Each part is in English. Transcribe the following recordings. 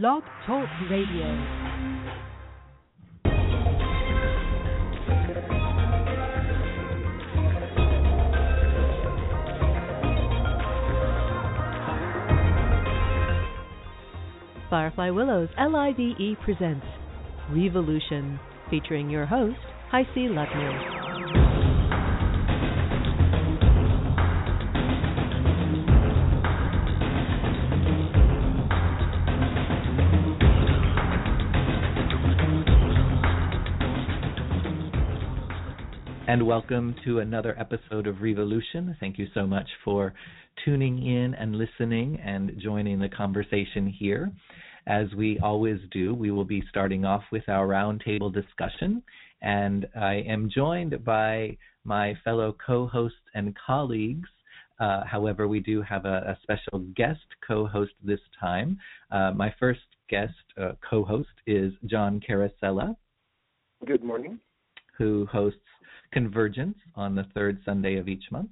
Blog Talk Radio. Firefly Willows LIVE presents Revolution, featuring your host, HiC Lutner. And welcome to another episode of Revolution. Thank you so much for tuning in and listening and joining the conversation here. As we always do, we will be starting off with our roundtable discussion, and I am joined by my fellow co hosts and colleagues. Uh, however, we do have a, a special guest co host this time. Uh, my first guest uh, co host is John Carosella. Good morning. Who hosts Convergence on the third Sunday of each month.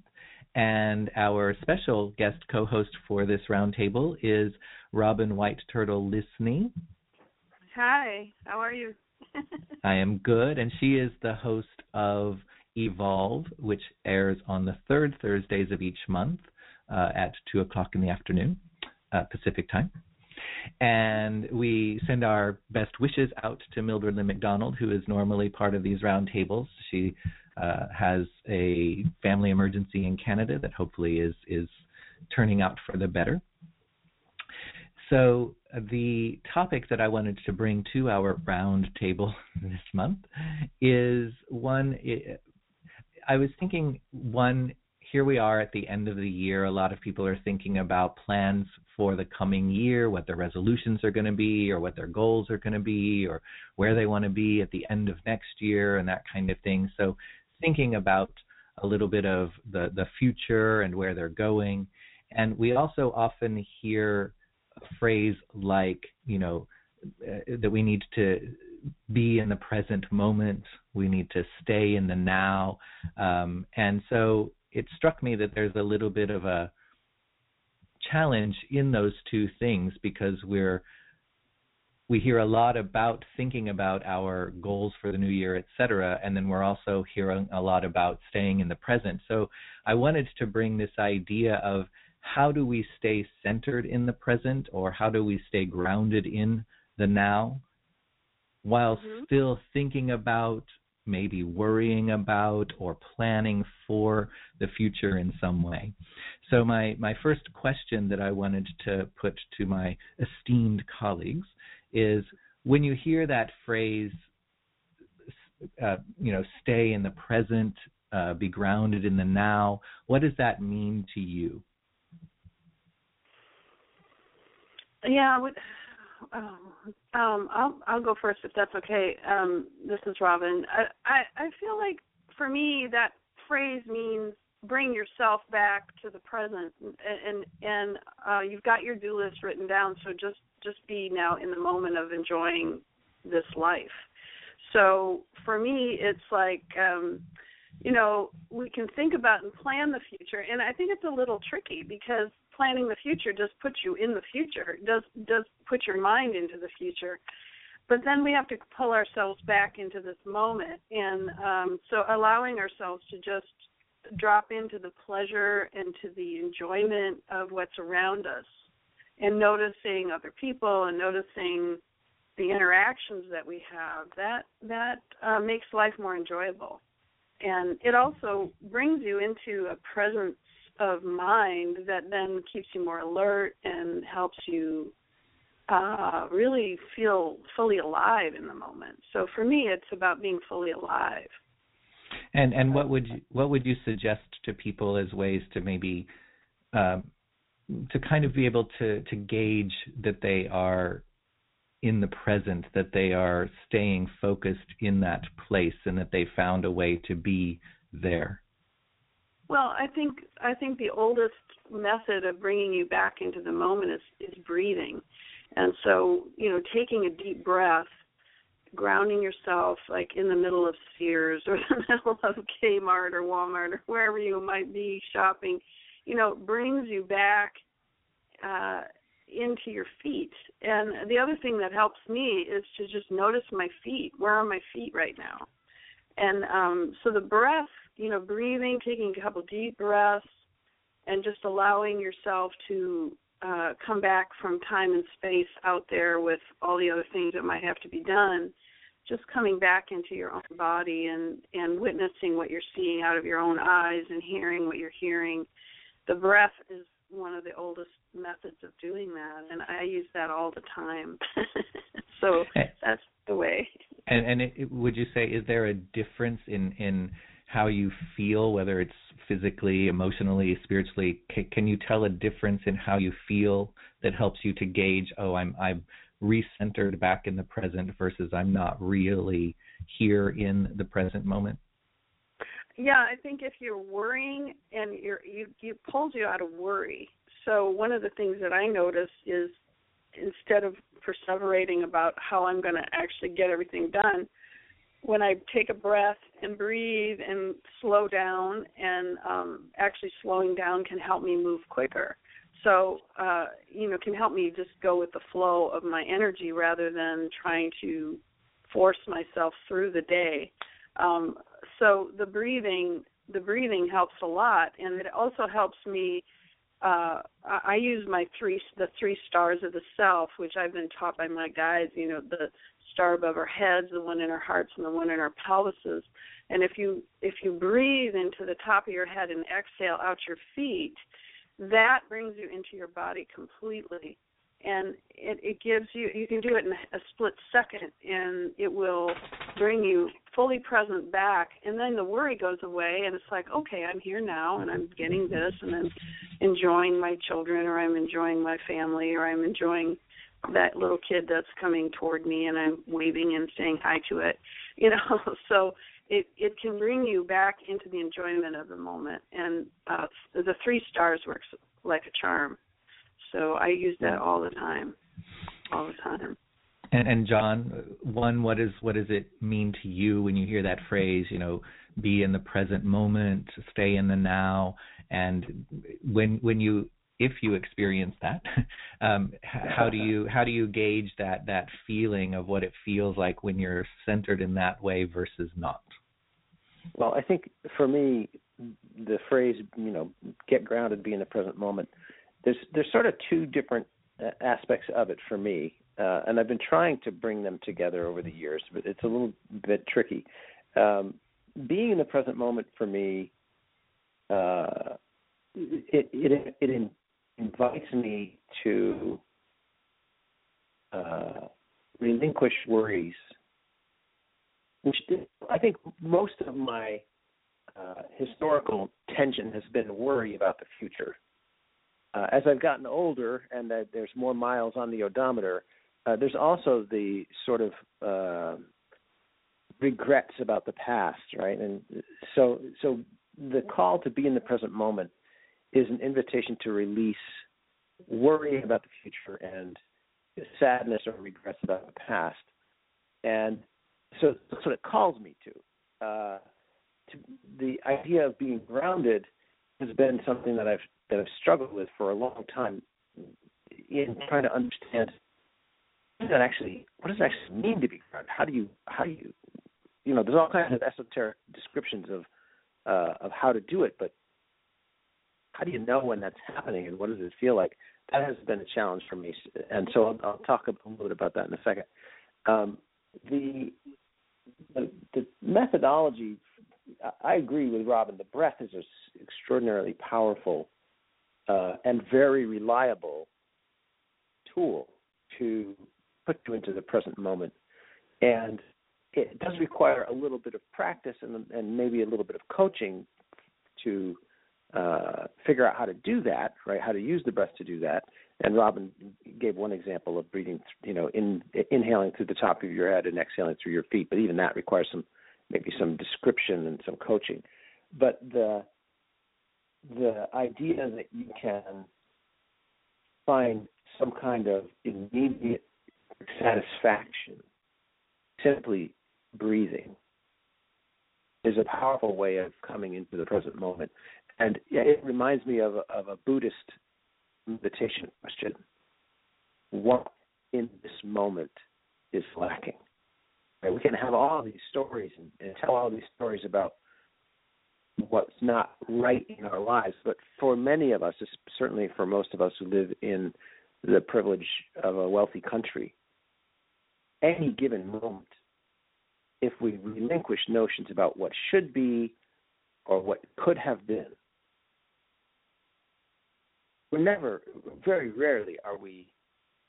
And our special guest co host for this roundtable is Robin White Turtle Lysne. Hi, how are you? I am good, and she is the host of Evolve, which airs on the third Thursdays of each month uh, at 2 o'clock in the afternoon, uh, Pacific time. And we send our best wishes out to Mildred Lynn McDonald, who is normally part of these roundtables. She uh, has a family emergency in Canada that hopefully is is turning out for the better. So uh, the topic that I wanted to bring to our roundtable this month is one. I was thinking one. Here we are at the end of the year. A lot of people are thinking about plans for the coming year, what their resolutions are going to be, or what their goals are going to be, or where they want to be at the end of next year, and that kind of thing. So thinking about a little bit of the, the future and where they're going. And we also often hear a phrase like, you know, uh, that we need to be in the present moment, we need to stay in the now. Um, and so it struck me that there's a little bit of a challenge in those two things because we're we hear a lot about thinking about our goals for the new year, et cetera, and then we're also hearing a lot about staying in the present. So I wanted to bring this idea of how do we stay centered in the present or how do we stay grounded in the now while mm-hmm. still thinking about maybe worrying about or planning for the future in some way. So my my first question that I wanted to put to my esteemed colleagues is when you hear that phrase, uh, you know, stay in the present, uh, be grounded in the now. What does that mean to you? Yeah, would, um, um, I'll I'll go first if that's okay. Um, this is Robin. I, I I feel like for me that phrase means bring yourself back to the present and and, and uh, you've got your do list written down so just just be now in the moment of enjoying this life. So for me it's like um you know we can think about and plan the future and i think it's a little tricky because planning the future just puts you in the future does does put your mind into the future. But then we have to pull ourselves back into this moment and um so allowing ourselves to just drop into the pleasure and to the enjoyment of what's around us and noticing other people and noticing the interactions that we have that that uh, makes life more enjoyable and it also brings you into a presence of mind that then keeps you more alert and helps you uh, really feel fully alive in the moment. So for me, it's about being fully alive. And and what would you, what would you suggest to people as ways to maybe um, to kind of be able to to gauge that they are in the present, that they are staying focused in that place, and that they found a way to be there? Well, I think I think the oldest method of bringing you back into the moment is is breathing, and so you know taking a deep breath grounding yourself like in the middle of Sears or the middle of Kmart or Walmart or wherever you might be shopping, you know, brings you back uh into your feet. And the other thing that helps me is to just notice my feet. Where are my feet right now? And um, so the breath, you know, breathing, taking a couple deep breaths, and just allowing yourself to uh, come back from time and space out there with all the other things that might have to be done. Just coming back into your own body and and witnessing what you're seeing out of your own eyes and hearing what you're hearing. The breath is one of the oldest methods of doing that, and I use that all the time. so eh. that's the way. And, and it, would you say is there a difference in in how you feel, whether it's physically, emotionally, spiritually? Can, can you tell a difference in how you feel that helps you to gauge? Oh, I'm I'm recentered back in the present versus I'm not really here in the present moment. Yeah, I think if you're worrying and you're you you pulls you out of worry. So one of the things that I notice is instead of perseverating about how I'm going to actually get everything done, when I take a breath and breathe and slow down, and um, actually slowing down can help me move quicker. So, uh, you know, can help me just go with the flow of my energy rather than trying to force myself through the day. Um, so the breathing, the breathing helps a lot, and it also helps me. Uh, I use my three, the three stars of the self, which I've been taught by my guides. You know, the star above our heads, the one in our hearts, and the one in our pelvises. And if you if you breathe into the top of your head and exhale out your feet, that brings you into your body completely and it, it gives you you can do it in a split second and it will bring you fully present back. And then the worry goes away and it's like okay i'm here now and i'm getting this and i'm enjoying my children or i'm enjoying my family or i'm enjoying that little kid that's coming toward me and i'm waving and saying hi to it you know? So it it can bring you back into the enjoyment of the moment. And uh the three stars works like a charm so I use that all the time, all the time. And, and John, one, what is what does it mean to you when you hear that phrase? You know, be in the present moment, stay in the now, and when when you if you experience that, um, how do you how do you gauge that that feeling of what it feels like when you're centered in that way versus not? Well, I think for me, the phrase you know, get grounded, be in the present moment there's there's sort of two different uh, aspects of it for me, uh, and I've been trying to bring them together over the years, but it's a little bit tricky. Um, being in the present moment for me, uh, it it it in, invites me to uh, relinquish worries, which I think most of my uh, historical tension has been worry about the future uh, as I've gotten older and that there's more miles on the odometer, uh, there's also the sort of uh, regrets about the past, right? And so, so the call to be in the present moment is an invitation to release worry about the future and sadness or regrets about the past. And so that's what it calls me to. Uh, to the idea of being grounded has been something that I've that I've struggled with for a long time in trying to understand what does that actually what does it actually mean to be grounded? How do you how do you you know, there's all kinds of esoteric descriptions of uh, of how to do it, but how do you know when that's happening and what does it feel like? That has been a challenge for me, and so I'll, I'll talk a little bit about that in a second. Um, the, the the methodology, I agree with Robin. The breath is an extraordinarily powerful uh, and very reliable tool to put you into the present moment. And it does require a little bit of practice and, and maybe a little bit of coaching to uh, figure out how to do that, right? How to use the breath to do that. And Robin gave one example of breathing, you know, in, inhaling through the top of your head and exhaling through your feet. But even that requires some, maybe some description and some coaching. But the the idea that you can find some kind of immediate satisfaction simply breathing is a powerful way of coming into the present moment. And it reminds me of a, of a Buddhist meditation question. what in this moment is lacking. Right? We can have all these stories and, and tell all these stories about what's not right in our lives, but for many of us, certainly for most of us who live in the privilege of a wealthy country, any given moment, if we relinquish notions about what should be or what could have been, we're never, very rarely are we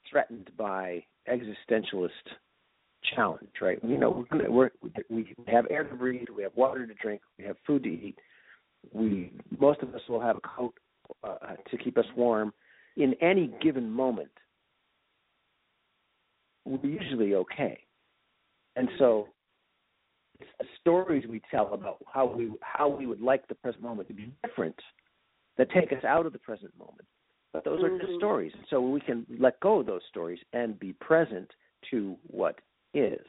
threatened by existentialist challenge, right? You know, we're, we're, we have air to breathe, we have water to drink, we have food to eat. We most of us will have a coat uh, to keep us warm. In any given moment, we're usually okay. And so, it's the stories we tell about how we how we would like the present moment to be different that take us out of the present moment. But those mm-hmm. are just stories. So we can let go of those stories and be present to what is.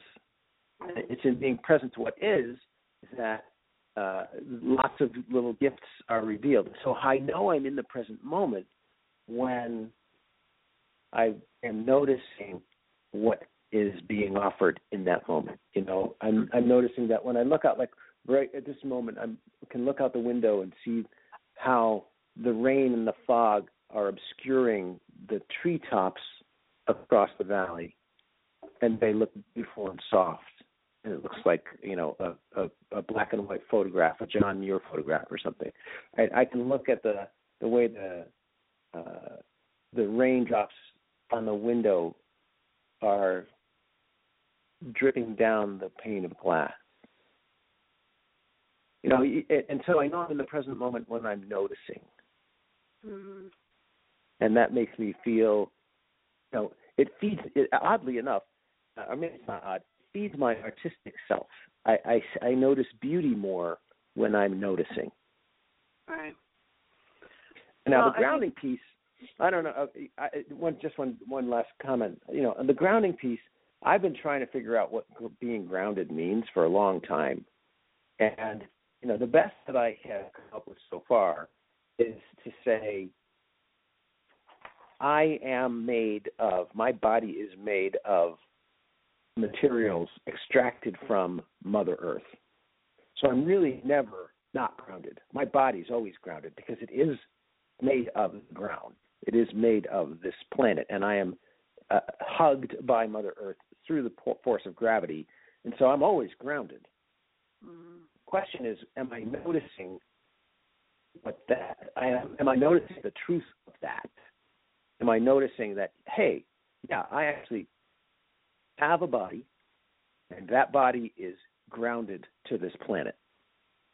It's in being present to what is that uh, lots of little gifts are revealed. So I know I'm in the present moment when I am noticing what is being offered in that moment. You know, I'm I'm noticing that when I look out, like right at this moment, I can look out the window and see how the rain and the fog are obscuring the treetops across the valley, and they look beautiful and soft. And it looks like you know a, a, a black and white photograph, a John Muir photograph or something. I, I can look at the the way the uh, the raindrops on the window are dripping down the pane of glass. You know, and so I know I'm in the present moment when I'm noticing. Mm-hmm and that makes me feel, you know, it feeds. It, oddly enough, I mean it's not odd. It feeds my artistic self. I, I I notice beauty more when I'm noticing. Right. Now well, the grounding I piece. I don't know. Uh, I, one just one one last comment. You know, the grounding piece. I've been trying to figure out what being grounded means for a long time, and you know, the best that I have come up with so far is to say I am made of, my body is made of materials extracted from Mother Earth. So I'm really never not grounded. My body's always grounded because it is made of ground. It is made of this planet, and I am uh, hugged by Mother Earth through the force of gravity, and so I'm always grounded. Mm-hmm. Question is, am I noticing what that? I am. Am I noticing the truth of that? am I noticing that, hey, yeah, I actually have a body, and that body is grounded to this planet.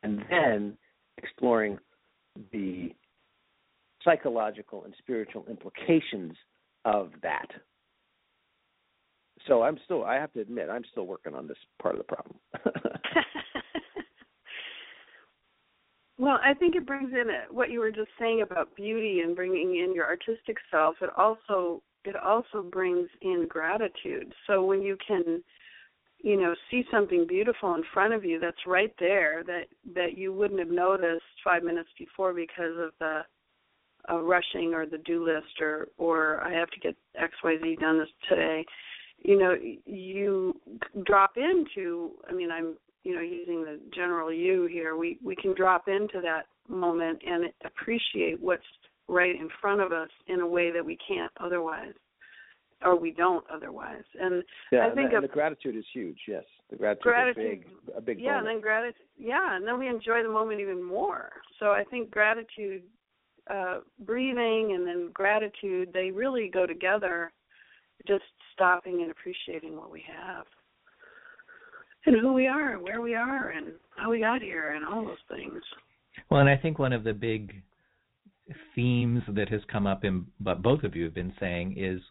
And then exploring the psychological and spiritual implications of that. So I'm still, I have to admit, I'm still working on this part of the problem. Well, I think it brings in what you were just saying about beauty and bringing in your artistic self. It also it also brings in gratitude. So when you can, you know, see something beautiful in front of you that's right there that that you wouldn't have noticed five minutes before because of the uh, rushing or the do list or or I have to get X Y Z done this today. You know, you drop into. I mean, I'm you know using the general you here we we can drop into that moment and appreciate what's right in front of us in a way that we can't otherwise or we don't otherwise and yeah, i think and, the gratitude is huge yes the gratitude, gratitude is big a big yeah bonus. and then gratitude yeah and then we enjoy the moment even more so i think gratitude uh breathing and then gratitude they really go together just stopping and appreciating what we have and who we are and where we are and how we got here and all those things. Well, and I think one of the big themes that has come up in what both of you have been saying is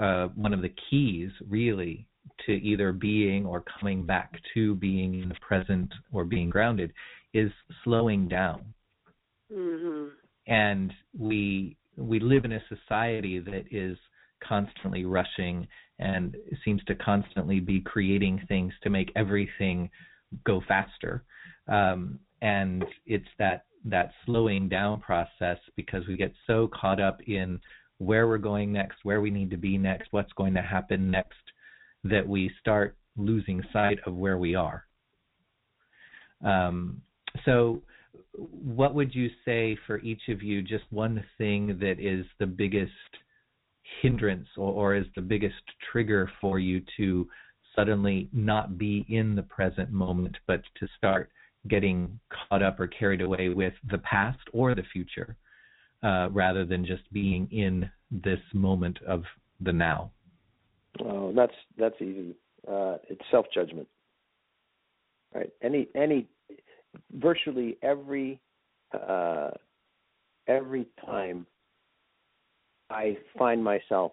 uh, one of the keys, really, to either being or coming back to being in the present or being grounded is slowing down. Mm-hmm. And we we live in a society that is constantly rushing and seems to constantly be creating things to make everything go faster. Um, and it's that that slowing down process because we get so caught up in where we're going next, where we need to be next, what's going to happen next, that we start losing sight of where we are. Um, so, what would you say for each of you, just one thing that is the biggest hindrance or, or is the biggest trigger for you to suddenly not be in the present moment, but to start getting caught up or carried away with the past or the future, uh, rather than just being in this moment of the now? Oh, that's that's easy. Uh, it's self judgment. Right. Any any virtually every uh, every time I find myself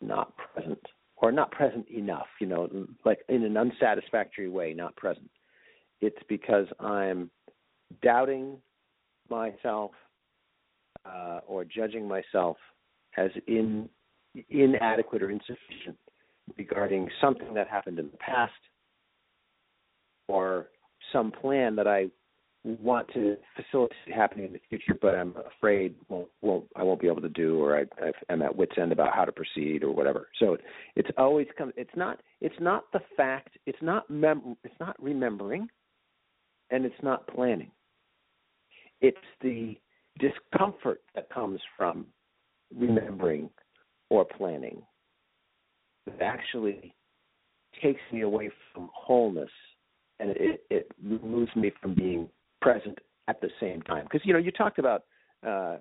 not present or not present enough, you know, like in an unsatisfactory way, not present. It's because I'm doubting myself uh, or judging myself as in inadequate or insufficient regarding something that happened in the past or some plan that I want to facilitate happening in the future, but I'm afraid won't won't I won't be able to do, or I, I'm at wit's end about how to proceed, or whatever. So it's always come. It's not. It's not the fact. It's not mem. It's not remembering, and it's not planning. It's the discomfort that comes from remembering or planning that actually takes me away from wholeness and it, it removes me from being present at the same time. Because you know, you talked about uh,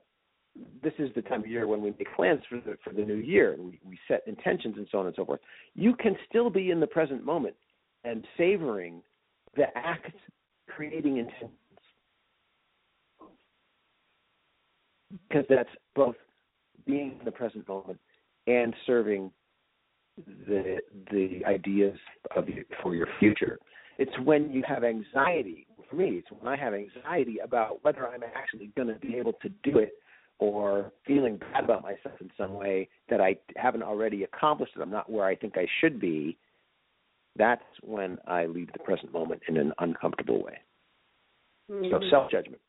this is the time of year when we make plans for the for the new year and we, we set intentions and so on and so forth. You can still be in the present moment and savoring the act creating intentions. Because that's both being in the present moment and serving the the ideas of you for your future. It's when you have anxiety for me, it's when I have anxiety about whether I'm actually going to be able to do it or feeling bad about myself in some way that I haven't already accomplished it. I'm not where I think I should be. That's when I leave the present moment in an uncomfortable way. Mm-hmm. So self judgment.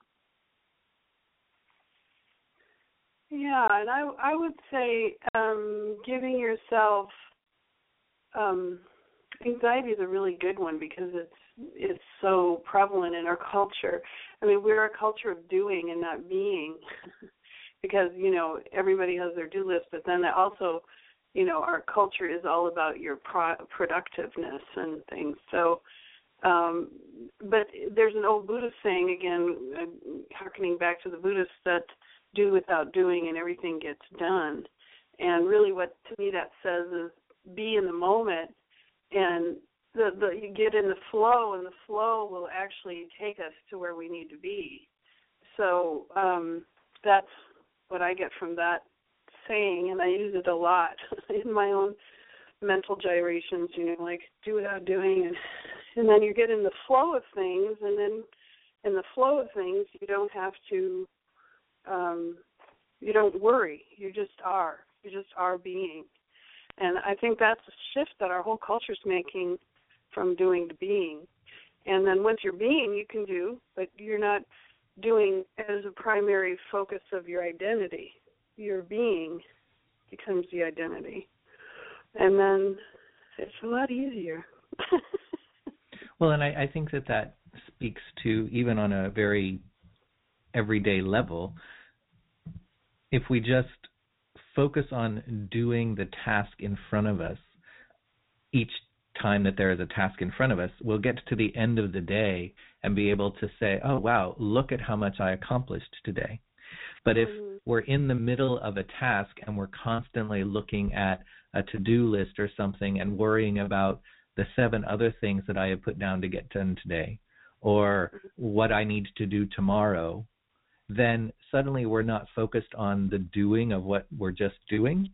Yeah, and I I would say um, giving yourself um, anxiety is a really good one because it's it's so prevalent in our culture. I mean, we're a culture of doing and not being, because you know everybody has their do list, but then also, you know, our culture is all about your pro- productiveness and things. So, um, but there's an old Buddhist saying again, uh, harkening back to the Buddhists that do without doing and everything gets done. And really, what to me that says is be in the moment and the, the you get in the flow and the flow will actually take us to where we need to be so um that's what i get from that saying and i use it a lot in my own mental gyrations you know like do without doing and and then you get in the flow of things and then in the flow of things you don't have to um you don't worry you just are you just are being and I think that's a shift that our whole culture is making from doing to being. And then once you're being, you can do, but you're not doing as a primary focus of your identity. Your being becomes the identity. And then it's a lot easier. well, and I, I think that that speaks to, even on a very everyday level, if we just focus on doing the task in front of us each time that there is a task in front of us, we'll get to the end of the day and be able to say, oh, wow, look at how much I accomplished today. But if mm-hmm. we're in the middle of a task and we're constantly looking at a to do list or something and worrying about the seven other things that I have put down to get done today or what I need to do tomorrow, then suddenly we're not focused on the doing of what we're just doing.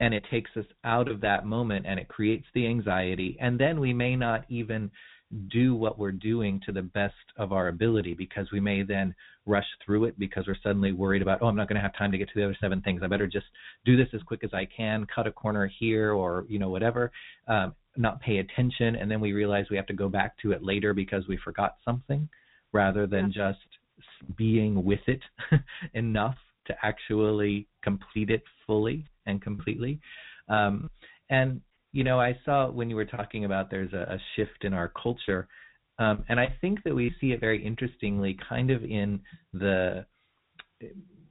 And it takes us out of that moment and it creates the anxiety. And then we may not even do what we're doing to the best of our ability because we may then rush through it because we're suddenly worried about oh I'm not going to have time to get to the other seven things I better just do this as quick as I can cut a corner here or you know whatever um, not pay attention and then we realize we have to go back to it later because we forgot something rather than yeah. just being with it enough to actually complete it fully and completely. Um, and you know, I saw when you were talking about there's a, a shift in our culture, um, and I think that we see it very interestingly, kind of in the.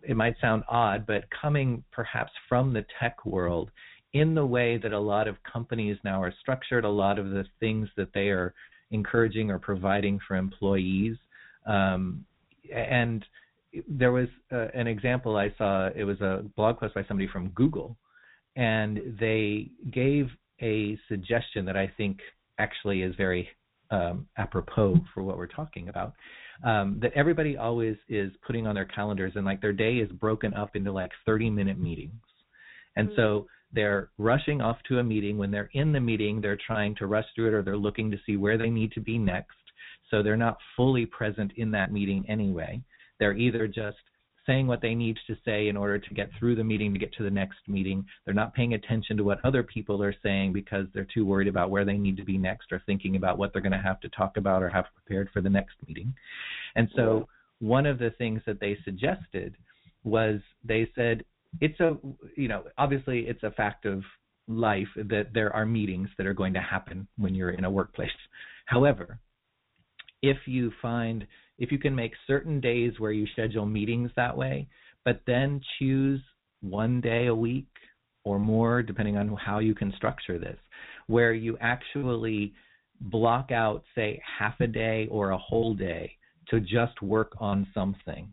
It might sound odd, but coming perhaps from the tech world, in the way that a lot of companies now are structured, a lot of the things that they are encouraging or providing for employees, um, and there was uh, an example I saw. It was a blog post by somebody from Google, and they gave a suggestion that I think actually is very um, apropos for what we're talking about. Um, that everybody always is putting on their calendars, and like their day is broken up into like 30 minute meetings. And mm-hmm. so they're rushing off to a meeting. When they're in the meeting, they're trying to rush through it or they're looking to see where they need to be next. So they're not fully present in that meeting anyway. They're either just saying what they need to say in order to get through the meeting to get to the next meeting. They're not paying attention to what other people are saying because they're too worried about where they need to be next or thinking about what they're going to have to talk about or have prepared for the next meeting. And so one of the things that they suggested was they said it's a you know obviously it's a fact of life that there are meetings that are going to happen when you're in a workplace. However, if you find if you can make certain days where you schedule meetings that way, but then choose one day a week or more, depending on how you can structure this, where you actually block out, say, half a day or a whole day to just work on something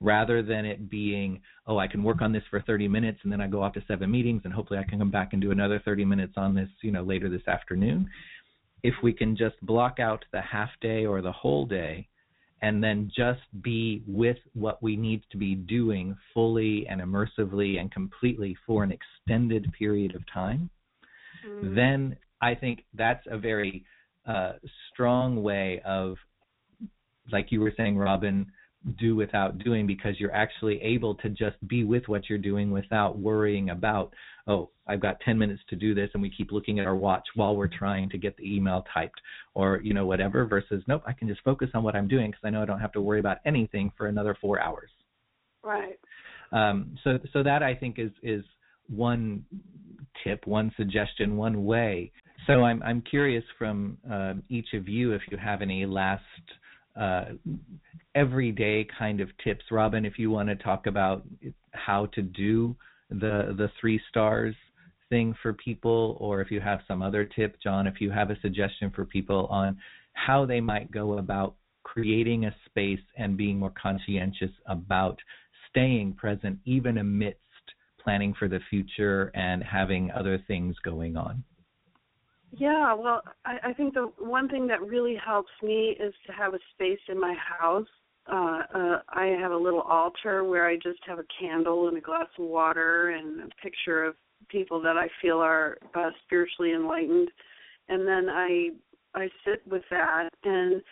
rather than it being, oh, I can work on this for 30 minutes and then I go off to seven meetings and hopefully I can come back and do another 30 minutes on this, you know, later this afternoon. If we can just block out the half day or the whole day and then just be with what we need to be doing fully and immersively and completely for an extended period of time, mm-hmm. then I think that's a very uh, strong way of, like you were saying, Robin, do without doing because you're actually able to just be with what you're doing without worrying about oh i've got 10 minutes to do this and we keep looking at our watch while we're trying to get the email typed or you know whatever versus nope i can just focus on what i'm doing because i know i don't have to worry about anything for another 4 hours. Right. Um, so so that i think is is one tip one suggestion one way. So i'm i'm curious from uh, each of you if you have any last uh, everyday kind of tips. Robin, if you want to talk about how to do the the three stars thing for people, or if you have some other tip, John, if you have a suggestion for people on how they might go about creating a space and being more conscientious about staying present even amidst planning for the future and having other things going on. Yeah, well, I, I think the one thing that really helps me is to have a space in my house. Uh, uh, I have a little altar where I just have a candle and a glass of water and a picture of people that I feel are uh, spiritually enlightened, and then I I sit with that. And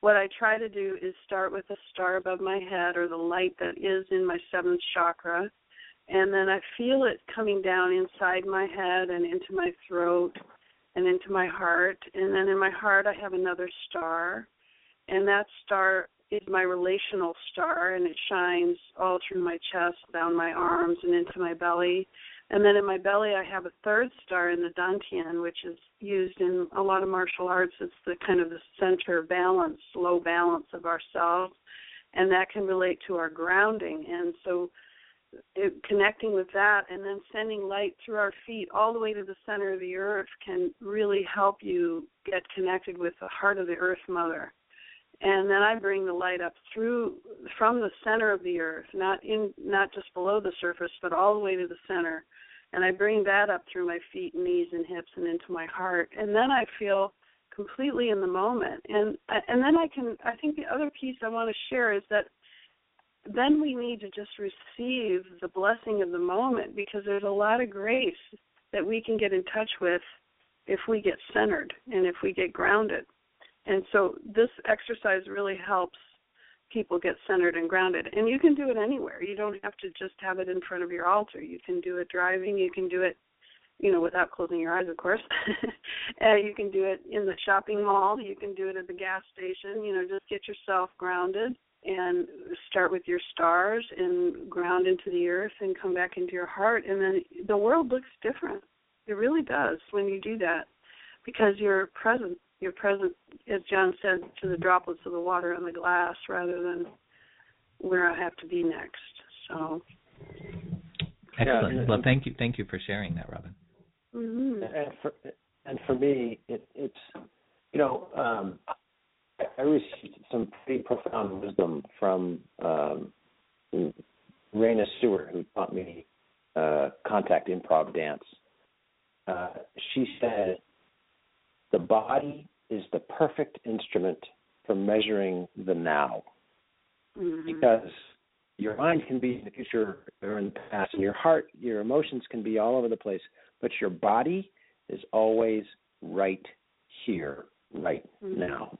what I try to do is start with a star above my head or the light that is in my seventh chakra, and then I feel it coming down inside my head and into my throat and into my heart. And then in my heart, I have another star, and that star is my relational star, and it shines all through my chest, down my arms, and into my belly. And then in my belly, I have a third star in the dantian, which is used in a lot of martial arts. It's the kind of the center balance, low balance of ourselves, and that can relate to our grounding. And so connecting with that and then sending light through our feet all the way to the center of the earth can really help you get connected with the heart of the earth mother. And then i bring the light up through from the center of the earth not in not just below the surface but all the way to the center. And i bring that up through my feet knees and hips and into my heart. And then i feel completely in the moment. And and then i can i think the other piece i want to share is that then we need to just receive the blessing of the moment because there's a lot of grace that we can get in touch with if we get centered and if we get grounded. And so this exercise really helps people get centered and grounded. And you can do it anywhere. You don't have to just have it in front of your altar. You can do it driving, you can do it you know, without closing your eyes, of course. uh, you can do it in the shopping mall. You can do it at the gas station. You know, just get yourself grounded and start with your stars and ground into the earth and come back into your heart. And then the world looks different. It really does when you do that because you're present. You're present as john said to the droplets of the water on the glass rather than where i have to be next. So. Excellent. Yeah. well thank you thank you for sharing that robin. Mm-hmm. and for and for me, it, it's you know um, I, I received some pretty profound wisdom from um, Raina Stewart, who taught me uh, contact improv dance. Uh, she said, "The body is the perfect instrument for measuring the now." Mm-hmm. because your mind can be in the future or in the past, and your heart, your emotions can be all over the place, but your body is always right here, right Mhm. now.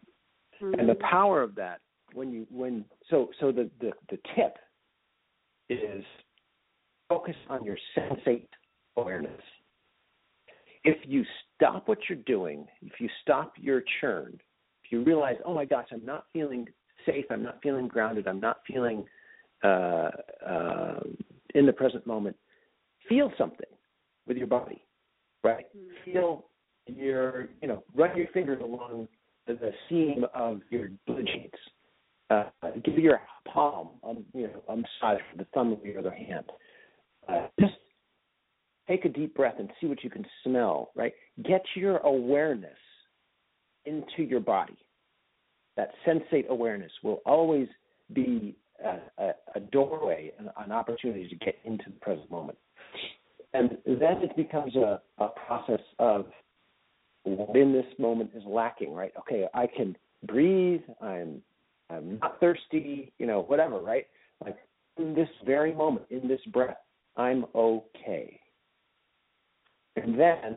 Mm-hmm. And the power of that, when you when so so the the, the tip is focus on your sensate awareness. If you stop what you're doing, if you stop your churn, if you realize, oh my gosh, I'm not feeling safe, I'm not feeling grounded, I'm not feeling uh, uh, in the present moment, feel something with your body, right? Feel your, you know, run your fingers along the, seam of your blue jeans. Uh, give your palm, um, you know, a massage with the thumb of your other hand. Uh, just take a deep breath and see what you can smell, right? Get your awareness into your body. That sensate awareness will always be a, a, a doorway, an, an opportunity to get into the present moment. And then it becomes a, a process of what in this moment is lacking, right? Okay, I can breathe, I'm I'm not thirsty, you know, whatever, right? Like in this very moment, in this breath, I'm okay. And then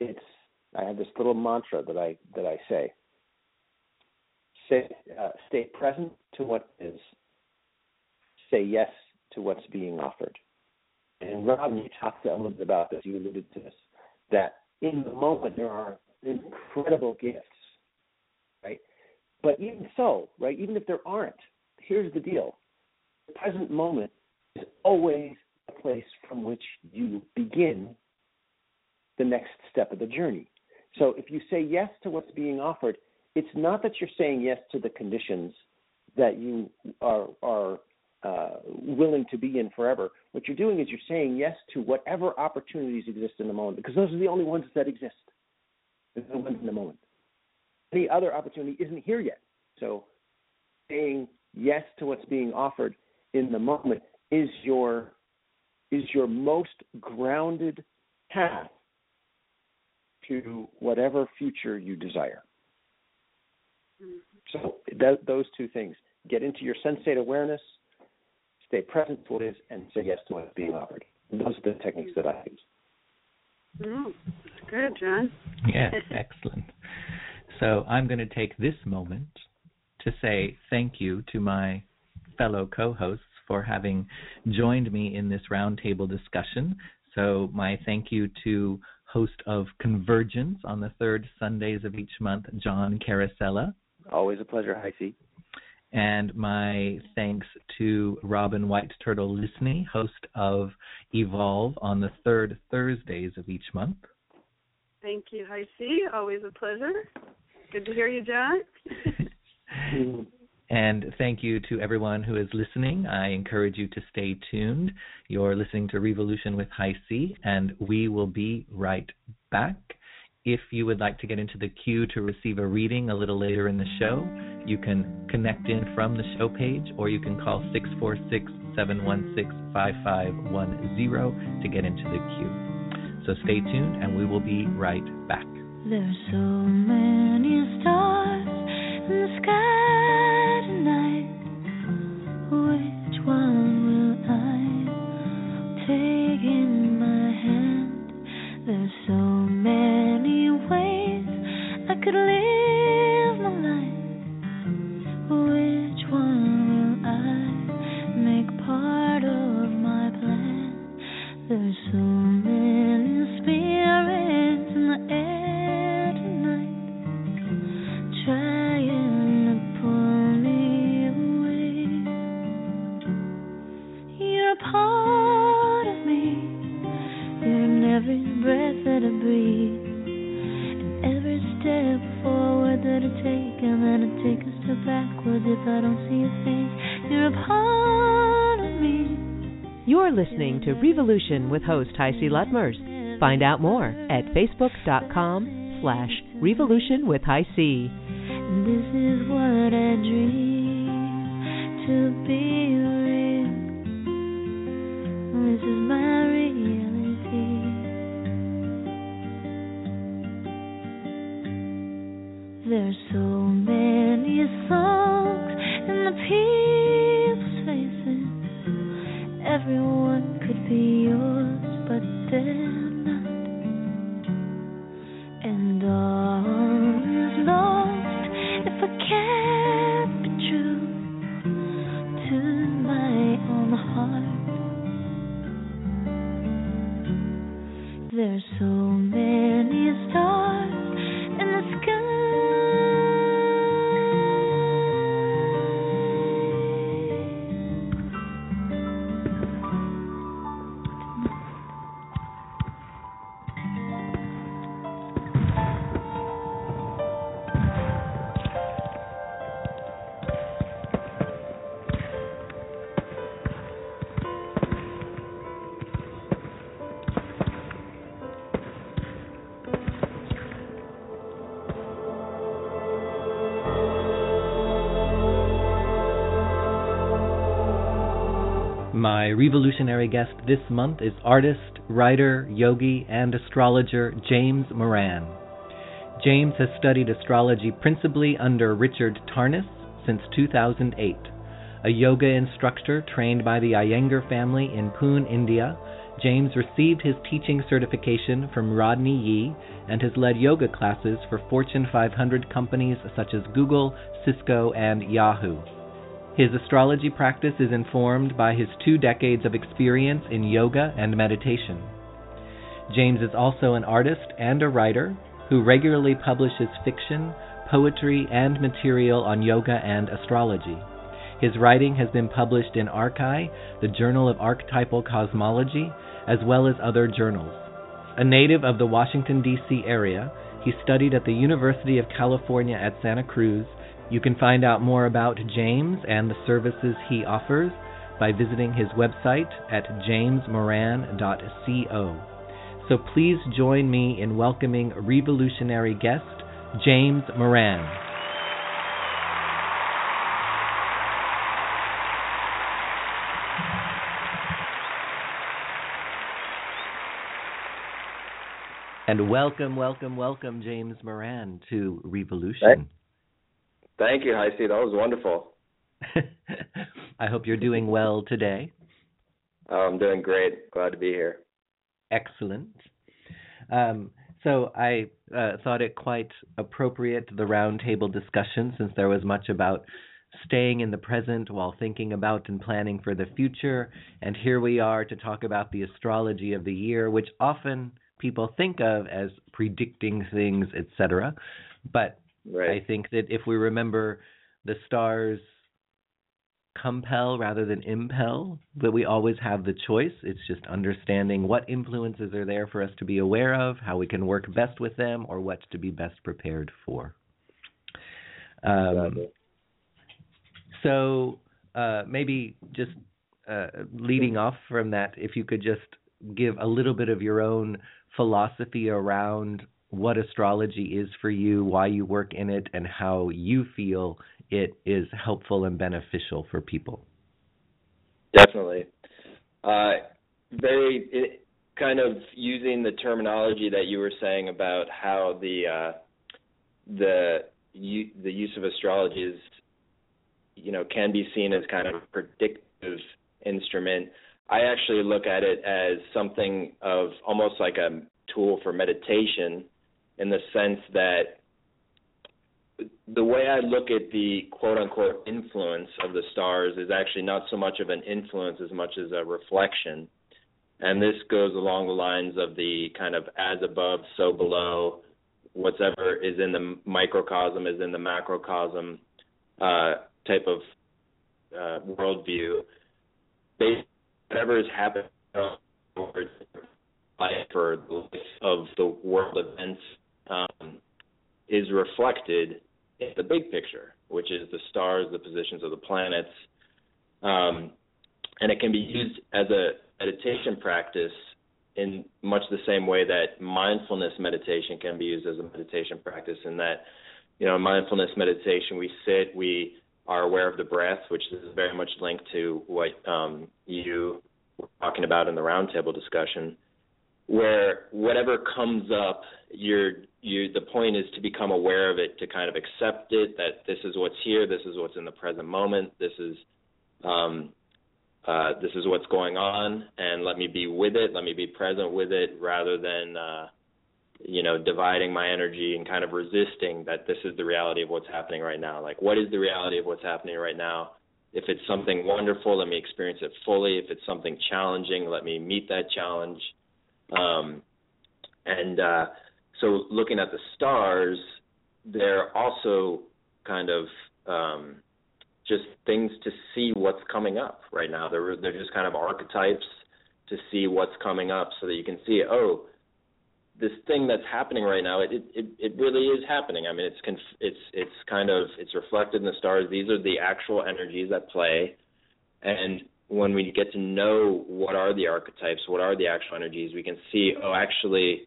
it's I have this little mantra that I that I say. Say, uh, stay present to what is. Say yes to what's being offered. And Rob, you talked a little bit about this. You alluded to this. That in the moment there are incredible gifts, right? But even so, right? Even if there aren't, here's the deal: the present moment is always a place from which you begin the next step of the journey. So if you say yes to what's being offered, it's not that you're saying yes to the conditions that you are are uh, willing to be in forever. What you're doing is you're saying yes to whatever opportunities exist in the moment, because those are the only ones that exist. They're the ones in the moment. Any other opportunity isn't here yet. So saying yes to what's being offered in the moment is your is your most grounded path to whatever future you desire. So th- those two things: get into your sensate awareness, stay present to what is, and say yes to what's being offered. Those are the techniques that I use. Mm, good, John. Yes, excellent. So I'm going to take this moment to say thank you to my fellow co-hosts for having joined me in this roundtable discussion. So my thank you to host of Convergence on the third Sundays of each month, John Carosella. Always a pleasure, HiC. And my thanks to Robin White Turtle Lysne, host of Evolve on the third Thursdays of each month. Thank you, Hi C. Always a pleasure. Good to hear you, John. And thank you to everyone who is listening. I encourage you to stay tuned. You're listening to Revolution with High C, and we will be right back. If you would like to get into the queue to receive a reading a little later in the show, you can connect in from the show page or you can call 646 716 5510 to get into the queue. So stay tuned and we will be right back. There's so many stars in the sky could live my life, which one will I make part of my plan? There's so many spirits in the air tonight, trying to pull me away. You're a part of me, you're in every breath that I breathe. To take a step backwards if I don't see face. You're a part of me. You're listening to Revolution with host HiC Lutmers. Find out more at facebook.com slash revolution with HiC. And this is what I dream to be real. This is my reality. There's so Everyone could be yours, but they're My revolutionary guest this month is artist, writer, yogi, and astrologer James Moran. James has studied astrology principally under Richard Tarnas since 2008. A yoga instructor trained by the Iyengar family in Pune, India, James received his teaching certification from Rodney Yee and has led yoga classes for Fortune 500 companies such as Google, Cisco, and Yahoo. His astrology practice is informed by his two decades of experience in yoga and meditation. James is also an artist and a writer who regularly publishes fiction, poetry, and material on yoga and astrology. His writing has been published in Archai, the Journal of Archetypal Cosmology, as well as other journals. A native of the Washington, D.C. area, he studied at the University of California at Santa Cruz you can find out more about James and the services he offers by visiting his website at jamesmoran.co. So please join me in welcoming revolutionary guest James Moran. And welcome, welcome, welcome, James Moran, to Revolution. Thank you, HiC. That was wonderful. I hope you're doing well today. I'm doing great. Glad to be here. Excellent. Um, so I uh, thought it quite appropriate the roundtable discussion since there was much about staying in the present while thinking about and planning for the future. And here we are to talk about the astrology of the year, which often people think of as predicting things, etc. But Right. I think that if we remember the stars compel rather than impel, that we always have the choice. It's just understanding what influences are there for us to be aware of, how we can work best with them, or what to be best prepared for. Um, so uh, maybe just uh, leading off from that, if you could just give a little bit of your own philosophy around what astrology is for you, why you work in it, and how you feel it is helpful and beneficial for people. Definitely. Uh, very it, kind of using the terminology that you were saying about how the uh, the the use of astrology is, you know, can be seen as kind of a predictive instrument. I actually look at it as something of almost like a tool for meditation, in the sense that the way I look at the quote unquote influence of the stars is actually not so much of an influence as much as a reflection. And this goes along the lines of the kind of as above, so below, whatever is in the microcosm is in the macrocosm uh, type of uh, worldview. Whatever is happening for the life of the world events um, is reflected in the big picture, which is the stars, the positions of the planets. Um, and it can be used as a meditation practice in much the same way that mindfulness meditation can be used as a meditation practice in that you know mindfulness meditation we sit we are aware of the breath which is very much linked to what um, you were talking about in the roundtable discussion where whatever comes up you're you the point is to become aware of it to kind of accept it that this is what's here this is what's in the present moment this is um, uh, this is what's going on, and let me be with it, let me be present with it, rather than uh, you know dividing my energy and kind of resisting that this is the reality of what's happening right now. Like, what is the reality of what's happening right now? If it's something wonderful, let me experience it fully. If it's something challenging, let me meet that challenge. Um, and uh, so, looking at the stars, they're also kind of um, just things to see what's coming up right now. They're they're just kind of archetypes to see what's coming up, so that you can see, oh, this thing that's happening right now, it it it really is happening. I mean, it's conf- it's it's kind of it's reflected in the stars. These are the actual energies at play, and when we get to know what are the archetypes, what are the actual energies, we can see, oh, actually,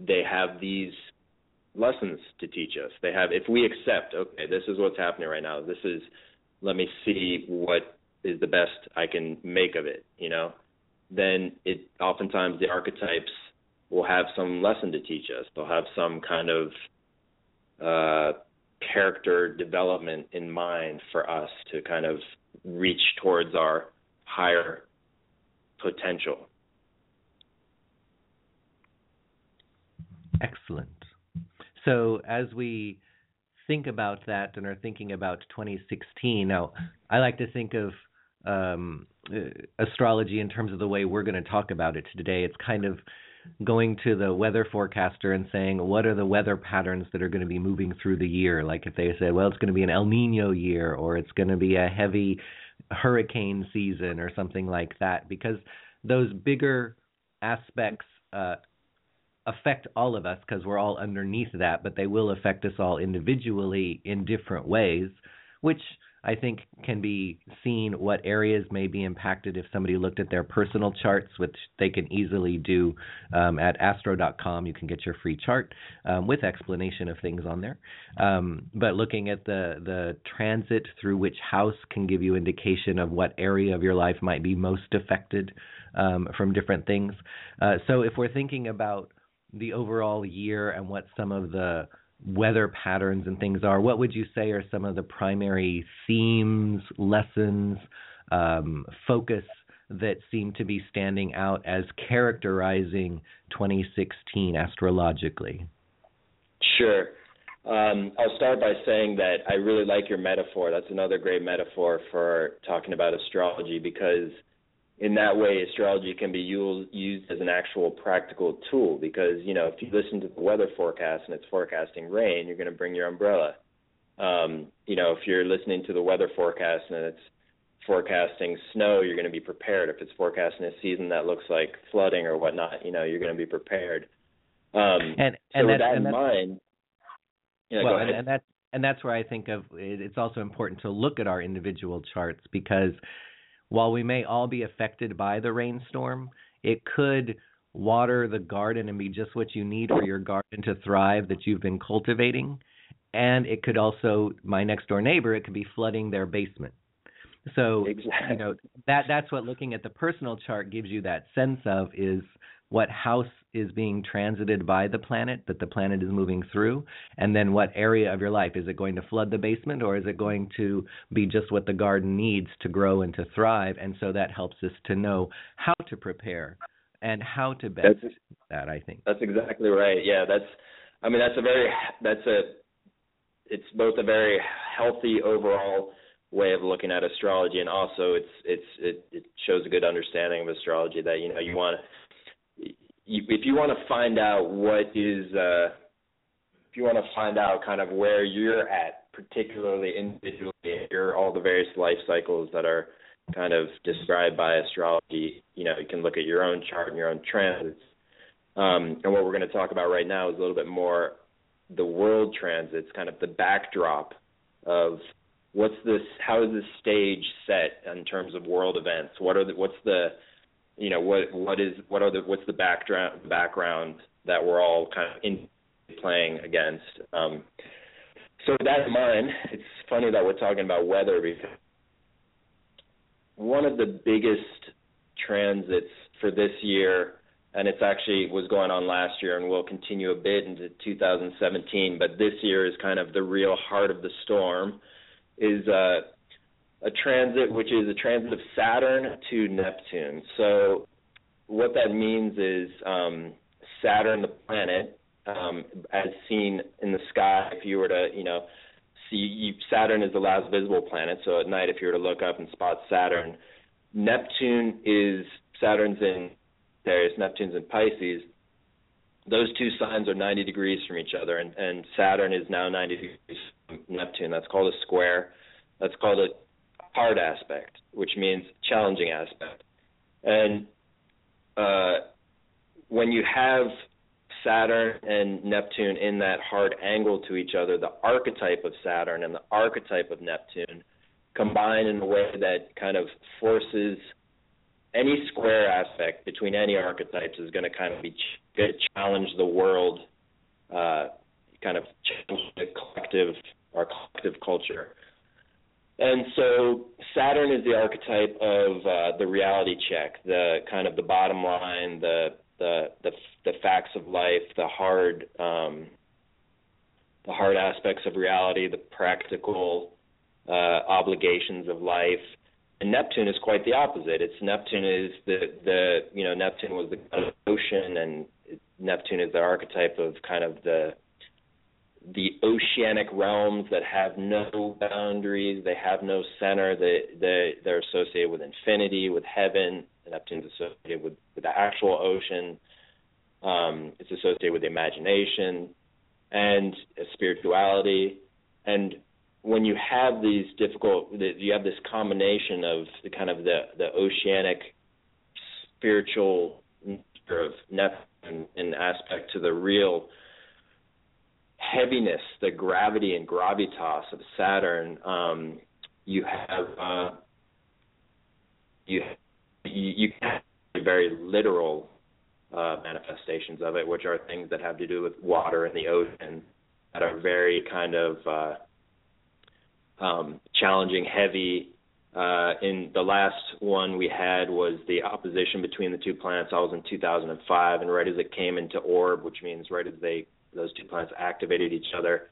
they have these lessons to teach us. They have if we accept, okay, this is what's happening right now. This is let me see what is the best I can make of it, you know. Then it oftentimes the archetypes will have some lesson to teach us. They'll have some kind of uh, character development in mind for us to kind of reach towards our higher potential. Excellent. So as we think about that and are thinking about 2016, now I like to think of um, uh, astrology in terms of the way we're going to talk about it today. It's kind of going to the weather forecaster and saying what are the weather patterns that are going to be moving through the year. Like if they say, well, it's going to be an El Nino year or it's going to be a heavy hurricane season or something like that, because those bigger aspects uh, affect all of us because we're all underneath that, but they will affect us all individually in different ways, which I think can be seen what areas may be impacted if somebody looked at their personal charts, which they can easily do um, at astro.com. You can get your free chart um, with explanation of things on there. Um, but looking at the the transit through which house can give you indication of what area of your life might be most affected um, from different things. Uh, so if we're thinking about the overall year and what some of the weather patterns and things are, what would you say are some of the primary themes, lessons, um, focus that seem to be standing out as characterizing 2016 astrologically? Sure. Um, I'll start by saying that I really like your metaphor. That's another great metaphor for talking about astrology because in that way, astrology can be used, as an actual practical tool because, you know, if you listen to the weather forecast and it's forecasting rain, you're going to bring your umbrella. Um, you know, if you're listening to the weather forecast and it's forecasting snow, you're going to be prepared. If it's forecasting a season that looks like flooding or whatnot, you know, you're going to be prepared. Um, and and so with that in mind, know, well, and, and that's and that's where I think of it's also important to look at our individual charts because while we may all be affected by the rainstorm, it could water the garden and be just what you need for your garden to thrive that you've been cultivating. And it could also, my next door neighbor, it could be flooding their basement. So exactly. you know that that's what looking at the personal chart gives you that sense of is what house is being transited by the planet that the planet is moving through and then what area of your life is it going to flood the basement or is it going to be just what the garden needs to grow and to thrive and so that helps us to know how to prepare and how to best That's- that i think That's exactly right. Yeah, that's. I mean, that's a very. That's a. It's both a very healthy overall way of looking at astrology, and also it's it's it, it shows a good understanding of astrology that you know you want to. If you want to find out what is, uh, if you want to find out kind of where you're at, particularly individually, your all the various life cycles that are kind of described by astrology, you know, you can look at your own chart and your own transits. Um, and what we're going to talk about right now is a little bit more the world transits, kind of the backdrop of what's this how is this stage set in terms of world events? What are the what's the you know what what is what are the what's the background background that we're all kind of in playing against. Um, so with that in mind, it's funny that we're talking about weather because one of the biggest transits for this year, and it's actually was going on last year and will continue a bit into 2017, but this year is kind of the real heart of the storm, is uh, a transit which is a transit of Saturn to Neptune. So what that means is um, Saturn, the planet, um, as seen in the sky, if you were to, you know, see you, Saturn is the last visible planet. So at night, if you were to look up and spot Saturn, Neptune is Saturn's in Sagittarius, Neptune's in Pisces. Those two signs are 90 degrees from each other, and, and Saturn is now 90 degrees from Neptune. That's called a square. That's called a hard aspect, which means challenging aspect. And uh, when you have Saturn and Neptune in that hard angle to each other, the archetype of Saturn and the archetype of Neptune combine in a way that kind of forces any square aspect between any archetypes is going to kind of be ch- challenge the world, uh, kind of challenge the collective our collective culture. And so Saturn is the archetype of uh, the reality check, the kind of the bottom line, the the the, the facts of life, the hard um, the hard aspects of reality, the practical uh, obligations of life. And Neptune is quite the opposite. It's Neptune is the the you know Neptune was the ocean, and Neptune is the archetype of kind of the the oceanic realms that have no boundaries, they have no center, they they they're associated with infinity, with heaven. Neptune's associated with, with the actual ocean. Um, it's associated with the imagination and spirituality. And when you have these difficult, you have this combination of the kind of the the oceanic spiritual nature of Neptune in aspect to the real heaviness, the gravity and gravitas of Saturn. Um, you have uh, you you, have very literal uh, manifestations of it, which are things that have to do with water and the ocean that are very kind of uh, um, challenging, heavy. Uh, in the last one we had was the opposition between the two planets. I was in 2005, and right as it came into orb, which means right as they those two planets activated each other,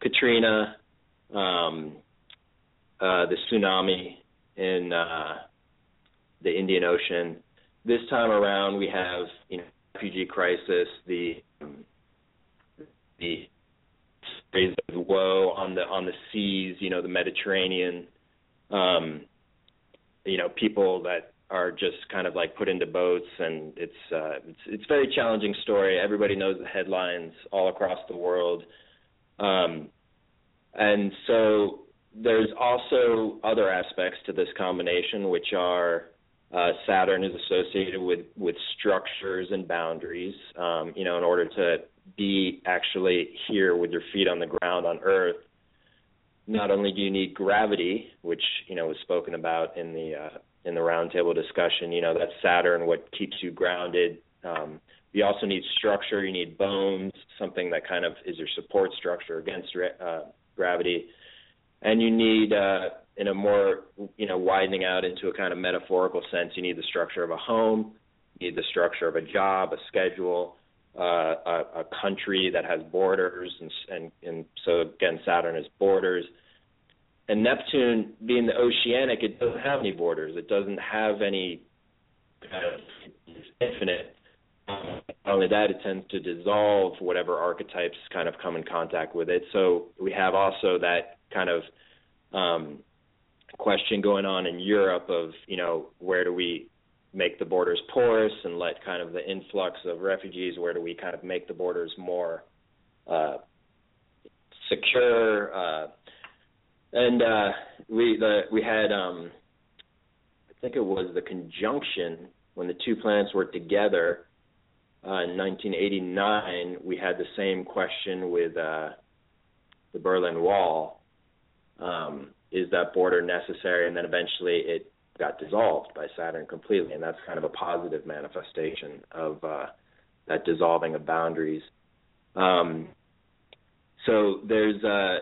Katrina, um, uh, the tsunami in uh, the Indian Ocean. This time around, we have you know refugee crisis, the the phase of woe on the on the seas, you know, the Mediterranean. Um, you know, people that are just kind of like put into boats, and it's uh, it's it's a very challenging story. Everybody knows the headlines all across the world, um, and so there's also other aspects to this combination, which are uh, Saturn is associated with with structures and boundaries. Um, you know, in order to be actually here with your feet on the ground on Earth, not only do you need gravity, which you know was spoken about in the uh, in the roundtable discussion. You know, that's Saturn, what keeps you grounded. Um, you also need structure. You need bones, something that kind of is your support structure against uh, gravity. And you need, uh, in a more, you know, widening out into a kind of metaphorical sense, you need the structure of a home, you need the structure of a job, a schedule, uh, a, a country that has borders, and, and, and so again, Saturn has borders. And Neptune, being the oceanic, it doesn't have any borders. It doesn't have any kind of infinite. Not only that, it tends to dissolve whatever archetypes kind of come in contact with it. So we have also that kind of um, question going on in Europe of, you know, where do we make the borders porous and let kind of the influx of refugees, where do we kind of make the borders more uh, secure? Uh, and uh, we the we had um, I think it was the conjunction when the two planets were together. uh, in 1989, we had the same question with uh, the Berlin Wall. Um, is that border necessary? And then eventually it got dissolved by Saturn completely, and that's kind of a positive manifestation of uh, that dissolving of boundaries. Um, so there's uh,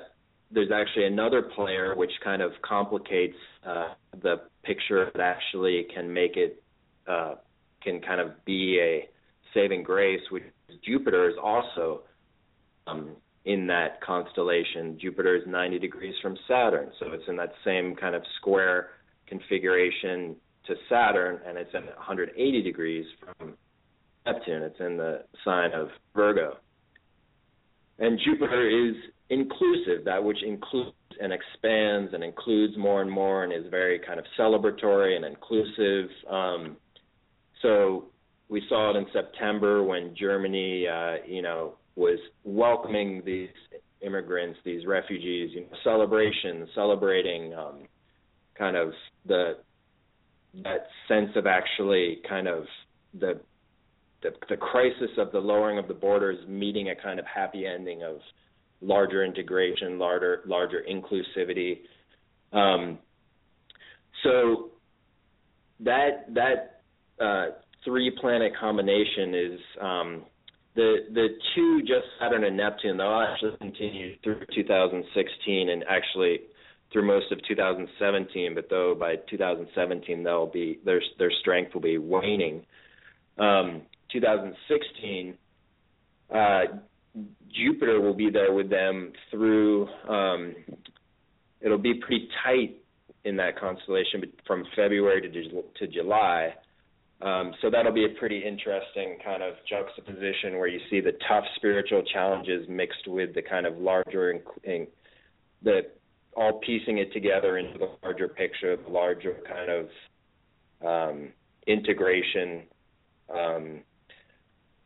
there's actually another player which kind of complicates uh, the picture that actually can make it uh, can kind of be a saving grace, which Jupiter is also um, in that constellation. Jupiter is 90 degrees from Saturn, so it's in that same kind of square configuration to Saturn, and it's in 180 degrees from Neptune. It's in the sign of Virgo. And Jupiter is inclusive, that which includes and expands and includes more and more and is very kind of celebratory and inclusive. Um, so we saw it in September when Germany, uh, you know, was welcoming these immigrants, these refugees, you know, celebrations, celebrating um, kind of the that sense of actually kind of the, the the crisis of the lowering of the borders meeting a kind of happy ending of larger integration, larger larger inclusivity. Um, so that that uh, three planet combination is um, the the two just Saturn and Neptune. They'll actually continue through 2016 and actually through most of 2017. But though by 2017 they'll be their their strength will be waning. Um, 2016, uh, Jupiter will be there with them through. Um, it'll be pretty tight in that constellation from February to to July. Um, so that'll be a pretty interesting kind of juxtaposition where you see the tough spiritual challenges mixed with the kind of larger, in, the all piecing it together into the larger picture, the larger kind of um, integration. Um,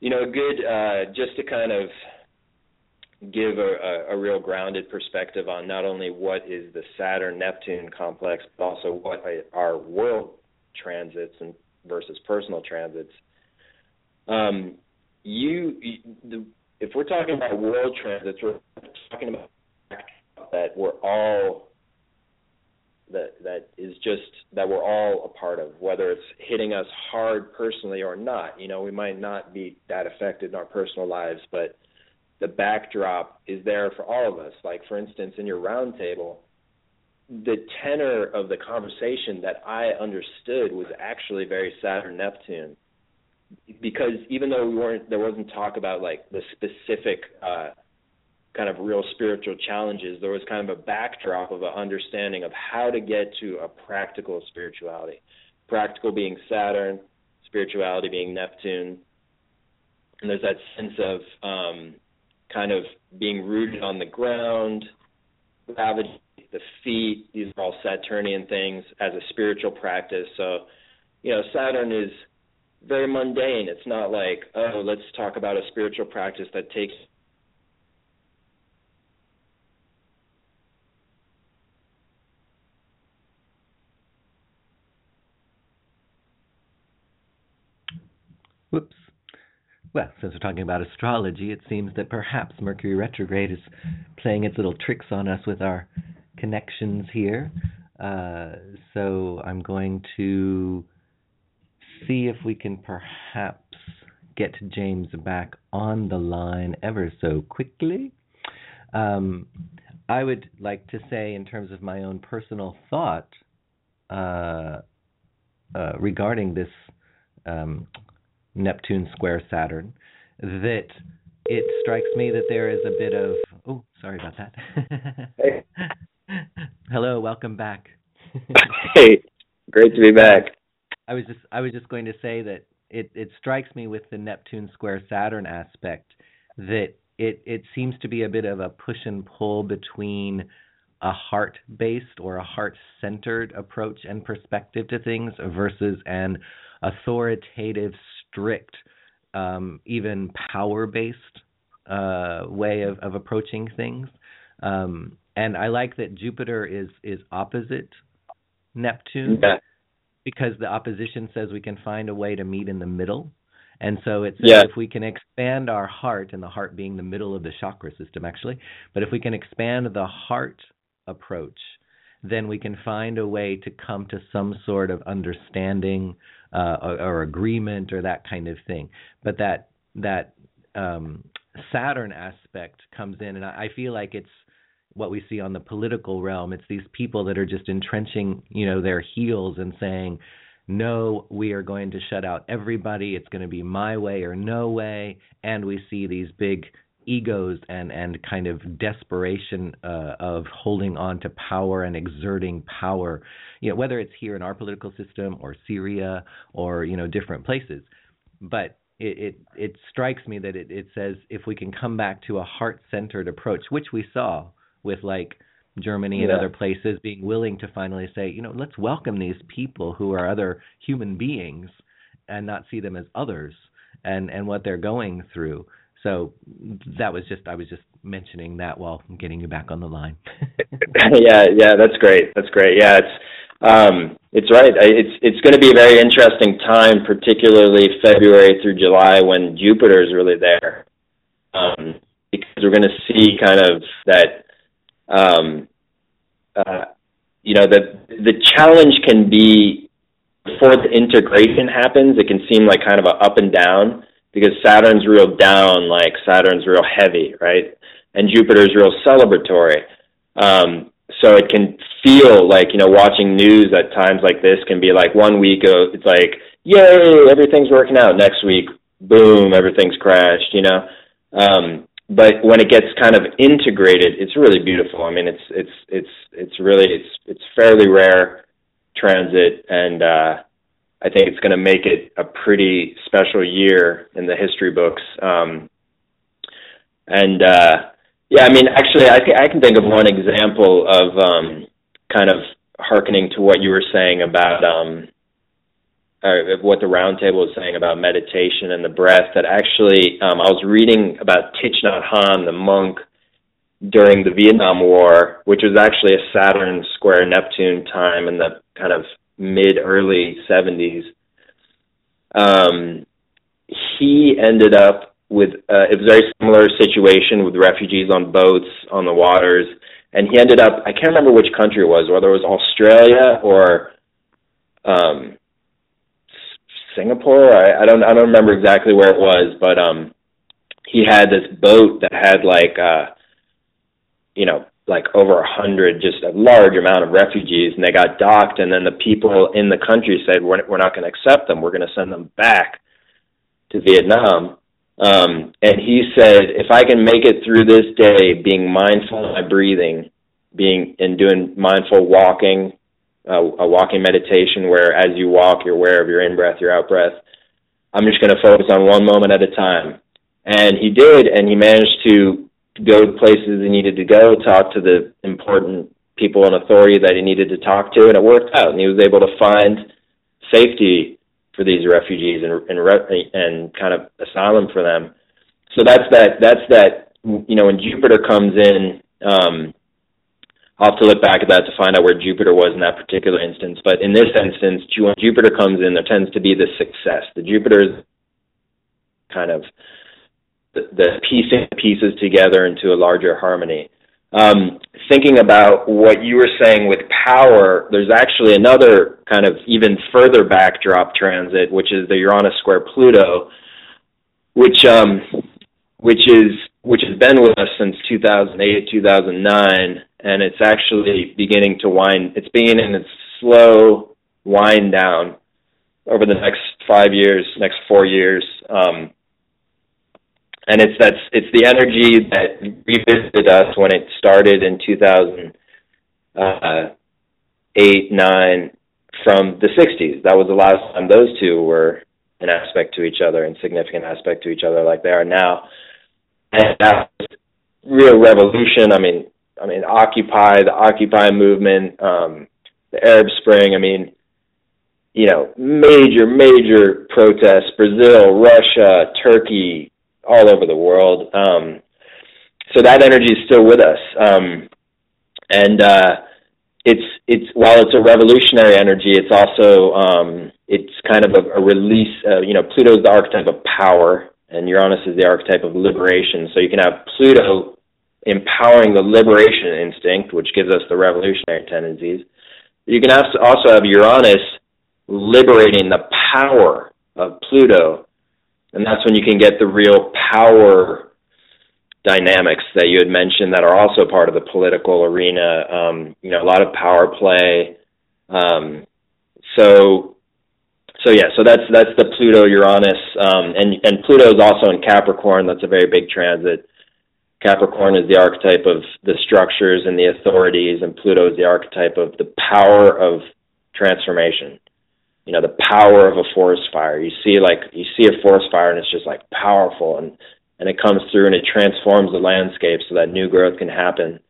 you know, good uh, just to kind of give a, a, a, real grounded perspective on not only what is the Saturn Neptune complex, but also what are world transits and versus personal transits. Um, you, you the, if we're talking about world transits, we're talking about that we're all that that is just that we're all a part of, whether it's hitting us hard personally or not. You know, we might not be that affected in our personal lives, but the backdrop is there for all of us. Like for instance, in your roundtable, the tenor of the conversation that I understood was actually very Saturn Neptune, because even though we weren't, there wasn't talk about like the specific uh, kind of real spiritual challenges. There was kind of a backdrop of an understanding of how to get to a practical spirituality. Practical being Saturn, spirituality being Neptune, and there's that sense of um, kind of being rooted on the ground, gravity the feet. These are all Saturnian things as a spiritual practice. So, you know, Saturn is very mundane. It's not like, oh, let's talk about a spiritual practice that takes Whoops. Well, since we're talking about astrology, it seems that perhaps Mercury retrograde is playing its little tricks on us with our connections here. Uh, so I'm going to see if we can perhaps get James back on the line ever so quickly. Um, I would like to say, in terms of my own personal thought uh, uh, regarding this um, Neptune square Saturn, that it strikes me that there is a bit of. Oh, sorry about that. hey. Hello, welcome back. hey, great to be back. I was just I was just going to say that it it strikes me with the Neptune square Saturn aspect that it it seems to be a bit of a push and pull between a heart based or a heart centered approach and perspective to things versus an authoritative, strict, um, even power based uh, way of, of approaching things. Um, and I like that Jupiter is is opposite Neptune yeah. because the opposition says we can find a way to meet in the middle. And so it's Yeah. if we can expand our heart, and the heart being the middle of the chakra system, actually, but if we can expand the heart approach, then we can find a way to come to some sort of understanding uh, or, or agreement or that kind of thing. But that that um, Saturn aspect comes in, and I, I feel like it's what we see on the political realm. It's these people that are just entrenching, you know, their heels and saying, "No, we are going to shut out everybody. It's going to be my way or no way." And we see these big egos and and kind of desperation uh, of holding on to power and exerting power. You know, whether it's here in our political system or Syria or you know different places, but it, it it strikes me that it, it says if we can come back to a heart centered approach, which we saw with like Germany and Yeah. other places being willing to finally say, you know, let's welcome these people who are other human beings and not see them as others and and what they're going through. So that was just I was just mentioning that while getting you back on the line. yeah, yeah, that's great. That's great. Yeah, it's um, it's right. It's it's going to be a very interesting time, particularly February through July when Jupiter is really there, um, because we're going to see kind of that. Um, uh, you know, the the challenge can be before the integration happens. It can seem like kind of a up and down because Saturn's real down, like Saturn's real heavy, right? And Jupiter's real celebratory. Um, so it can feel like you know watching news at times like this can be like one week of it's like yay everything's working out next week boom everything's crashed you know um but when it gets kind of integrated it's really beautiful i mean it's it's it's it's really it's it's fairly rare transit and uh i think it's going to make it a pretty special year in the history books um and uh yeah, I mean, actually, I, th- I can think of one example of um, kind of hearkening to what you were saying about um, or what the roundtable was saying about meditation and the breath. That actually, um, I was reading about Thich Nhat Hanh, the monk during the Vietnam War, which was actually a Saturn square Neptune time in the kind of mid early 70s. Um, he ended up with uh, a very similar situation with refugees on boats on the waters, and he ended up I can't remember which country it was, whether it was Australia or um, Singapore. I, I don't I don't remember exactly where it was, but um, he had this boat that had like uh, you know like over a hundred, just a large amount of refugees, and they got docked, and then the people in the country said we're we're not going to accept them, we're going to send them back to Vietnam. Um, and he said, if I can make it through this day being mindful of my breathing, being and doing mindful walking, uh, a walking meditation where as you walk, you're aware of your in breath, your out breath. I'm just going to focus on one moment at a time. And he did, and he managed to go to places he needed to go, talk to the important people in authority that he needed to talk to, and it worked out. And he was able to find safety for these refugees and and, and kind of asylum for them. So that's that. That's that. You know, when Jupiter comes in, um, I'll have to look back at that to find out where Jupiter was in that particular instance. But in this instance, when Jupiter comes in, there tends to be this success. The Jupiter is kind of the, piecing pieces together into a larger harmony. Um, thinking about what you were saying with power, there's actually another kind of even further backdrop transit, which is the Uranus square Pluto, which um, which is which has been with us since 2008, 2009, and it's actually beginning to wind. It's beginning its slow wind down over the next five years, next four years. Um, and it's that's it's the energy that revisited us when it started in 2008 9 from the 60s that was the last time those two were an aspect to each other and significant aspect to each other like they are now. And that was real revolution. I mean i mean occupy the occupy movement um the arab spring i mean you know major major protests. Brazil russia turkey all over the world. Um, so that energy is still with us, um, and uh, it's it's while it's a revolutionary energy, it's also um, it's kind of a, a release. Uh, you know, Pluto's the archetype of power, and Uranus is the archetype of liberation. So you can have Pluto empowering the liberation instinct, which gives us the revolutionary tendencies. You can also have Uranus liberating the power of Pluto, and that's when you can get the real power dynamics that you had mentioned that are also part of the political arena. Um, you know, a lot of power play. Um, so, so yeah, so that's that's the Pluto Uranus, um, and and Pluto is also in Capricorn. That's a very big transit. Capricorn is the archetype of the structures and the authorities, and Pluto is the archetype of the power of transformation. You know, the power of a forest fire. You see, like you see a forest fire, and it's just like powerful, and and it comes through and it transforms the landscape so that new growth can happen.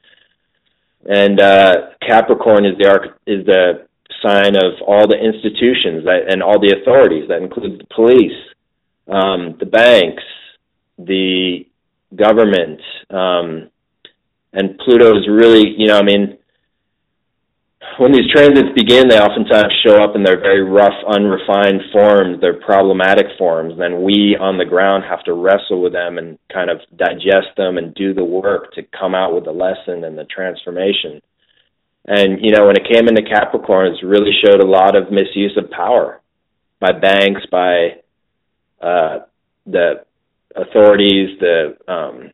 And uh, Capricorn is the arc is the sign of all the institutions that, and all the authorities. That includes the police, um, the banks, the government, um, and Pluto is really, you know, I mean, when these transits begin, they oftentimes show up in their very rough, unrefined forms, their problematic forms. Then we on the ground have to wrestle with them and kind of digest them and do the work to come out with the lesson and the transformation. And, you know, when it came into Capricorn, it really showed a lot of misuse of power by banks, by uh, the authorities, the um,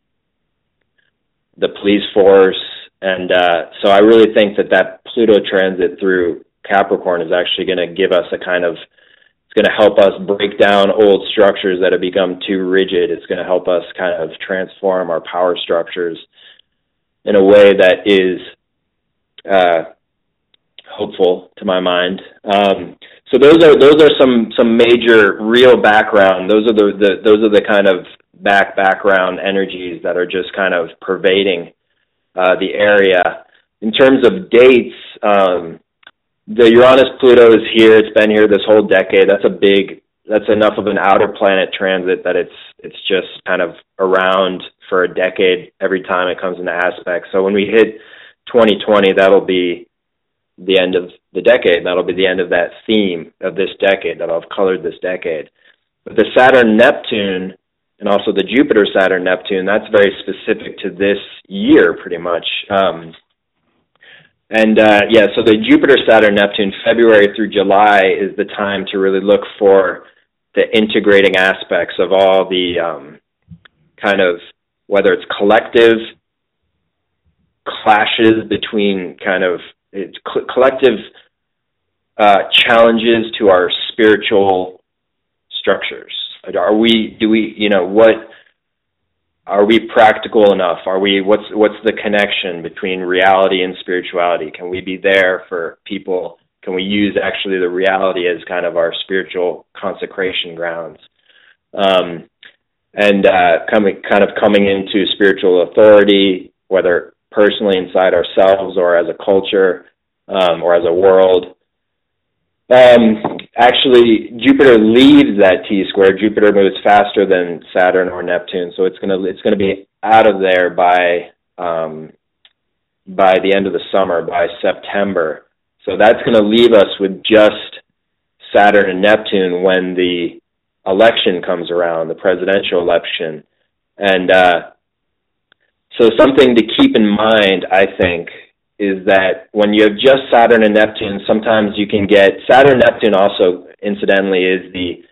the police force, and uh, so I really think that that Pluto transit through Capricorn is actually going to give us a kind of it's going to help us break down old structures that have become too rigid. It's going to help us kind of transform our power structures in a way that is uh, hopeful to my mind. Um, so those are those are some some major real background. Those are the, the those are the kind of back background energies that are just kind of pervading uh, the area. In terms of dates, um, the Uranus Pluto is here. It's been here this whole decade. That's a big. That's enough of an outer planet transit that it's it's just kind of around for a decade every time it comes into aspect. So when we hit 2020, that'll be the end of the decade. That'll be the end of that theme of this decade that'll have colored this decade. But the Saturn Neptune and also the Jupiter Saturn Neptune, that's very specific to this year pretty much. Um, and uh, yeah, so the Jupiter Saturn Neptune, February through July is the time to really look for the integrating aspects of all the um, kind of whether it's collective clashes between kind of collective uh, challenges to our spiritual structures. Are we? Do we? You know what? Are we practical enough? Are we? What's what's the connection between reality and spirituality? Can we be there for people? Can we use actually the reality as kind of our spiritual consecration grounds? Um, and uh, coming kind of coming into spiritual authority, whether personally inside ourselves or as a culture um, or as a world. Um, actually, Jupiter leaves that T square. Jupiter moves faster than Saturn or Neptune, so it's gonna it's gonna be out of there by um, by the end of the summer, by September. So that's going to leave us with just Saturn and Neptune when the election comes around, the presidential election, and uh, so something to keep in mind, I think, is that when you have just Saturn and Neptune, sometimes you can get Saturn Neptune also incidentally is the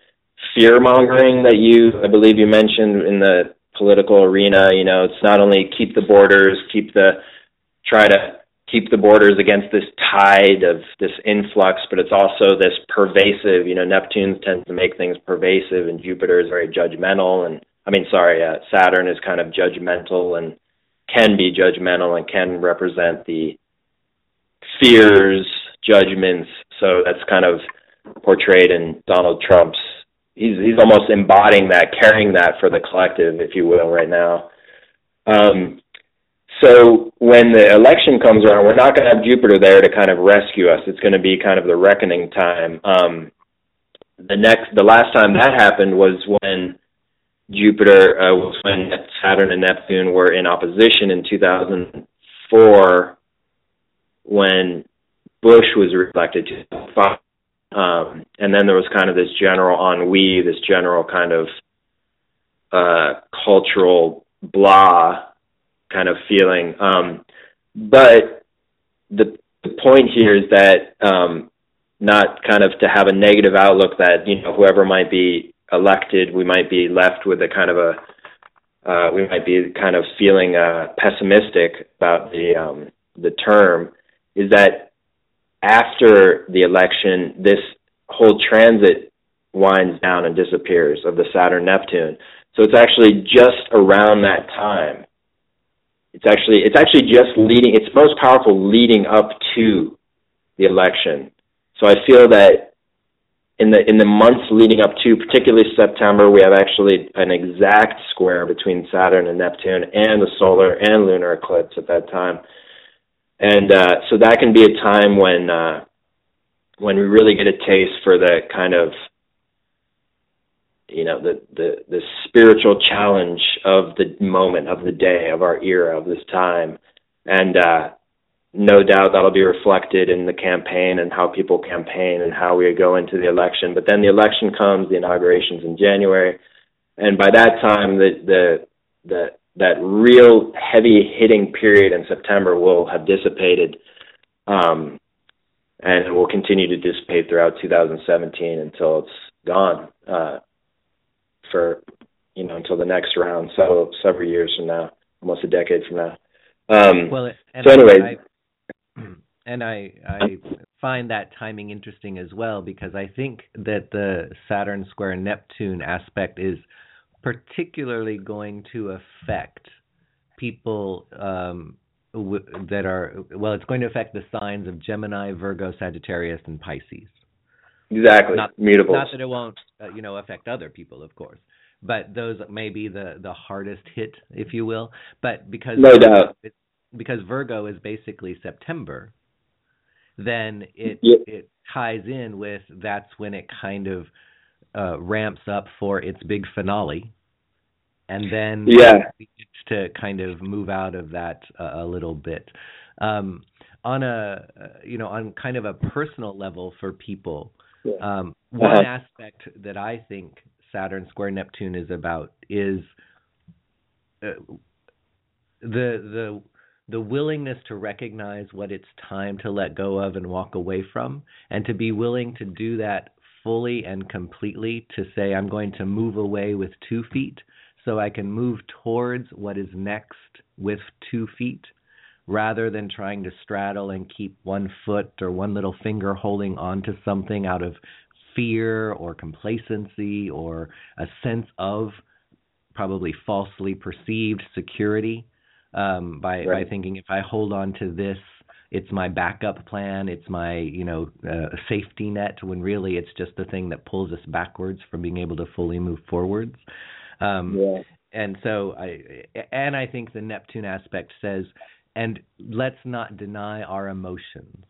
fear mongering that you I believe you mentioned in the political arena. You know, it's not only keep the borders, keep the try to keep the borders against this tide of this influx, but it's also this pervasive, you know, Neptune tends to make things pervasive and Jupiter is very judgmental and I mean sorry, uh, Saturn is kind of judgmental and can be judgmental and can represent the fears, judgments. So that's kind of portrayed in Donald Trump's. He's he's almost embodying that, carrying that for the collective, if you will, right now. Um, so when the election comes around, we're not going to have Jupiter there to kind of rescue us. It's going to be kind of the reckoning time. Um, the next, the last time that happened was when Jupiter uh, was when Saturn and Neptune were in opposition in 2004 when Bush was reelected. Um, and then there was kind of this general ennui, this general kind of uh, cultural blah kind of feeling. Um, but the, the point here is that um, not kind of to have a negative outlook that you know whoever might be elected, we might be left with a kind of a uh, we might be kind of feeling uh, pessimistic about the um, the term. Is that after the election, this whole transit winds down and disappears of the Saturn Neptune. So it's actually just around that time. It's actually it's actually just leading. It's most powerful leading up to the election. So I feel that in the in the months leading up to, particularly September, we have actually an exact square between Saturn and Neptune, and the solar and lunar eclipse at that time, and uh, so that can be a time when uh, when we really get a taste for the kind of you know the the the spiritual challenge of the moment of the day of our era of this time. And uh no doubt that'll be reflected in the campaign and how people campaign and how we go into the election. But then the election comes, the inauguration's in January, and by that time, the the the that real heavy hitting period in September will have dissipated, um, and will continue to dissipate throughout 2017 until it's gone uh, for you know until the next round, so several years from now, almost a decade from now. Um, well, so anyway, and I I find that timing interesting as well because I think that the Saturn square Neptune aspect is particularly going to affect people um, w- that are well. It's going to affect the signs of Gemini, Virgo, Sagittarius, and Pisces. Exactly, not, mutable. Not that it won't, uh, you know, affect other people, of course, but those may be the the hardest hit, if you will. But because no doubt, because Virgo is basically September, then it yep. it ties in with that's when it kind of uh, ramps up for its big finale, and then yeah, to kind of move out of that uh, a little bit. Um, on a uh, you know on kind of a personal level for people, yeah. um, one uh-huh. aspect that I think Saturn square Neptune is about is uh, the the the willingness to recognize what it's time to let go of and walk away from, and to be willing to do that fully and completely to say, I'm going to move away with two feet so I can move towards what is next with two feet rather than trying to straddle and keep one foot or one little finger holding onto something out of fear or complacency or a sense of probably falsely perceived security um, by right. by thinking if I hold on to this, it's my backup plan, it's my you know uh, safety net. When really it's just the thing that pulls us backwards from being able to fully move forwards. Um, yeah. And so I and I think the Neptune aspect says, and let's not deny our emotions.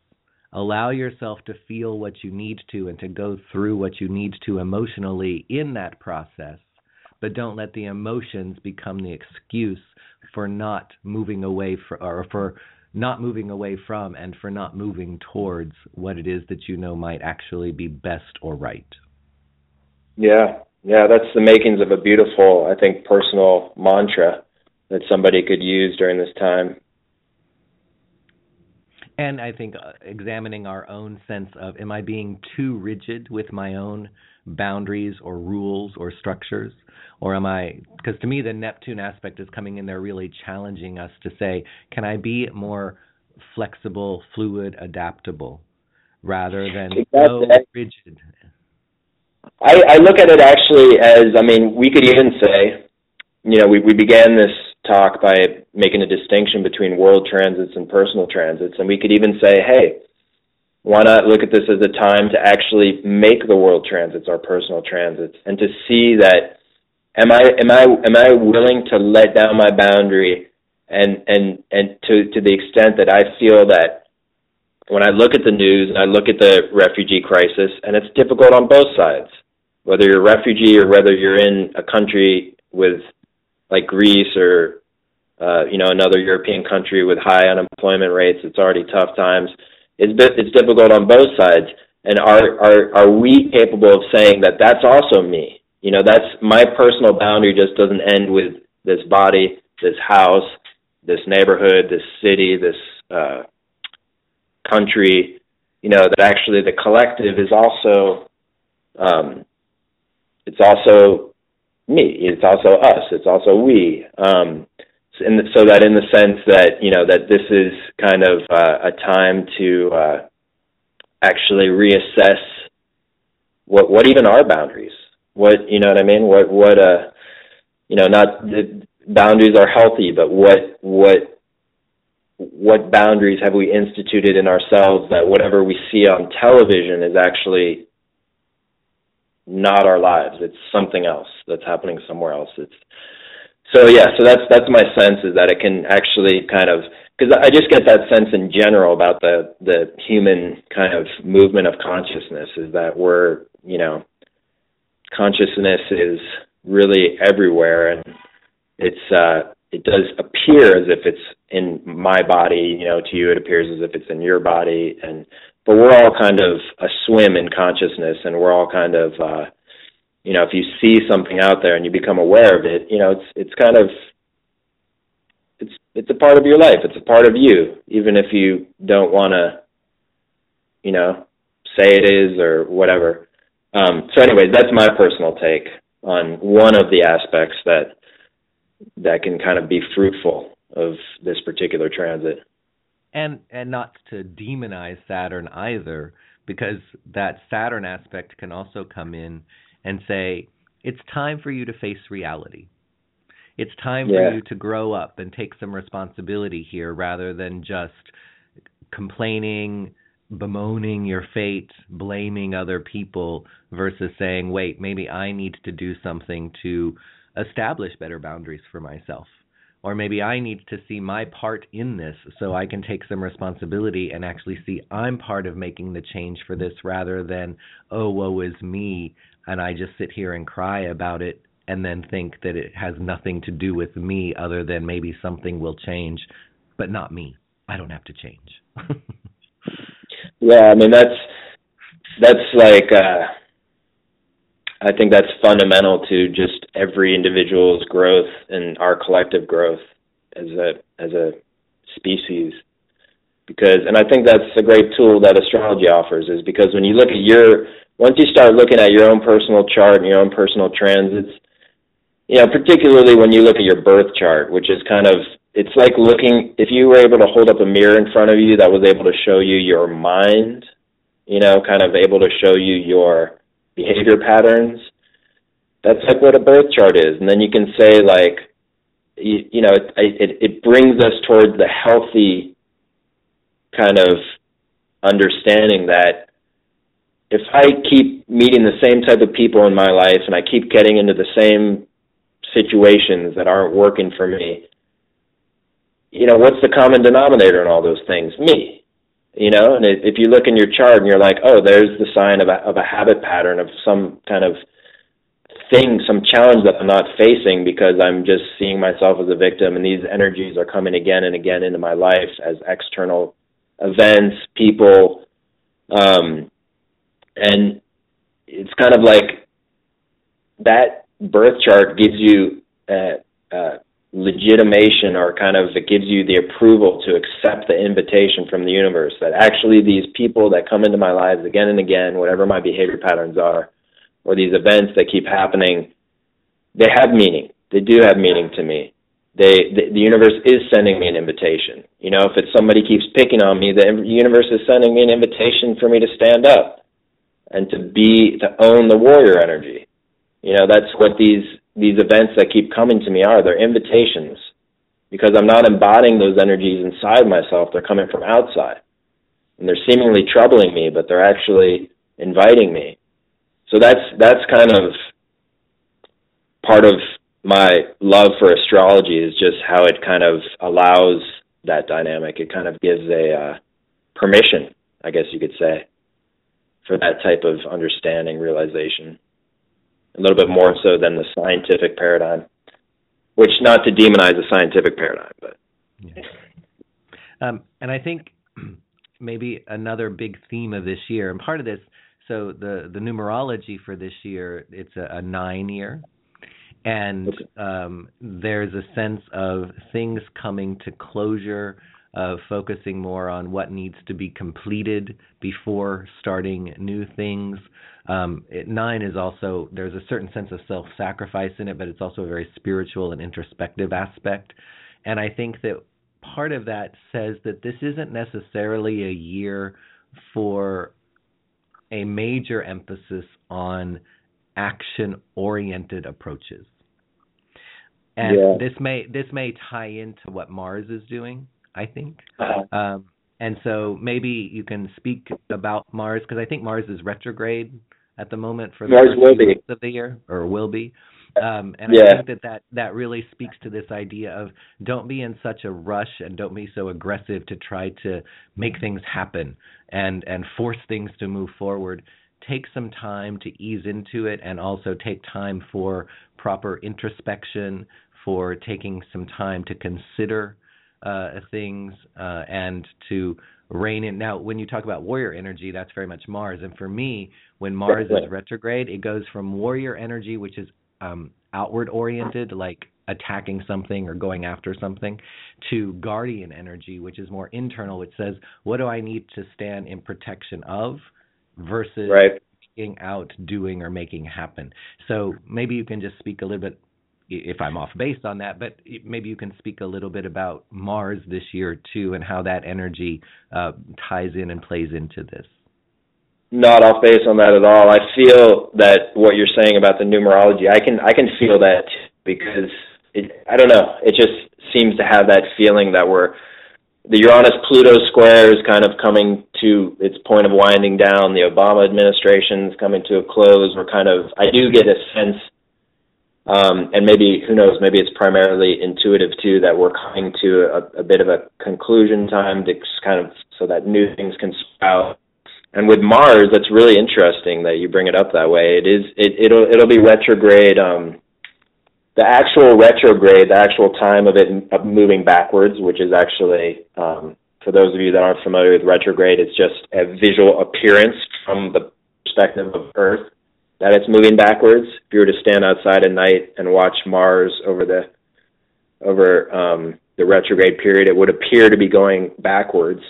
Allow yourself to feel what you need to and to go through what you need to emotionally in that process, but don't let the emotions become the excuse for not moving away for, or for not moving away from and for not moving towards what it is that you know might actually be best or right. Yeah, yeah, that's the makings of a beautiful, I think, personal mantra that somebody could use during this time. And I think uh, examining our own sense of am I being too rigid with my own boundaries or rules or structures? Or am I, because to me, the Neptune aspect is coming in there really challenging us to say, can I be more flexible, fluid, adaptable rather than so rigid? I, I look at it actually as, I mean, we could even say, you know, we, we began this talk by making a distinction between world transits and personal transits, and we could even say, hey, why not look at this as a time to actually make the world transits our personal transits and to see that am I am I am I willing to let down my boundary and and and to to the extent that I feel that when I look at the news and I look at the refugee crisis and it's difficult on both sides whether you're a refugee or whether you're in a country with like Greece or uh, you know another European country with high unemployment rates it's already tough times it's it's difficult on both sides and are are are we capable of saying that that's also me? You know, that's my personal boundary. Just doesn't end with this body, this house, this neighborhood, this city, this uh, country. You know, that actually the collective is also um, it's also me. It's also us. It's also we. Um, and so that in the sense that you know that this is kind of uh, a time to uh, actually reassess what what even are boundaries. What you know what I mean? What what uh you know not the boundaries are healthy, but what what what boundaries have we instituted in ourselves that whatever we see on television is actually not our lives. It's something else that's happening somewhere else. It's so yeah. So that's that's my sense is that it can actually kind of because I just get that sense in general about the the human kind of movement of consciousness is that we're you know consciousness is really everywhere and it's uh it does appear as if it's in my body you know to you it appears as if it's in your body and but we're all kind of a swim in consciousness and we're all kind of uh you know if you see something out there and you become aware of it you know it's it's kind of it's it's a part of your life. It's a part of you, even if you don't want to, you know, say it is or whatever. Um, so, anyway, that's my personal take on one of the aspects that that can kind of be fruitful of this particular transit. And and not to demonize Saturn either, because that Saturn aspect can also come in and say it's time for you to face reality it's time yeah. for you to grow up and take some responsibility here rather than just complaining, bemoaning your fate, blaming other people versus saying, wait, maybe I need to do something to establish better boundaries for myself. Or maybe I need to see my part in this so I can take some responsibility and actually see I'm part of making the change for this rather than, oh, woe is me, and I just sit here and cry about it and then think that it has nothing to do with me other than maybe something will change, but not me. I don't have to change. yeah, I mean that's that's like uh I think that's fundamental to just every individual's growth and our collective growth as a as a species because and I think that's a great tool that astrology offers is because when you look at your once you start looking at your own personal chart and your own personal transits you know, particularly when you look at your birth chart, which is kind of it's like looking if you were able to hold up a mirror in front of you that was able to show you your mind, you know, kind of able to show you your behavior patterns. That's like what a birth chart is, and then you can say like, you, you know, it, it it brings us towards the healthy kind of understanding that if I keep meeting the same type of people in my life and I keep getting into the same situations that aren't working for me, you know, what's the common denominator in all those things? Me. You know, and if you look in your chart and you're like, oh, there's the sign of a, of a habit pattern of some kind of thing, some challenge that I'm not facing because I'm just seeing myself as a victim, and these energies are coming again and again into my life as external events, people, um, and it's kind of like that birth chart gives you a, a legitimation or kind of it gives you the approval to accept the invitation from the universe that actually these people that come into my lives again and again, whatever my behavior patterns are, or these events that keep happening, they have meaning. They do have meaning to me. They, the, the universe is sending me an invitation. You know, if it's somebody keeps picking on me, the universe is sending me an invitation for me to stand up and to be to own the warrior energy you know, that's what these these events that keep coming to me are. They're invitations because I'm not embodying those energies inside myself. They're coming from outside. And they're seemingly troubling me, but they're actually inviting me. So that's that's kind of part of my love for astrology is just how it kind of allows that dynamic. It kind of gives a uh, permission, I guess you could say, for that type of understanding, realization a little bit more so than the scientific paradigm. Which, not to demonize the scientific paradigm, but. Yeah. Um, and I think maybe another big theme of this year, and part of this. So the the numerology for this year, it's a, a nine year, and um, there's a sense of things coming to closure, of focusing more on what needs to be completed before starting new things. Um, it, nine is also there's a certain sense of self-sacrifice in it, but it's also a very spiritual and introspective aspect. And I think that part of that says that this isn't necessarily a year for a major emphasis on action-oriented approaches. And Yeah. this may this may tie into what Mars is doing. I think. Uh, Um, and so maybe you can speak about Mars because I think Mars is retrograde at the moment for the Mars will be. of the year, or will be. Um, and Yeah. I think that, that that really speaks to this idea of don't be in such a rush and don't be so aggressive to try to make things happen and and force things to move forward. Take some time to ease into it and also take time for proper introspection, for taking some time to consider uh, things uh, and to rein in. Now, when you talk about warrior energy, that's very much Mars. And for me, when Mars is retrograde, it goes from warrior energy, which is um, outward oriented, like attacking something or going after something, to guardian energy, which is more internal, which says, what do I need to stand in protection of versus right. being out doing or making happen. So maybe you can just speak a little bit if I'm off base on that, but maybe you can speak a little bit about Mars this year too and how that energy uh, ties in and plays into this. not off base on that at all. I feel that what you're saying about the numerology, I can I can feel that because it I don't know, it just seems to have that feeling that we're the Uranus Pluto square is kind of coming to its point of winding down. The Obama administration's coming to a close. We're kind of I do get a sense um, and maybe who knows, maybe it's primarily intuitive too that we're coming to a, a bit of a conclusion time to kind of so that new things can sprout and with Mars, that's really interesting that you bring it up that way. It is it it'll it'll be retrograde. Um, the actual retrograde, the actual time of it of moving backwards, which is actually um, for those of you that aren't familiar with retrograde, it's just a visual appearance from the perspective of Earth that it's moving backwards. If you were to stand outside at night and watch Mars over the over um, the retrograde period, it would appear to be going backwards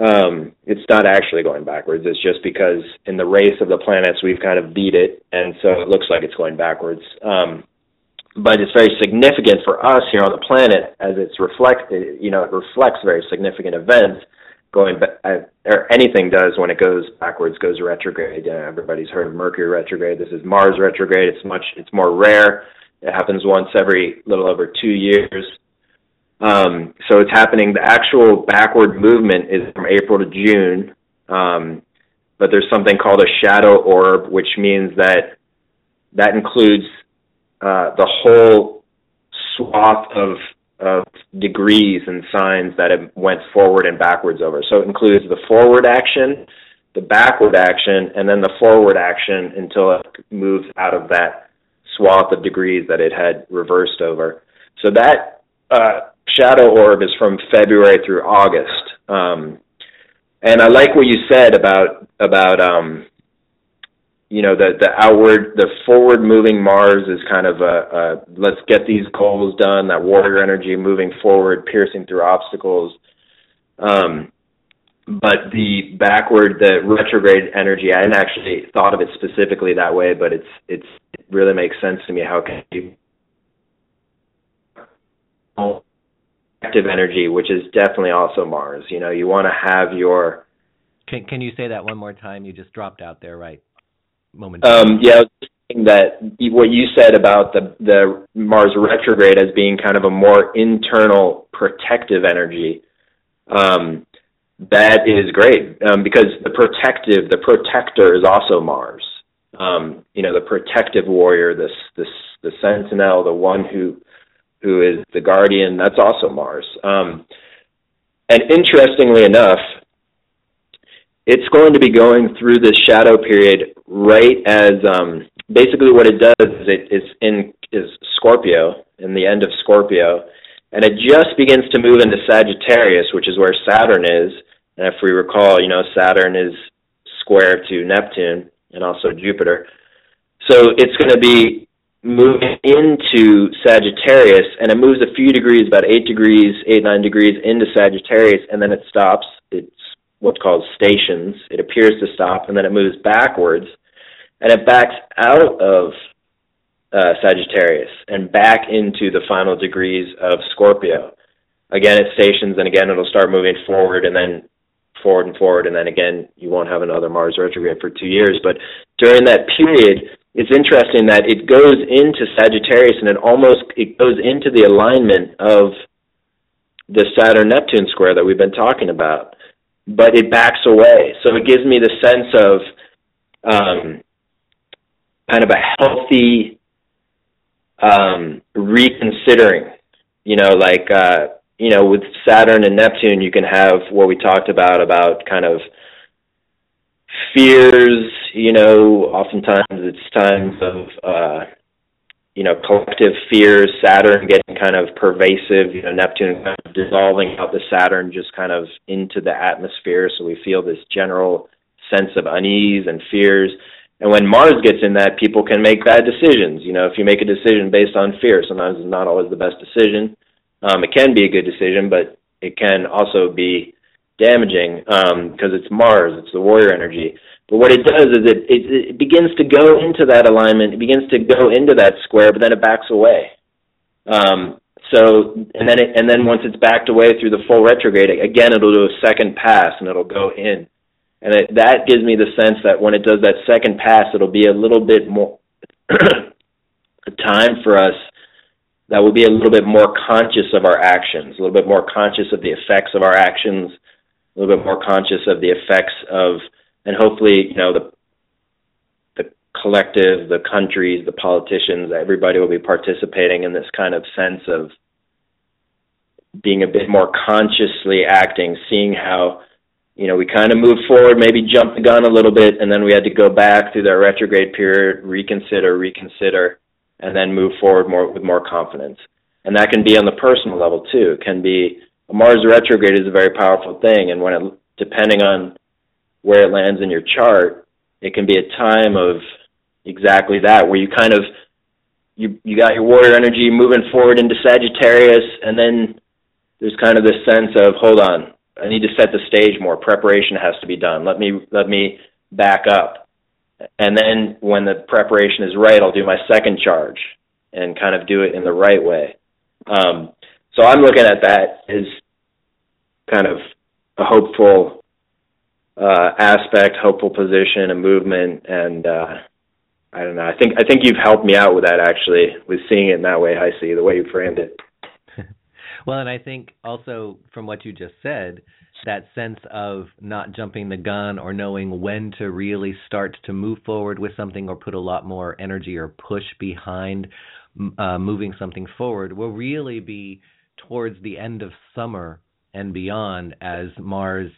um, it's not actually going backwards. It's just because in the race of the planets we've kind of beat it, and so it looks like it's going backwards. Um, but it's very significant for us here on the planet as it's reflected. You know, it reflects very significant events going back, or anything does when it goes backwards, goes retrograde. Know, everybody's heard of Mercury retrograde. This is Mars retrograde. It's much, it's more rare. It happens once every little over two years. Um, so it's happening. The actual backward movement is from April to June, um, but there's something called a shadow orb, which means that that includes uh, the whole swath of of degrees and signs that it went forward and backwards over. So it includes the forward action, the backward action, and then the forward action until it moves out of that swath of degrees that it had reversed over. So that uh, shadow orb is from February through August. Um, and I like what you said about about um, you know the the outward the forward moving Mars is kind of a, a let's get these goals done that warrior energy moving forward piercing through obstacles um, but the backward the retrograde energy I hadn't actually thought of it specifically that way but it's it's it really makes sense to me how can you active energy which is definitely also Mars you know you want to have your Can can you say that one more time? You just dropped out there, right? Momentarily. Um, yeah, that what you said about the the Mars retrograde as being kind of a more internal protective energy. Um, that is great um, because the protective, the protector is also Mars. Um, you know, the protective warrior, this this the sentinel, the one who who is the guardian. That's also Mars. Um, and interestingly enough, it's going to be going through this shadow period right as um, basically what it does is it is in is Scorpio in the end of Scorpio, and it just begins to move into Sagittarius, which is where Saturn is, And if we recall, you know, Saturn is square to Neptune and also Jupiter. So it's going to be moving into Sagittarius, and it moves a few degrees, about eight degrees, eight, nine degrees into Sagittarius, and then it stops. It's what's called stations. It appears to stop, and then it moves backwards, and it backs out of uh, Sagittarius and back into the final degrees of Scorpio. Again, it stations, and again, it'll start moving forward, and then forward and forward, and then again, you won't have another Mars retrograde for two years. But during that period, it's interesting that it goes into Sagittarius and it almost it goes into the alignment of the Saturn Neptune square that we've been talking about, but it backs away. So it gives me the sense of um, kind of a healthy um, reconsidering. You know, like uh, you know, with Saturn and Neptune, you can have what we talked about about kind of fears, you know, oftentimes it's times of, uh, you know, collective fears, Saturn getting kind of pervasive, you know, Neptune kind of dissolving out the Saturn just kind of into the atmosphere. So we feel this general sense of unease and fears. And when Mars gets in that, people can make bad decisions. You know, if you make a decision based on fear, sometimes it's not always the best decision. Um, it can be a good decision, but it can also be damaging because um, it's Mars, it's the warrior energy. But what it does is it, it it begins to go into that alignment, it begins to go into that square, but then it backs away. Um, so and then it, and then once it's backed away through the full retrograde, again it'll do a second pass and it'll go in, and it, that gives me the sense that when it does that second pass, it'll be a little bit more a time for us that will be a little bit more conscious of our actions, a little bit more conscious of the effects of our actions, a little bit more conscious of the effects of, and hopefully, you know, the the collective, the countries, the politicians, everybody will be participating in this kind of sense of being a bit more consciously acting, seeing how, you know, we kind of moved forward, maybe jumped the gun a little bit, and then we had to go back through that retrograde period, reconsider, reconsider, and then move forward more with more confidence. And that can be on the personal level too. It can be a Mars retrograde is a very powerful thing, and when it, depending on where it lands in your chart, it can be a time of exactly that, where you kind of you you got your warrior energy moving forward into Sagittarius, and then there's kind of this sense of hold on, I need to set the stage more. Preparation has to be done. Let me let me back up, and then when the preparation is right, I'll do my second charge and kind of do it in the right way. Um, so I'm looking at that as kind of a hopeful uh, aspect, hopeful position, a movement, and uh, I don't know. I think I think you've helped me out with that actually, with seeing it in that way. I see the way you framed it. well, and I think also from what you just said, that sense of not jumping the gun or knowing when to really start to move forward with something or put a lot more energy or push behind uh, moving something forward will really be towards the end of summer and beyond as Mars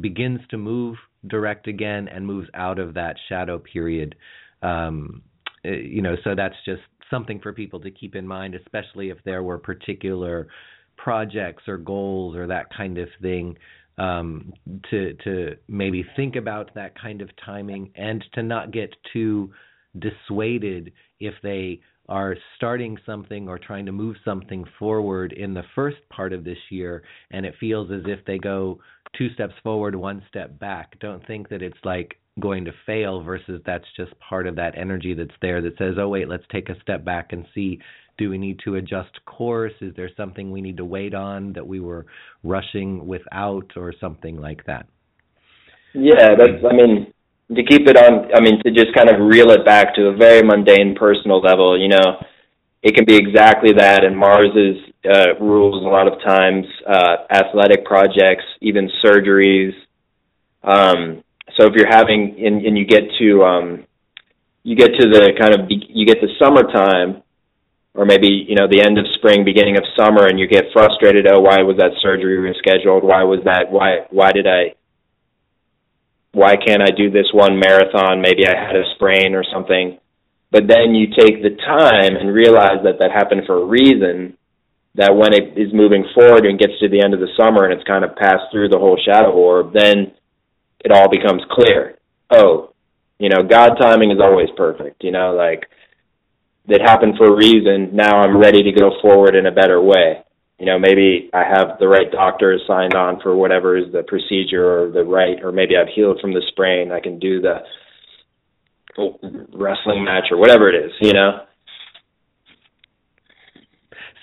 begins to move direct again and moves out of that shadow period. Um, eh, you know, so that's just something for people to keep in mind, especially if there were particular projects or goals or that kind of thing. Um, to to maybe think about that kind of timing and to not get too dissuaded if they are starting something or trying to move something forward in the first part of this year and it feels as if they go two steps forward, one step back. Don't think that it's like going to fail versus that's just part of that energy that's there that says, "Oh wait, let's take a step back and see do we need to adjust course? Is there something we need to wait on that we were rushing without or something like that?" Yeah, that's I mean, to keep it on i mean to just kind of reel it back to a very mundane personal level you know it can be exactly that and mars's uh, rules a lot of times uh, athletic projects even surgeries. Um, so if you're having and, and you get to um, you get to the kind of you get to summertime or maybe you know the end of spring beginning of summer and you get frustrated oh why was that surgery rescheduled? Why was that? Why why did i why can't I do this one marathon? Maybe I had a sprain or something. But then you take the time and realize that that happened for a reason. that when it is moving forward and gets to the end of the summer and it's kind of passed through the whole shadow orb, then it all becomes clear. Oh, you know, God timing is always perfect. You know, like it happened for a reason. Now I'm ready to go forward in a better way. You know, maybe I have the right doctor signed on for whatever is the procedure or the right, or maybe I've healed from the sprain. I can do the wrestling match or whatever it is. You know.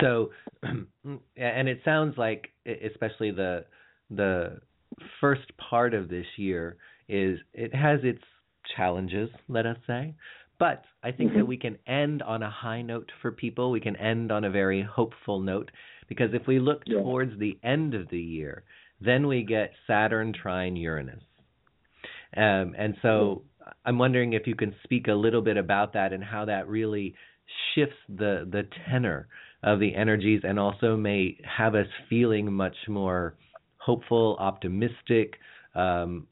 So, and it sounds like, especially the the first part of this year is it has its challenges, let us say, but I think mm-hmm. that we can end on a high note for people. We can end on a very hopeful note because if we look yeah. towards the end of the year, then we get Saturn trine Uranus. Um, and so. I'm wondering if you can speak a little bit about that and how that really shifts the the tenor of the energies and also may have us feeling much more hopeful, optimistic, um,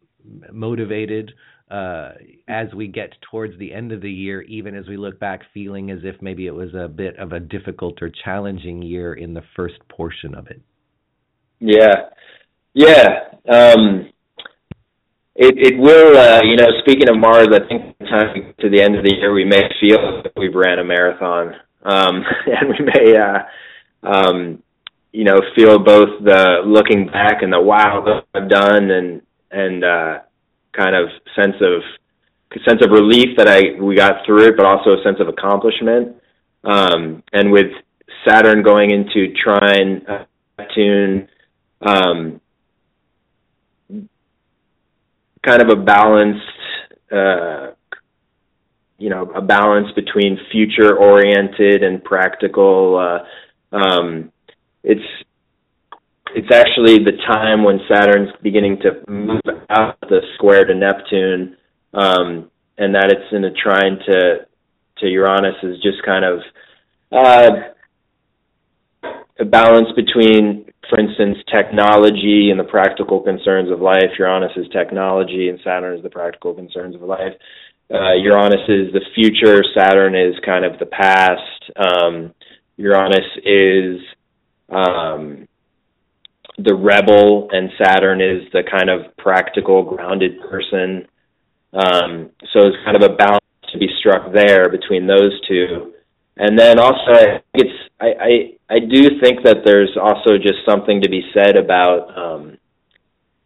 motivated uh, as we get towards the end of the year, even as we look back, feeling as if maybe it was a bit of a difficult or challenging year in the first portion of it. Yeah, yeah. Um, it it will. Uh, you know, speaking of Mars, I think time to the end of the year, we may feel that we've ran a marathon, um, and we may. Uh, um, you know, feel both the looking back and the wow that I've done and and uh kind of sense of sense of relief that I we got through it, but also a sense of accomplishment. Um, and with Saturn going into trine uh, Neptune, um, kind of a balanced, uh, you know, a balance between future oriented and practical. Uh, um, it's it's actually the time when Saturn's beginning to move out the square to Neptune, um, and that it's in a trine to to Uranus is just kind of uh, a balance between, for instance, technology and the practical concerns of life. Uranus is technology, and Saturn is the practical concerns of life. Uh, Uranus is the future. Saturn is kind of the past. Um, Uranus is um, the rebel, and Saturn is the kind of practical, grounded person. Um, so it's kind of a balance to be struck there between those two. And then also, I it's I, I I do think that there's also just something to be said about um,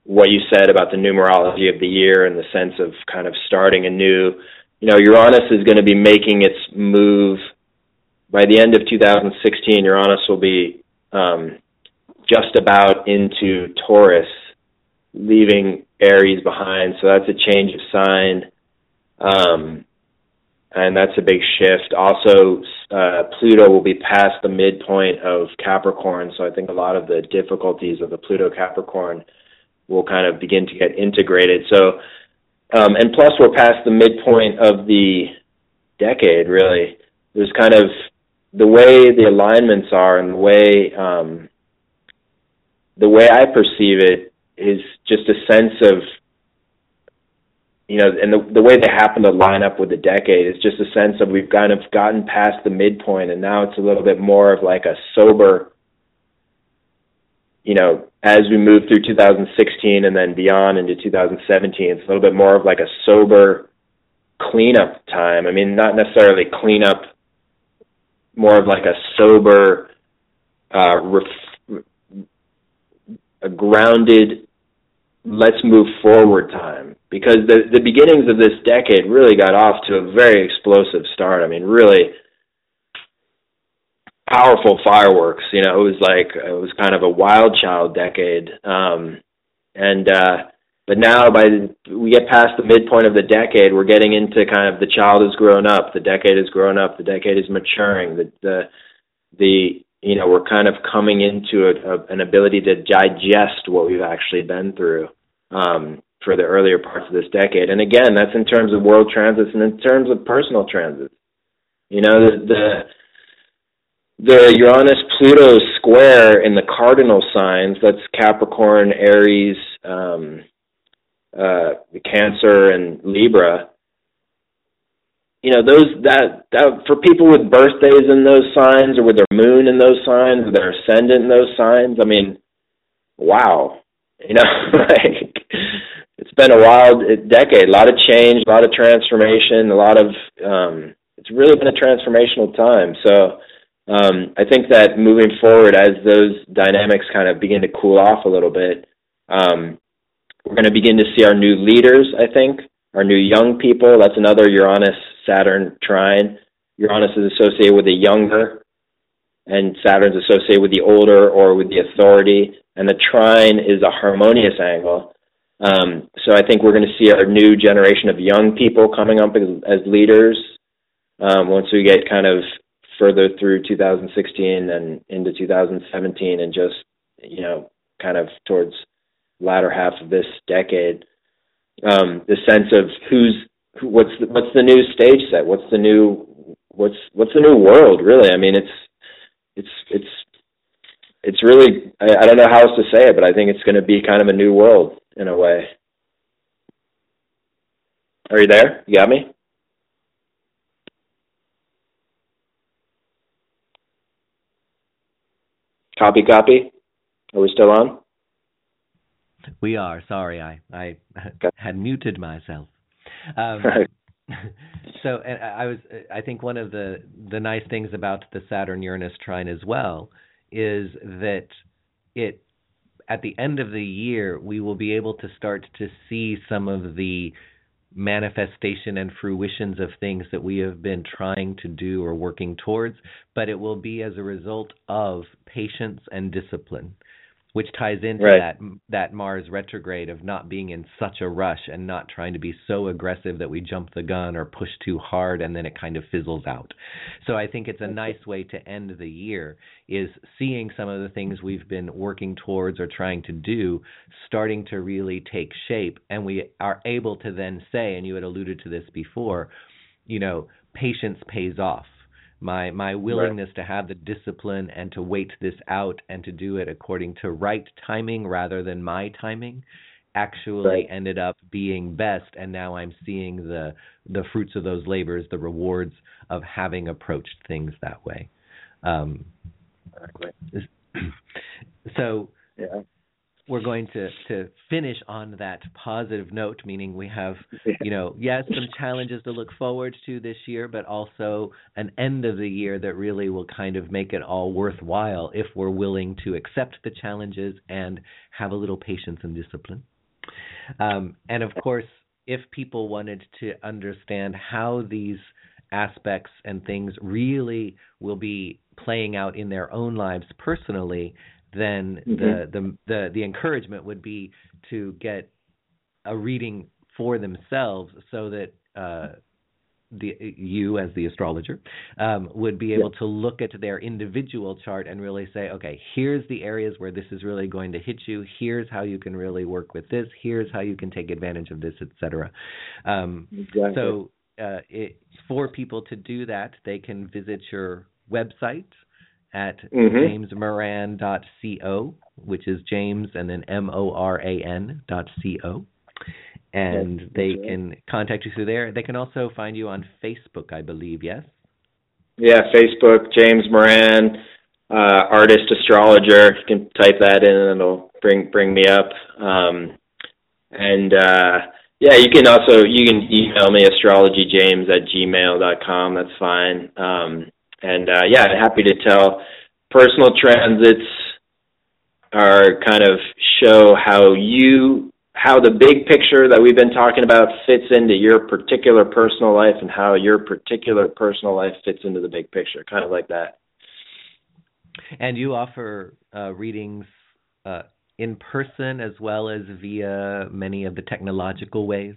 what you said about the numerology of the year in the sense of kind of starting a new. You know, Uranus is going to be making its move by the end of 2016. Uranus will be um, just about into Taurus, leaving Aries behind. So that's a change of sign. Um, and that's a big shift. Also, uh, Pluto will be past the midpoint of Capricorn, so I think a lot of the difficulties of the Pluto Capricorn will kind of begin to get integrated. So, um, and plus, we're past the midpoint of the decade. Really, there's kind of the way the alignments are and the way um, the way I perceive it is just a sense of you know, and the the way they happen to line up with the decade is just a sense of we've kind of gotten past the midpoint and now it's a little bit more of like a sober you know, as we move through 2016 and then beyond into 2017, it's a little bit more of like a sober cleanup time. I mean, not necessarily cleanup, more of like a sober, uh, ref- a grounded let's move forward time because the the beginnings of this decade really got off to a very explosive start. I mean, really powerful fireworks. You know, it was like it was kind of a wild child decade. Um, and uh, but now, by the, we get past the midpoint of the decade, we're getting into kind of the child has grown up, the decade has grown up, the decade is maturing, the the the you know, we're kind of coming into a, a, an ability to digest what we've actually been through um, for the earlier parts of this decade. And again, that's in terms of world transits and in terms of personal transits. You know, the the, the Uranus Pluto square in the cardinal signs, that's Capricorn, Aries, um, uh, Cancer, and Libra you know those that that for people with birthdays in those signs or with their moon in those signs or their ascendant in those signs i mean wow. You know like it's been a wild decade. A lot of change a lot of transformation a lot of um it's really been a transformational time. So um i think that moving forward as those dynamics kind of begin to cool off a little bit um we're going to begin to see our new leaders i think our new young people. That's another uranus Saturn trine. Uranus is associated with the younger, and Saturn's associated with the older or with the authority. And the trine is a harmonious angle. Um, so I think we're going to see our new generation of young people coming up as, as leaders um, once we get kind of further through 2016 and into 2017 and just, you know, kind of towards latter half of this decade. Um, the sense of who's what's the, what's the new stage set? What's the new what's what's the new world? Really, I mean, it's it's it's it's really I, I don't know how else to say it, but I think it's going to be kind of a new world in a way. Are you there? You got me? Copy, copy. Are we still on? We are. Sorry, I I okay. had muted myself. Um, right. so and I was I think one of the the nice things about the Saturn Uranus trine as well is that it at the end of the year we will be able to start to see some of the manifestation and fruitions of things that we have been trying to do or working towards, but it will be as a result of patience and discipline which ties into right. that that Mars retrograde of not being in such a rush and not trying to be so aggressive that we jump the gun or push too hard and then it kind of fizzles out. So I think it's a nice way to end the year is seeing some of the things we've been working towards or trying to do starting to really take shape and we are able to then say and you had alluded to this before, you know, patience pays off my my willingness right. to have the discipline and to wait this out and to do it according to right timing rather than my timing actually right. ended up being best and now I'm seeing the the fruits of those labors the rewards of having approached things that way um, exactly. so yeah we're going to to finish on that positive note meaning we have you know yes some challenges to look forward to this year but also an end of the year that really will kind of make it all worthwhile if we're willing to accept the challenges and have a little patience and discipline. Um, and of course if people wanted to understand how these aspects and things really will be playing out in their own lives personally then mm-hmm. the, the the the encouragement would be to get a reading for themselves so that uh, the you as the astrologer um, would be able yeah. to look at their individual chart and really say, okay, here's the areas where this is really going to hit you. Here's how you can really work with this. Here's how you can take advantage of this, etc. Um, exactly. So uh, it, for people to do that, they can visit your website at mm-hmm. jamesmoran.co, which is James and then M O R A N dot C O. And that's, they right. can contact you through there. They can also find you on Facebook, I believe, yes? Yeah, Facebook, James Moran, uh, artist astrologer. You can type that in and it'll bring bring me up. Um, and uh, yeah, you can also you can email me astrologyjames at gmail dot com. That's fine. Um, and uh, yeah, happy to tell. Personal transits are kind of show how you how the big picture that we've been talking about fits into your particular personal life and how your particular personal life fits into the big picture kind of like that. And you offer uh, readings uh, in person as well as via many of the technological ways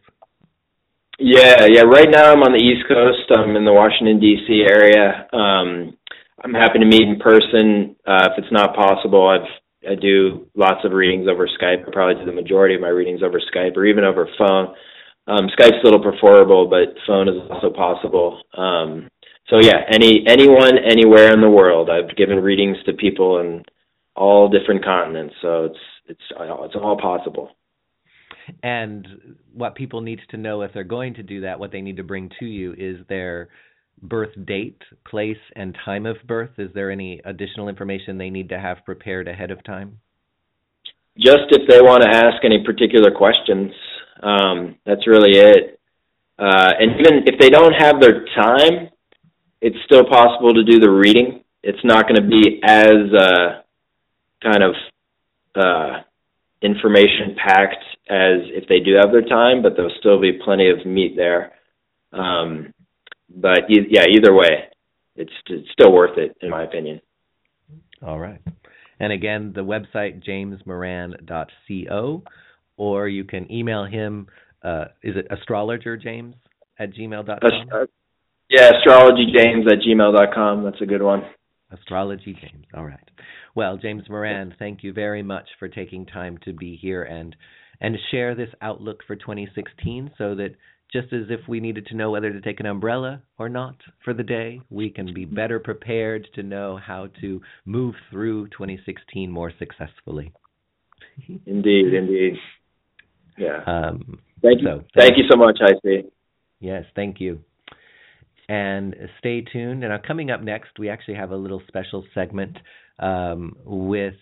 yeah, yeah. Right now I'm on the East Coast. I'm in the Washington D.C. area. Um, I'm happy to meet in person. Uh, if it's not possible, I've I do lots of readings over Skype. I probably do the majority of my readings over Skype or even over phone. Um, Skype's a little preferable, but phone is also possible. Um, so yeah, any anyone anywhere in the world. I've given readings to people in all different continents, so it's it's it's all possible. And what people need to know if they're going to do that, what they need to bring to you is their birth date, place, and time of birth. Is there any additional information they need to have prepared ahead of time? Just if they want to ask any particular questions, um, that's really it. Uh, and even if they don't have their time, it's still possible to do the reading. It's not going to be as uh, kind of uh, information packed as if they do have their time, but there'll still be plenty of meat there. Um, but yeah, either way, it's, it's still worth it in my opinion. All right. And again, the website jamesmoran.co, or you can email him. Uh, is it astrologer james at gmail.com? Uh, yeah, astrologyjames at gmail.com. That's a good one. Astrology James. All right. Well, James Moran, thank you very much for taking time to be here and and share this outlook for 2016 so that just as if we needed to know whether to take an umbrella or not for the day, we can be better prepared to know how to move through 2016 more successfully. Indeed, indeed. Yeah. Um, thank you. So, thank, thank you so much, HiC. Yes, thank you. And stay tuned. And coming up next, we actually have a little special segment um, with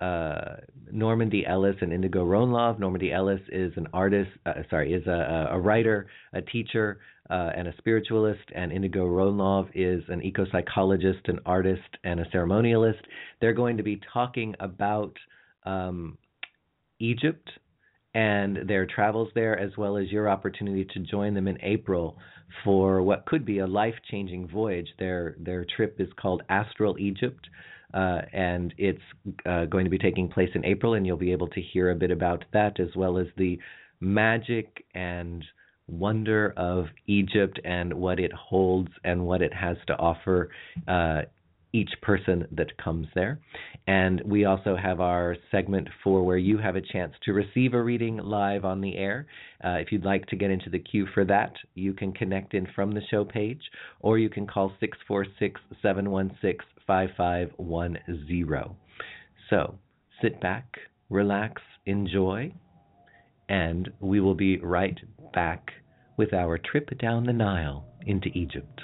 uh, Normandi Ellis and Indigo Rønlov. Normandi Ellis is an artist, uh, sorry, is a, a, writer, a teacher, uh, and a spiritualist, and Indigo Rønlov is an eco psychologist, an artist, and a ceremonialist. They're going to be talking about um, Egypt and their travels there, as well as your opportunity to join them in April for what could be a life changing voyage. Their their trip is called Astral Egypt uh, and it's uh, going to be taking place in April, and you'll be able to hear a bit about that as well as the magic and wonder of Egypt and what it holds and what it has to offer uh, each person that comes there. And we also have our segment for where you have a chance to receive a reading live on the air. Uh, if you'd like to get into the queue for that, you can connect in from the show page or you can call 646 716 5510. So sit back, relax, enjoy, and we will be right back with our trip down the Nile into Egypt.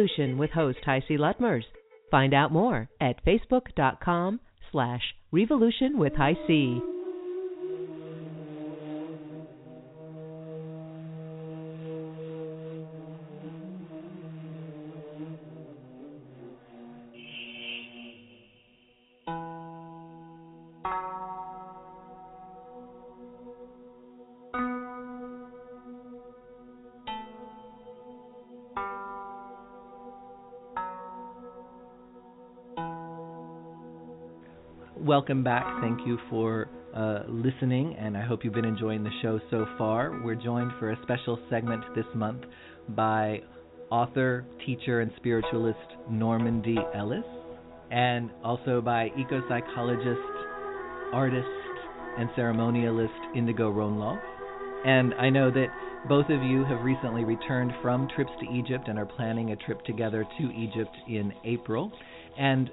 Revolution with host HiC Lutmers. Find out more at facebook.com slash revolution with high C. welcome back. Thank you for uh, listening, and I hope you've been enjoying the show so far. We're joined for a special segment this month by author, teacher, and spiritualist Normandi Ellis, and also by eco psychologist, artist, and ceremonialist Indigo Rønlov. And I know that both of you have recently returned from trips to Egypt and are planning a trip together to Egypt in April. And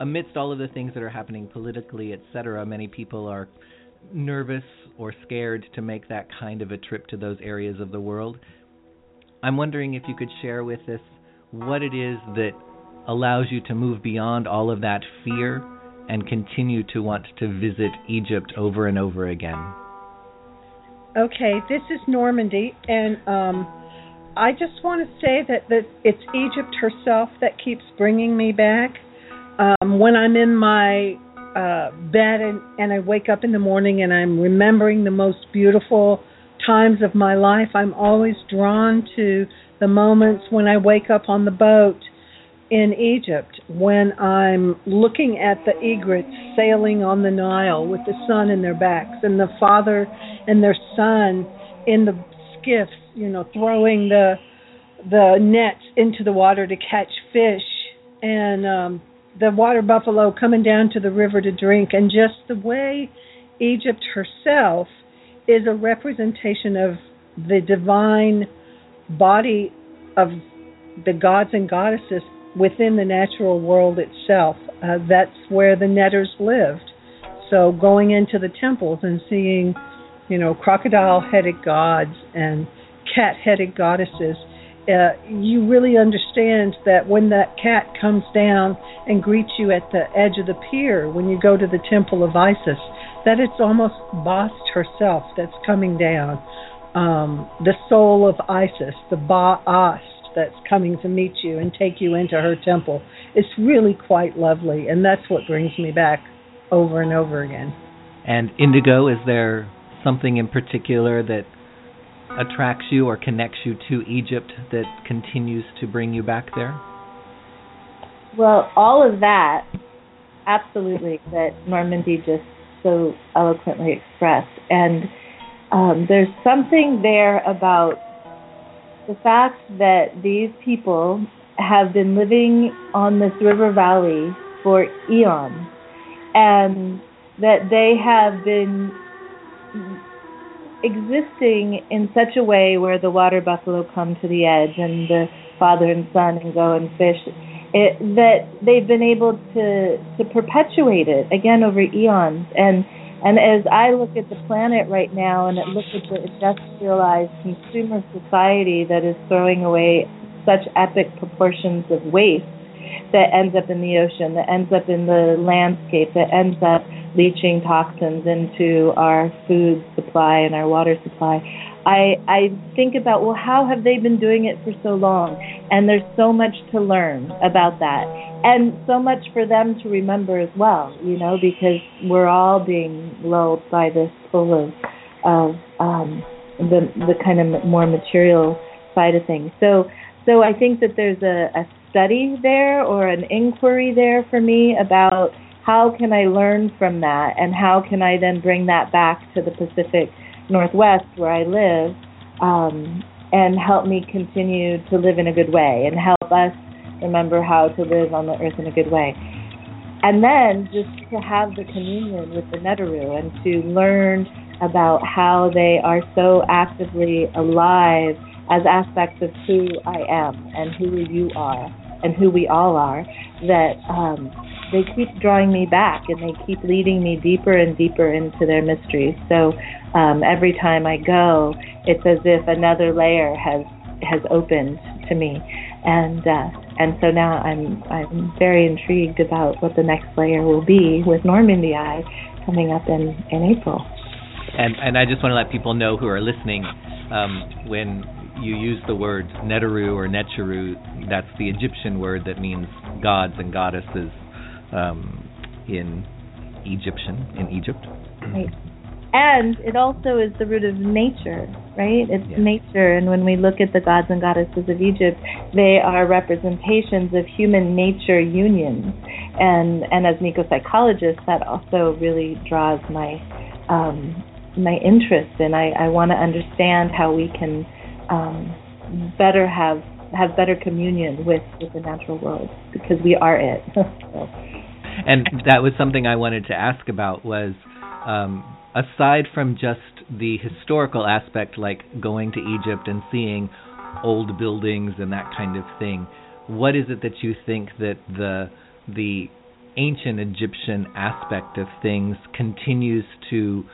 amidst all of the things that are happening politically, etc., many people are nervous or scared to make that kind of a trip to those areas of the world. I'm wondering if you could share with us what it is that allows you to move beyond all of that fear and continue to want to visit Egypt over and over again. Okay, this is Normandi, and um, I just want to say that, that it's Egypt herself that keeps bringing me back. When I'm in my uh, bed and, and I wake up in the morning and I'm remembering the most beautiful times of my life, I'm always drawn to the moments when I wake up on the boat in Egypt, when I'm looking at the egrets sailing on the Nile with the sun in their backs and the father and their son in the skiffs, you know, throwing the the nets into the water to catch fish. And um the water buffalo coming down to the river to drink, and just the way Egypt herself is a representation of the divine body of the gods and goddesses within the natural world itself. Uh, that's where the netters lived. So going into the temples and seeing, you know, crocodile-headed gods and cat-headed goddesses uh, you really understand that when that cat comes down and greets you at the edge of the pier when you go to the temple of Isis, that it's almost Bast herself that's coming down. Um, the soul of Isis, the Ba'ast that's coming to meet you and take you into her temple. It's really quite lovely, and that's what brings me back over and over again. And Indigo, is there something in particular that attracts you or connects you to Egypt that continues to bring you back there? Well, all of that, absolutely, that Normandi just so eloquently expressed. And um, there's something there about the fact that these people have been living on this river valley for eons and that they have been existing in such a way where the water buffalo come to the edge and the father and son and go and fish it, that they've been able to to perpetuate it again over eons. And and as I look at the planet right now and look at the industrialized consumer society that is throwing away such epic proportions of waste that ends up in the ocean, that ends up in the landscape, that ends up leaching toxins into our food supply and our water supply. I I think about well how have they been doing it for so long? And there's so much to learn about that. And so much for them to remember as well you know because we're all being lulled by this full of of um the the kind of more material side of things. So so I think that there's a, a study there or an inquiry there for me about how can I learn from that and how can I then bring that back to the Pacific Northwest where I live um, and help me continue to live in a good way and help us remember how to live on the earth in a good way. And then just to have the communion with the Neteru and to learn about how they are so actively alive as aspects of who I am and who you are and who we all are that um, they keep drawing me back and they keep leading me deeper and deeper into their mysteries. So um, every time I go, it's as if another layer has has opened to me, and uh, and so now I'm I'm very intrigued about what the next layer will be with Normandi Eye coming up in in April. And and I just want to let people know who are listening um, when you use the word Neteru or Necheru, that's the Egyptian word that means gods and goddesses um, in Egyptian in Egypt. Right. and it also is the root of nature, right? It's Yeah. nature, and when we look at the gods and goddesses of Egypt, they are representations of human nature unions. And and as an eco-psychologist, that also really draws my um, my interest, and I, I want to understand how we can um, better have have better communion with with the natural world because we are it. so. and that was something I wanted to ask about was um, aside from just the historical aspect, like going to Egypt and seeing old buildings and that kind of thing, what is it that you think that the the ancient Egyptian aspect of things continues to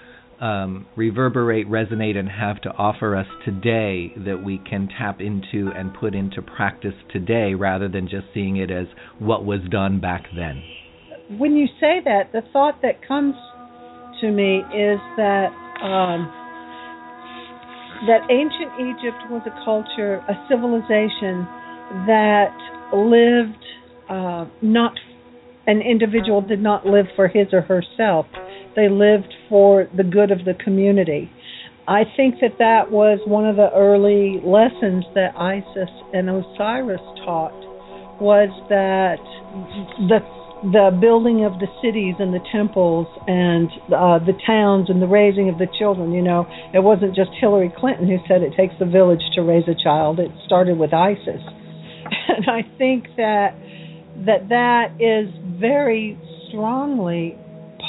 um, reverberate, resonate, and have to offer us today that we can tap into and put into practice today rather than just seeing it as what was done back then? when you say that, the thought that comes to me is that um, that ancient Egypt was a culture, a civilization that lived uh, not an individual did not live for his or herself. They lived for the good of the community. I think that that was one of the early lessons that Isis and Osiris taught was that the the building of the cities and the temples and uh, the towns and the raising of the children. You know, it wasn't just Hillary Clinton who said it takes a village to raise a child. It started with Isis, and I think that that that is very strongly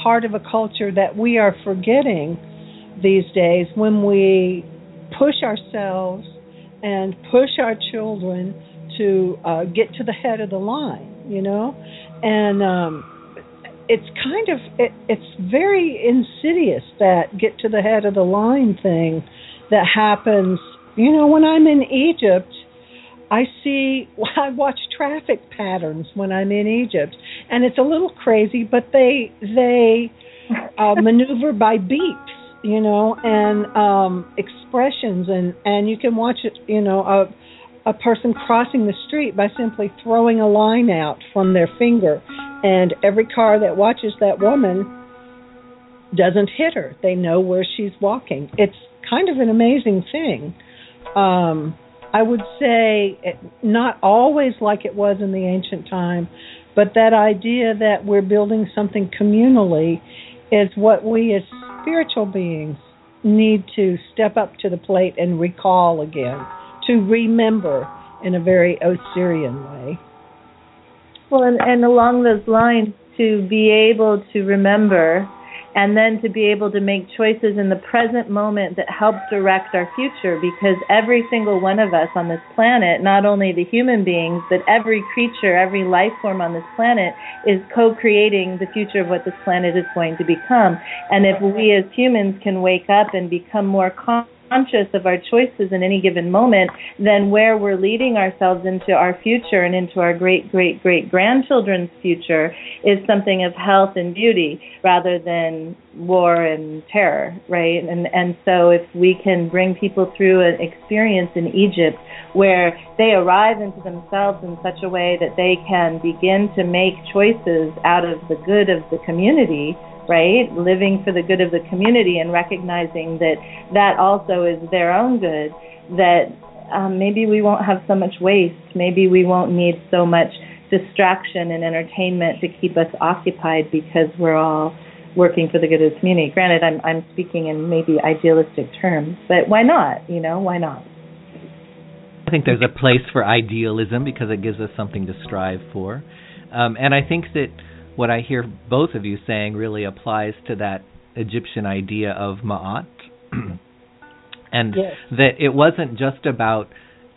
part of a culture that we are forgetting these days when we push ourselves and push our children to uh, get to the head of the line. You know, and um it's kind of it, it's very insidious that get to the head of the line thing that happens you know when i'm in egypt i see i watch traffic patterns when i'm in egypt and it's a little crazy but they they uh maneuver by beeps you know and um expressions and and you can watch it you know a a person crossing the street by simply throwing a line out from their finger and every car that watches that woman doesn't hit her. They know where she's walking. It's kind of an amazing thing. Um i would say not always like it was in the ancient time but that idea that we're building something communally is what we as spiritual beings need to step up to the plate and recall again to remember in a very Osirian way. Well, and, and along those lines, to be able to remember and then to be able to make choices in the present moment that help direct our future because every single one of us on this planet, not only the human beings, but every creature, every life form on this planet is co creating the future of what this planet is going to become. And if we as humans can wake up and become more conscious, conscious of our choices in any given moment, then where we're leading ourselves into our future and into our great, great, great grandchildren's future is something of health and beauty rather than war and terror, right? And and so if we can bring people through an experience in Egypt where they arrive into themselves in such a way that they can begin to make choices out of the good of the community right? Living for the good of the community and recognizing that that also is their own good, that um, maybe we won't have so much waste. Maybe we won't need so much distraction and entertainment to keep us occupied because we're all working for the good of the community. Granted, I'm I'm speaking in maybe idealistic terms, but why not? You know, why not? I think there's a place for idealism because it gives us something to strive for, um, and I think that what I hear both of you saying really applies to that Egyptian idea of Ma'at. and yes. that it wasn't just about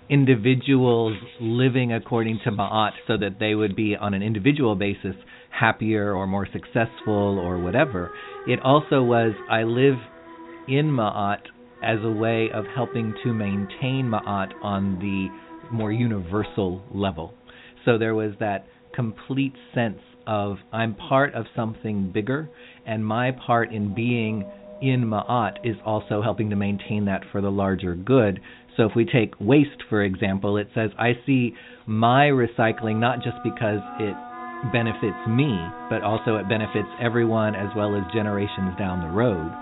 individuals living according to Ma'at so that they would be on an individual basis happier or more successful or whatever. It also was I live in Ma'at as a way of helping to maintain Ma'at on the more universal level. So there was that complete sense of I'm part of something bigger, and my part in being in Ma'at is also helping to maintain that for the larger good. So if we take waste, for example, it says I see my recycling not just because it benefits me, but also it benefits everyone as well as generations down the road.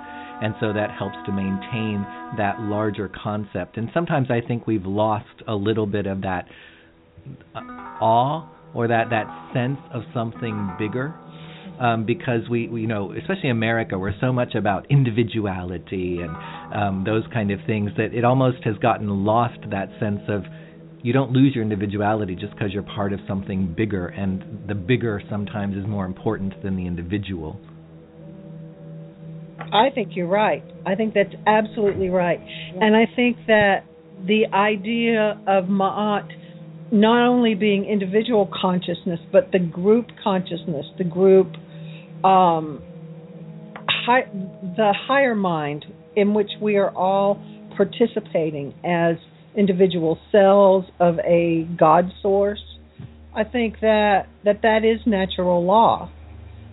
and so that helps to maintain that larger concept. And sometimes I think we've lost a little bit of that awe or that that sense of something bigger um, because we, we, you know, especially America, we're so much about individuality and um, those kind of things that it almost has gotten lost that sense of you don't lose your individuality just because you're part of something bigger, and the bigger sometimes is more important than the individual. I think you're right. I think that's absolutely right. And I think that the idea of Ma'at not only being individual consciousness, but the group consciousness, the group, um, high, the higher mind in which we are all participating as individual cells of a God source. I think that that that is natural law,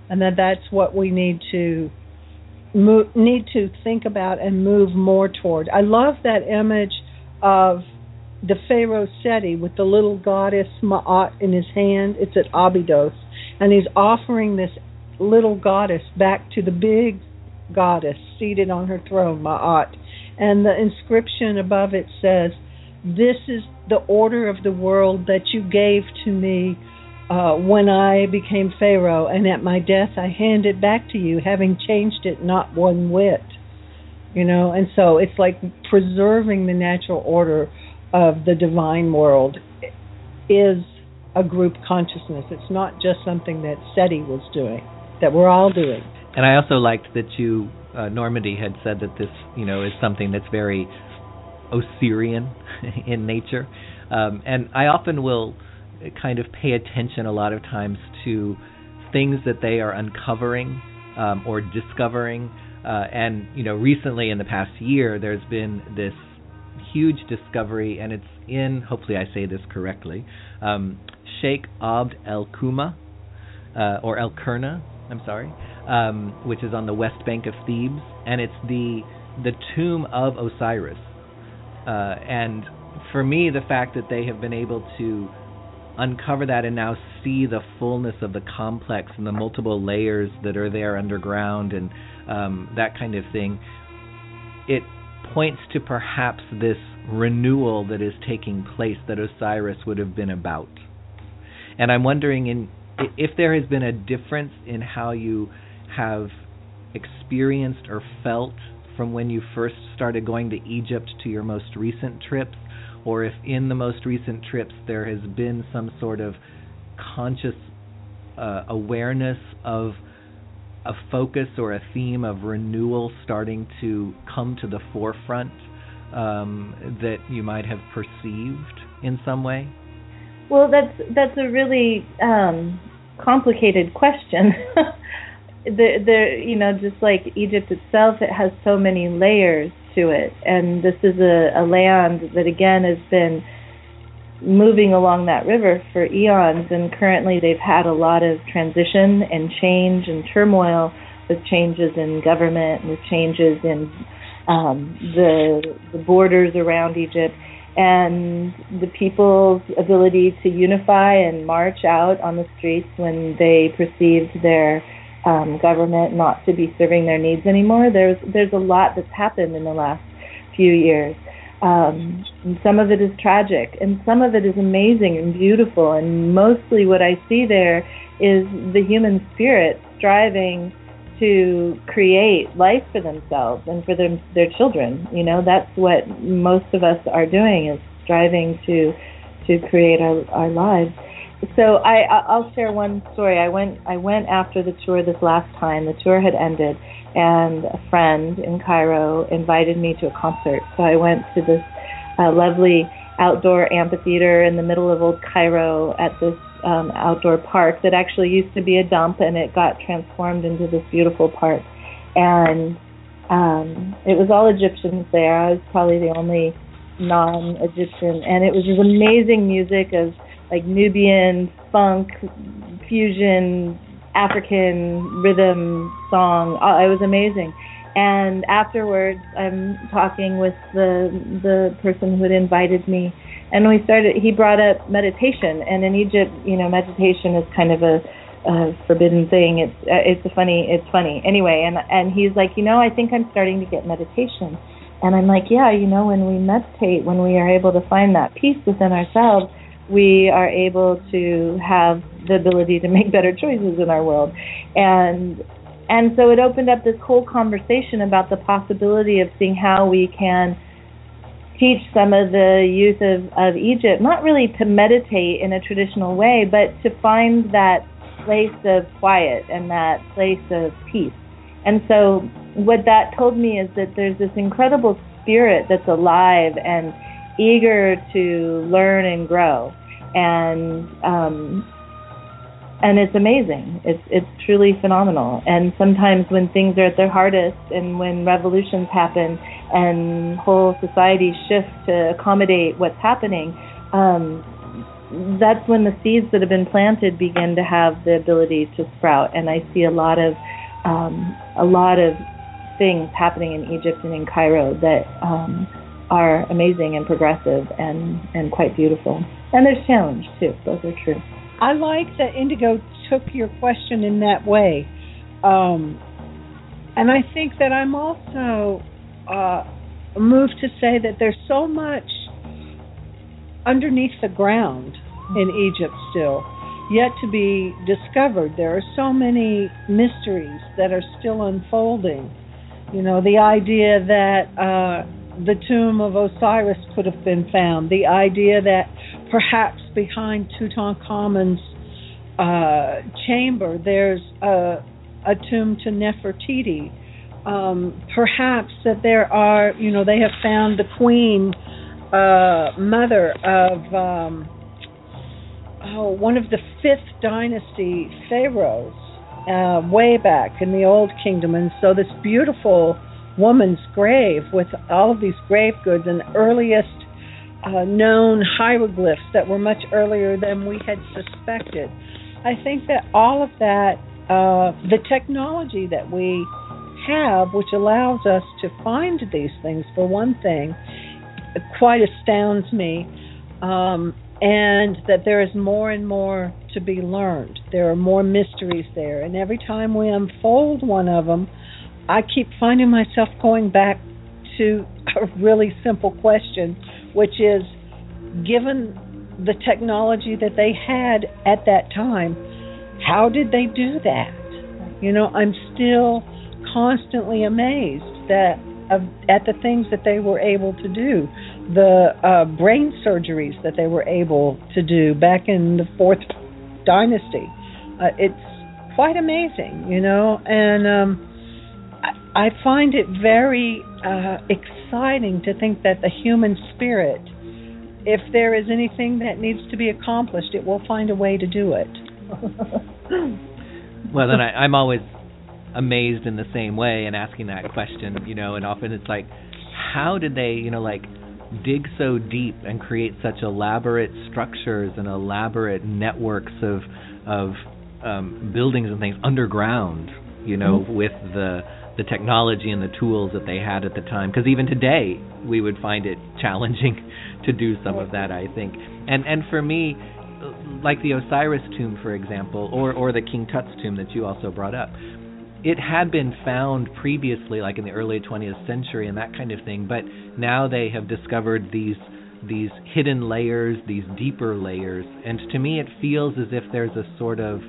and that that's what we need to move, need to think about and move more toward. I love that image of the Pharaoh Seti with the little goddess Ma'at in his hand. It's at Abydos, and he's offering this little goddess back to the big goddess seated on her throne, Ma'at. And the inscription above it says, This is the order of the world that you gave to me uh, when I became Pharaoh, and at my death I hand it back to you, having changed it not one whit. You know, and so it's like preserving the natural order of the divine world is a group consciousness. It's not just something that Seti was doing, that we're all doing. And I also liked that you, uh, Normandi, had said that this, you know, is something that's very Osirian in nature. Um, and I often will kind of pay attention a lot of times to things that they are uncovering um, or discovering. Uh, and you know, recently in the past year, there's been this huge discovery, and it's in, hopefully I say this correctly, um, Sheikh Abd el Kuma, uh, or El Kurna, I'm sorry, um, which is on the west bank of Thebes, and it's the the tomb of Osiris. Uh, and for me, the fact that they have been able to uncover that and now see the fullness of the complex and the multiple layers that are there underground and um, that kind of thing, it points to perhaps this renewal that is taking place that Osiris would have been about. And I'm wondering in, if there has been a difference in how you have experienced or felt from when you first started going to Egypt to your most recent trips, or if in the most recent trips there has been some sort of conscious uh, awareness of a focus or a theme of renewal starting to come to the forefront um, that you might have perceived in some way? Well, that's that's a really um, complicated question. the the you know just like Egypt itself, it has so many layers to it, and this is a, a land that again has been moving along that river for eons, and currently they've had a lot of transition and change and turmoil with changes in government, with changes in um, the the borders around Egypt, and the people's ability to unify and march out on the streets when they perceived their um, government not to be serving their needs anymore. There's there's a lot that's happened in the last few years. Um, some of it is tragic, and some of it is amazing and beautiful. And mostly, what I see there is the human spirit striving to create life for themselves and for them, their children. You know, that's what most of us are doing is striving to to create our our lives. So I I'll share one story. I went I went after the tour this last time. The tour had ended, and a friend in Cairo invited me to a concert. So I went to this uh, lovely outdoor amphitheater in the middle of old Cairo at this um, outdoor park that actually used to be a dump and it got transformed into this beautiful park. And um, it was all Egyptians there. I was probably the only non-Egyptian, and it was this amazing music of like Nubian funk fusion African rhythm song. Uh, it was amazing. And afterwards, I'm talking with the the person who had invited me, and we started. He brought up meditation, and in Egypt, you know, meditation is kind of a a forbidden thing. It's uh, it's a funny it's funny anyway. And and he's like, you know, I think I'm starting to get meditation. And I'm like, yeah, you know, when we meditate, when we are able to find that peace within ourselves, we are able to have the ability to make better choices in our world. And and so it opened up this whole conversation about the possibility of seeing how we can teach some of the youth of, of Egypt, not really to meditate in a traditional way, but to find that place of quiet and that place of peace. And so, what that told me is that there's this incredible spirit that's alive and eager to learn and grow. And um, and it's amazing. It's it's truly phenomenal. And sometimes when things are at their hardest, and when revolutions happen, and whole societies shift to accommodate what's happening, um, that's when the seeds that have been planted begin to have the ability to sprout. And I see a lot of um, a lot of things happening in Egypt and in Cairo that um, are amazing and progressive and and quite beautiful. And there's challenge too. Those are true. I like that Indigo took your question in that way. Um, and I think that I'm also uh, moved to say that there's so much underneath the ground in Egypt still yet to be discovered. There are so many mysteries that are still unfolding. You know, the idea that uh, the tomb of Osiris could have been found, the idea that perhaps behind Tutankhamun's uh, chamber there's a, a tomb to Nefertiti. Um, perhaps that there are, you know, they have found the queen uh, mother of um, oh, one of the fifth dynasty pharaohs uh, way back in the old kingdom, and so this beautiful woman's grave with all of these grave goods and earliest uh, known hieroglyphs that were much earlier than we had suspected. I think that all of that, uh, the technology that we have, which allows us to find these things, for one thing, quite astounds me. Um, and that there is more and more to be learned. There are more mysteries there. And every time we unfold one of them, I keep finding myself going back to a really simple question, which is given the technology that they had at that time, how did they do that? You know, I'm still constantly amazed that at the things that they were able to do, the uh, brain surgeries that they were able to do back in the fourth dynasty. Uh, it's quite amazing, you know, and um, I, I find it very uh, exciting to think that the human spirit, if there is anything that needs to be accomplished, it will find a way to do it. well, then I, I'm always amazed in the same way and asking that question, you know, and often it's like, how did they, you know, like dig so deep and create such elaborate structures and elaborate networks of of um, buildings and things underground, you know, mm-hmm. with the the technology and the tools that they had at the time. Because even today, we would find it challenging to do some of that. I think, and and for me, like the Osiris tomb, for example, or or the King Tut's tomb that you also brought up, it had been found previously, like in the early 20th century and that kind of thing, but now they have discovered these these hidden layers, these deeper layers, and to me it feels as if there's a sort of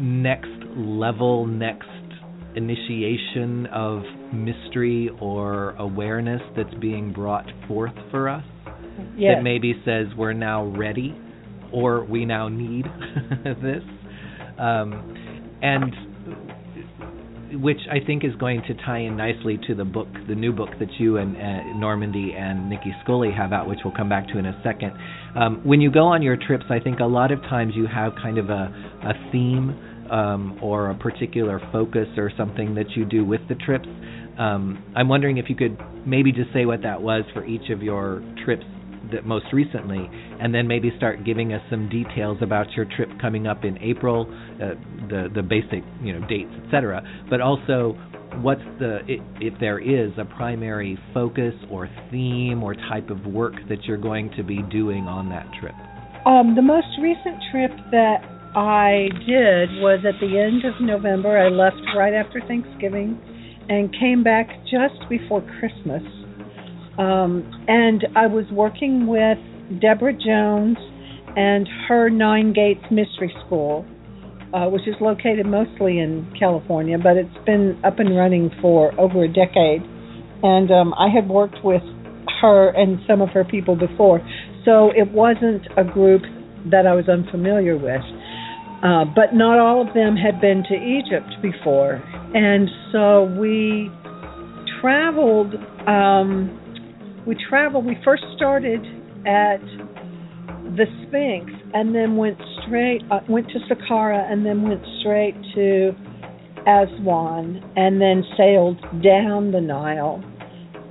next level, next initiation of mystery or awareness that's being brought forth for us yes. that maybe says we're now ready or we now need this. Um, and which I think is going to tie in nicely to the book, the new book that you and uh, Normandi and Nicki Scully have out, which we'll come back to in a second. Um, when you go on your trips, I think a lot of times you have kind of a, a theme um, or a particular focus or something that you do with the trips. Um, I'm wondering if you could maybe just say what that was for each of your trips that most recently, and then maybe start giving us some details about your trip coming up in April, uh, the the basic you know dates, etc. But also, what's the if there is a primary focus or theme or type of work that you're going to be doing on that trip? Um, the most recent trip that I did was at the end of November, I left right after Thanksgiving and came back just before Christmas. Um, and I was working with Deborah Jones and her Nine Gates Mystery School, uh, which is located mostly in California, but it's been up and running for over a decade. And um, I had worked with her and some of her people before, so it wasn't a group that I was unfamiliar with. Uh, but not all of them had been to Egypt before, and so we traveled. Um, we traveled. We first started at the Sphinx, and then went straight. Uh, went to Saqqara, and then went straight to Aswan, and then sailed down the Nile.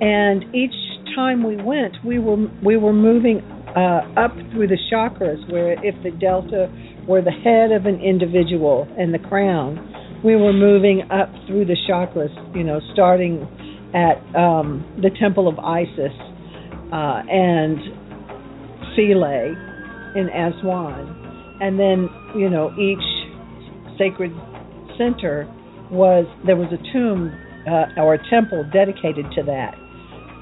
And each time we went, we were we were moving uh, up through the chakras, where if the delta were the head of an individual and the crown, we were moving up through the chakras. You know, starting at um, the temple of Isis uh, and Philae in Aswan, and then you know each sacred center was there was a tomb uh, or a temple dedicated to that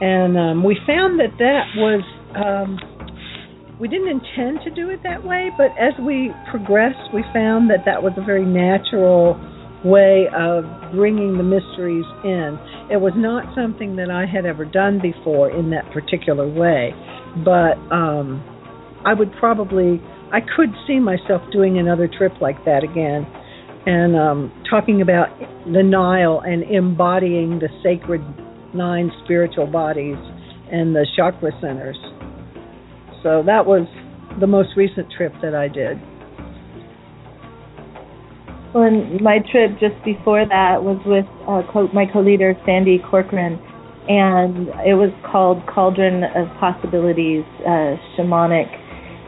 and um, we found that that was um, we didn't intend to do it that way, but as we progressed, we found that that was a very natural way of bringing the mysteries in. It was not something that I had ever done before in that particular way, but um, I would probably I could see myself doing another trip like that again and um, talking about the Nile and embodying the sacred nine spiritual bodies and the chakra centers. So that was the most recent trip that I did. Well, and my trip just before that was with uh, co- my co-leader Sandy Corcoran, and it was called Cauldron of Possibilities, uh, Shamanic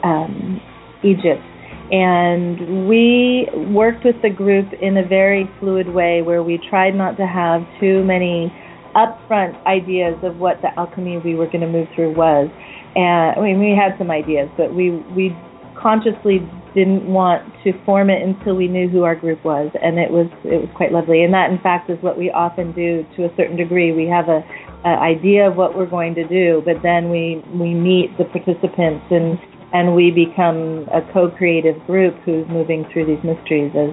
um, Egypt. And we worked with the group in a very fluid way where we tried not to have too many upfront ideas of what the alchemy we were going to move through was. And I mean, we had some ideas, but we we consciously didn't want to form it until we knew who our group was, and it was it was quite lovely. And that, in fact, is what we often do to a certain degree. We have a, a idea of what we're going to do, but then we we meet the participants and and we become a co-creative group who's moving through these mysteries as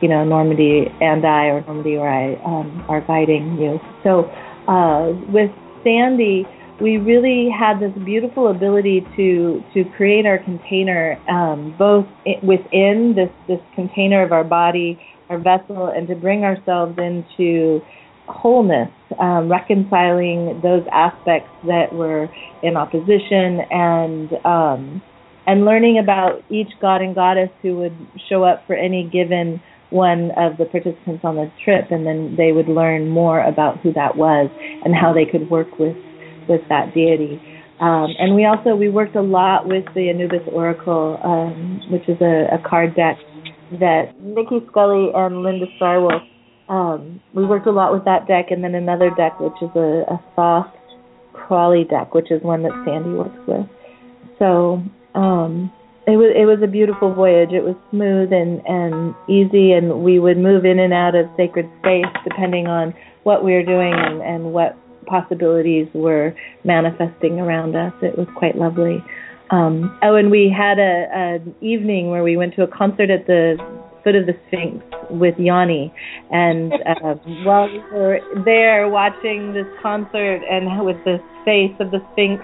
you know Normandi and I or Normandi or I um, are guiding you. So uh, with Sandy, we really had this beautiful ability to to create our container um, both within this this container of our body, our vessel, and to bring ourselves into wholeness, um, reconciling those aspects that were in opposition and um, and learning about each god and goddess who would show up for any given one of the participants on the trip, and then they would learn more about who that was and how they could work with with that deity. Um, and we also we worked a lot with the Anubis Oracle, um, which is a, a card deck that Nicki Scully and Linda Star Wolf. Um, we worked a lot with that deck, and then another deck which is a, a soft crawly deck, which is one that Sandy works with. So um, it was it was a beautiful voyage. It was smooth and and easy, and we would move in and out of sacred space depending on what we were doing and and what possibilities were manifesting around us. It was quite lovely. Um, oh, and we had a an evening where we went to a concert at the foot of the Sphinx with Yanni. And uh, while we were there watching this concert and with the face of the Sphinx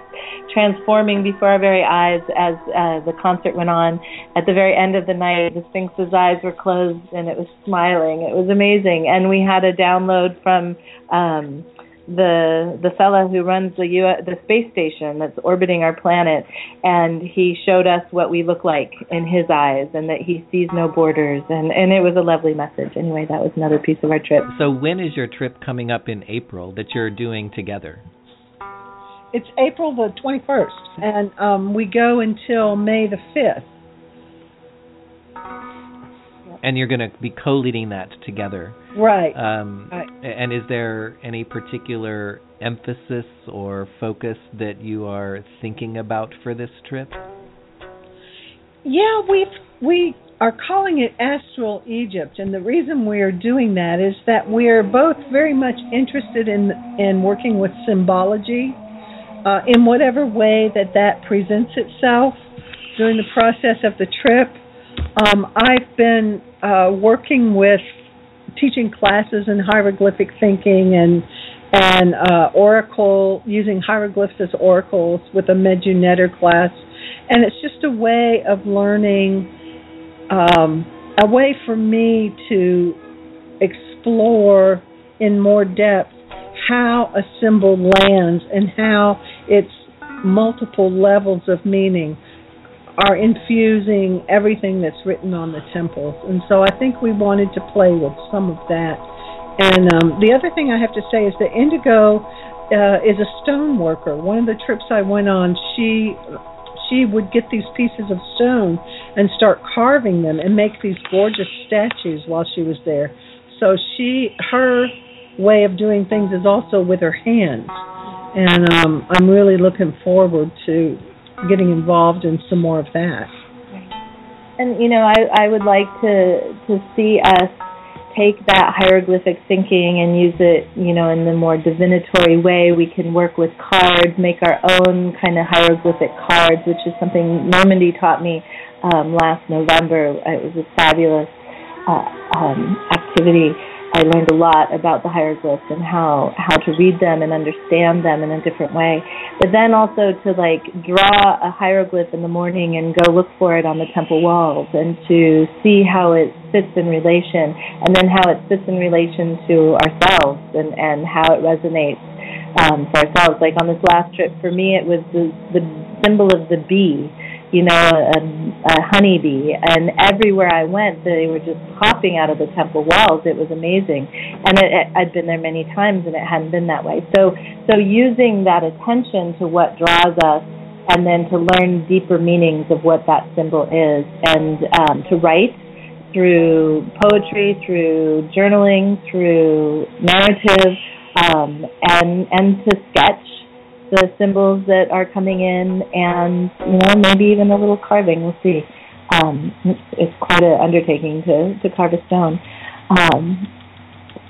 transforming before our very eyes as uh, the concert went on, at the very end of the night, the Sphinx's eyes were closed and it was smiling. It was amazing. And we had a download from. Um, the the fellow who runs the U the space station that's orbiting our planet, and he showed us what we look like in his eyes, and that he sees no borders, and and it was a lovely message. Anyway, that was another piece of our trip. So when is your trip coming up in April that you're doing together? It's April the 21st, and um, we go until May the 5th. And you're going to be co-leading that together. Right. Um, right. And is there any particular emphasis or focus that you are thinking about for this trip? Yeah, we've we are calling it Astral Egypt, and the reason we are doing that is that we are both very much interested in in working with symbology uh, in whatever way that that presents itself during the process of the trip. Um, I've been uh, working with teaching classes in hieroglyphic thinking and and uh, oracle using hieroglyphs as oracles with a Medu Neter class, and it's just a way of learning, um, a way for me to explore in more depth how a symbol lands and how its multiple levels of meaning are infusing everything that's written on the temples. And so I think we wanted to play with some of that. And um, the other thing I have to say is that Indigo uh, is a stone worker. One of the trips I went on, she she would get these pieces of stone and start carving them and make these gorgeous statues while she was there. So she her way of doing things is also with her hands. And um, I'm really looking forward to getting involved in some more of that. And you know, I I would like to to see us take that hieroglyphic thinking and use it, you know, in the more divinatory way. We can work with cards, make our own kind of hieroglyphic cards, which is something Normandi taught me um, last November. It was a fabulous uh, um, activity I learned a lot about the hieroglyphs and how how to read them and understand them in a different way. But then also to like draw a hieroglyph in the morning and go look for it on the temple walls and to see how it fits in relation and then how it fits in relation to ourselves and and how it resonates um, for ourselves. Like on this last trip, for me, it was the the symbol of the bee you know, a, a honeybee. And everywhere I went, they were just popping out of the temple walls. It was amazing, and it, it, I'd been there many times, and it hadn't been that way. So, so using that attention to what draws us, and then to learn deeper meanings of what that symbol is, and um, to write through poetry, through journaling, through narrative, um, and and to sketch the symbols that are coming in, and you know maybe even a little carving. We'll see. Um, it's, quite an undertaking to to carve a stone. Um,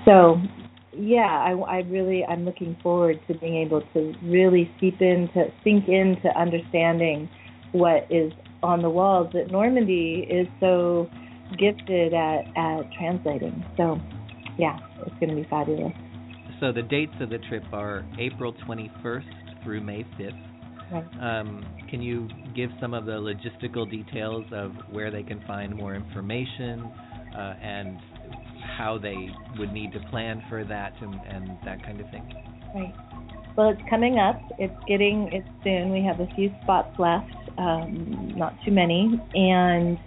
so yeah, I, I really I'm looking forward to being able to really seep into sink into understanding what is on the walls that Normandi is so gifted at at translating. So yeah, it's going to be fabulous. So the dates of the trip are April 21st through May 5th. Right. Um, can you give some of the logistical details of where they can find more information uh, and how they would need to plan for that and, and that kind of thing? Right. Well, it's coming up. It's getting it's soon. We have a few spots left, um, not too many, and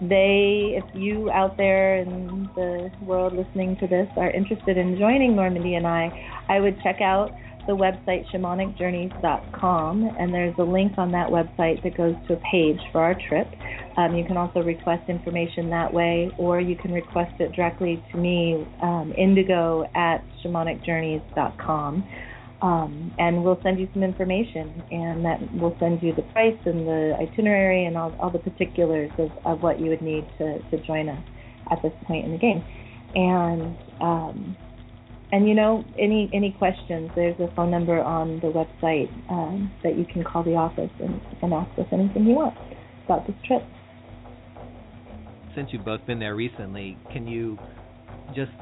they, if you out there in the world listening to this are interested in joining Normandi and I, I would check out the website shamanicjourneys.com, and there's a link on that website that goes to a page for our trip. Um, you can also request information that way, or you can request it directly to me, um, indigo at shamanicjourneys.com. Um, and we'll send you some information, and that we'll send you the price and the itinerary and all, all the particulars of, of what you would need to, to join us at this point in the game. And um, and you know, any any questions? There's a phone number on the website um, that you can call the office and, and ask us anything you want about this trip. Since you've both been there recently, can you just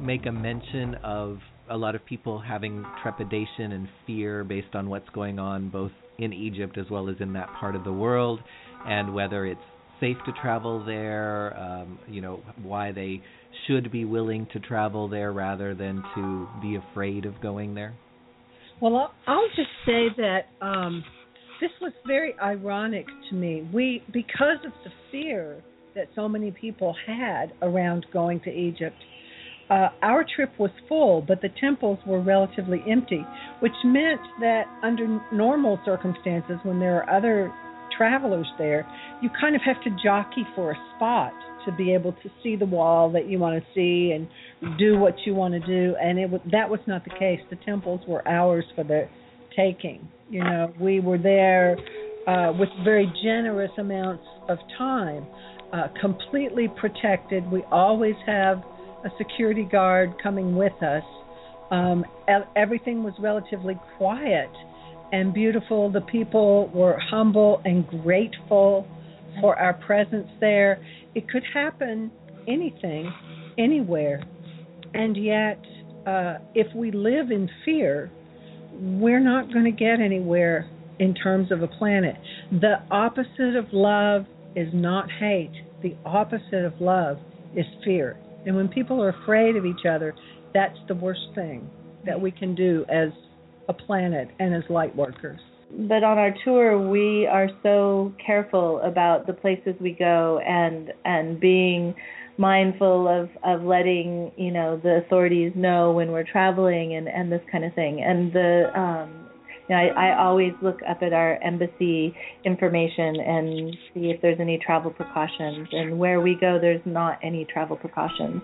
make a mention of a lot of people having trepidation and fear based on what's going on both in Egypt as well as in that part of the world, and whether it's safe to travel there, um, you know, why they should be willing to travel there rather than to be afraid of going there? Well, I'll, just say that um, this was very ironic to me. We, because of the fear that so many people had around going to Egypt, uh, our trip was full, but the temples were relatively empty, which meant that under normal circumstances, when there are other travelers there, you kind of have to jockey for a spot to be able to see the wall that you want to see and do what you want to do. And it that was not the case. The temples were ours for the taking. You know, we were there uh, with very generous amounts of time. uh, completely protected. We always have a security guard coming with us. Um, everything was relatively quiet and beautiful. The people were humble and grateful for our presence there. It could happen anything, anywhere. And yet, uh, if we live in fear, we're not going to get anywhere in terms of a planet. The opposite of love is not hate. The opposite of love is fear. And when people are afraid of each other, that's the worst thing that we can do as a planet and as light workers. But on our tour, we are so careful about the places we go and and being mindful of of letting you know the authorities know when we're traveling and and this kind of thing. And the um, you know, I, I always look up at our embassy information and see if there's any travel precautions. And where we go, there's not any travel precautions.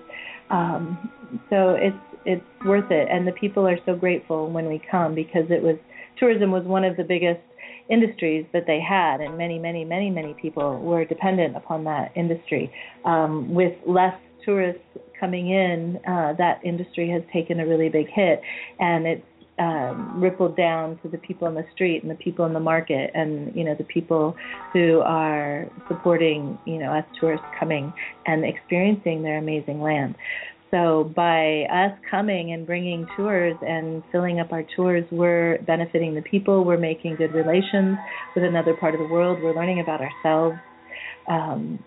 Um, so it's it's worth it, and the people are so grateful when we come because it was tourism was one of the biggest industries that they had, and many, many, many, many people were dependent upon that industry. Um, with less tourists coming in, uh, that industry has taken a really big hit, and it's um, rippled down to the people in the street and the people in the market, and you know the people who are supporting you know us tourists coming and experiencing their amazing land. So by us coming and bringing tours and filling up our tours, we're benefiting the people. We're making good relations with another part of the world. We're learning about ourselves. Um,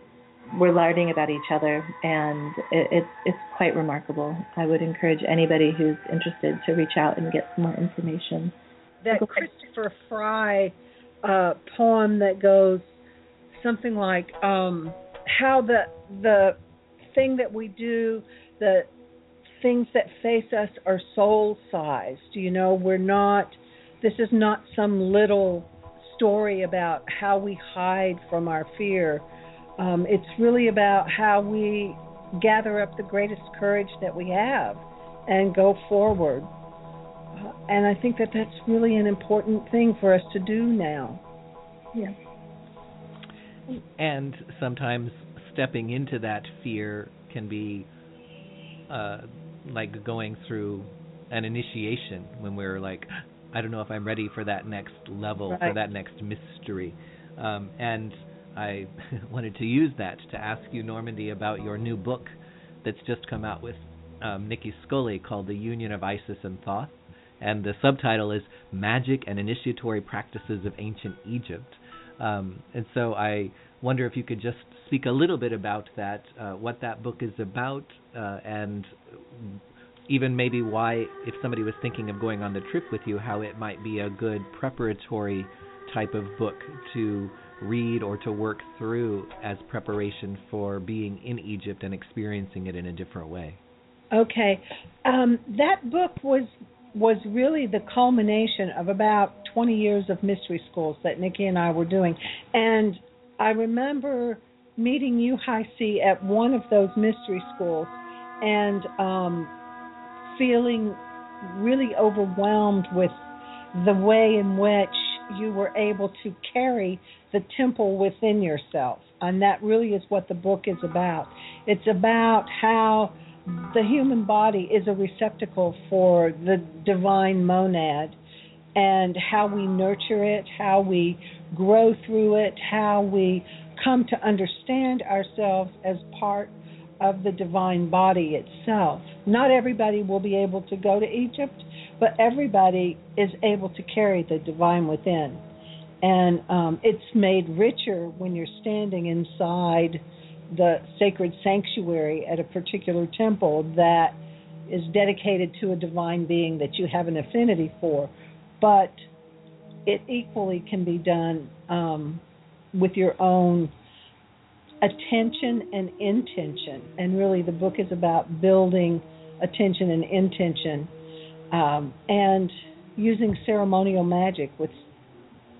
we're learning about each other, and it, it's it's quite remarkable. I would encourage anybody who's interested to reach out and get some more information. That Christopher Fry uh, poem that goes something like um, how the the thing that we do the things that face us are soul sized. You know, we're not, this is not some little story about how we hide from our fear. Um, it's really about how we gather up the greatest courage that we have and go forward. Uh, and I think that that's really an important thing for us to do now. Yeah. And sometimes stepping into that fear can be uh, like going through an initiation when we're like, I don't know if I'm ready for that next level, right. for that next mystery. Um, and I wanted to use that to ask you, Normandi, about your new book that's just come out with um, Nicki Scully called The Union of Isis and Thoth. And the subtitle is Magic and Initiatory Practices of Ancient Egypt. Um, and so I wonder if you could just speak a little bit about that, uh, what that book is about, uh, and even maybe why, if somebody was thinking of going on the trip with you, how it might be a good preparatory type of book to read or to work through as preparation for being in Egypt and experiencing it in a different way. Okay, um, that book was was really the culmination of about 20 years of mystery schools that Nicki and I were doing, and I remember meeting you, HiC, at one of those mystery schools and um, feeling really overwhelmed with the way in which you were able to carry the temple within yourself. And that really is what the book is about. It's about how the human body is a receptacle for the divine monad and how we nurture it, how we grow through it, how we come to understand ourselves as part of the divine body itself. Not everybody will be able to go to Egypt, but everybody is able to carry the divine within. And um, it's made richer when you're standing inside the sacred sanctuary at a particular temple that is dedicated to a divine being that you have an affinity for. But it equally can be done um, with your own attention and intention. And really, the book is about building attention and intention um, and using ceremonial magic with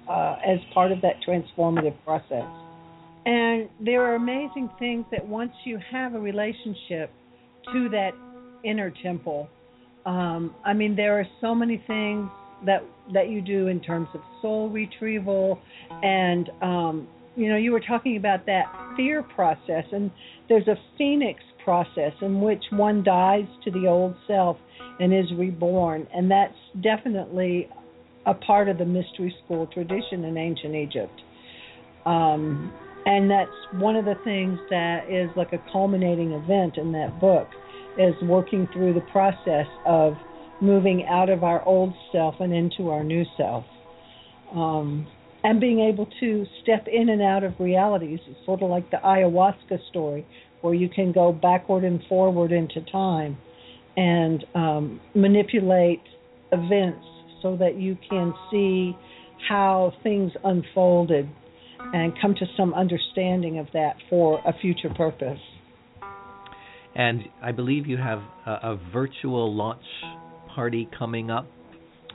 uh, as part of that transformative process. And there are amazing things that once you have a relationship to that inner temple, um, I mean, there are so many things that that you do in terms of soul retrieval and um, you know, you were talking about that fear process, and there's a phoenix process in which one dies to the old self and is reborn, and that's definitely a part of the mystery school tradition in ancient Egypt. Um, and that's one of the things that is like a culminating event in that book is working through the process of moving out of our old self and into our new self. Um, and being able to step in and out of realities. It's sort of like the ayahuasca story, where you can go backward and forward into time and um, manipulate events so that you can see how things unfolded and come to some understanding of that for a future purpose. And I believe you have a, a virtual launch party coming up.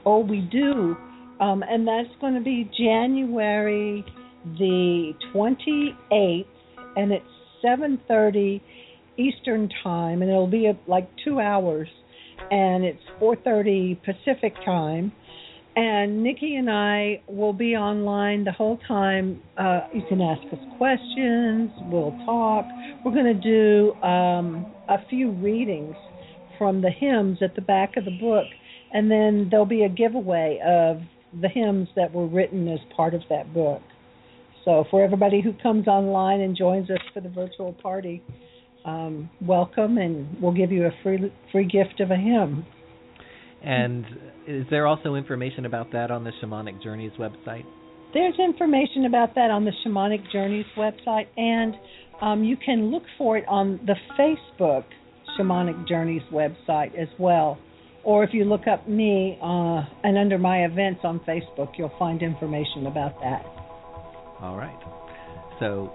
Oh, we do. Um, and that's going to be January the 28th, and it's 7:30 Eastern time, and it'll be a, like two hours, and it's 4:30 Pacific time. And Nicki and I will be online the whole time. Uh, you can ask us questions. We'll talk. We're going to do um, a few readings from the hymns at the back of the book, and then there'll be a giveaway of the hymns that were written as part of that book. So for everybody who comes online and joins us for the virtual party, um, welcome, and we'll give you a free free gift of a hymn. And is there also information about that on the Shamanic Journeys website? There's information about that on the Shamanic Journeys website, and um, you can look for it on the Facebook Shamanic Journeys website as well. Or if you look up me uh, and under my events on Facebook, you'll find information about that. All right. So,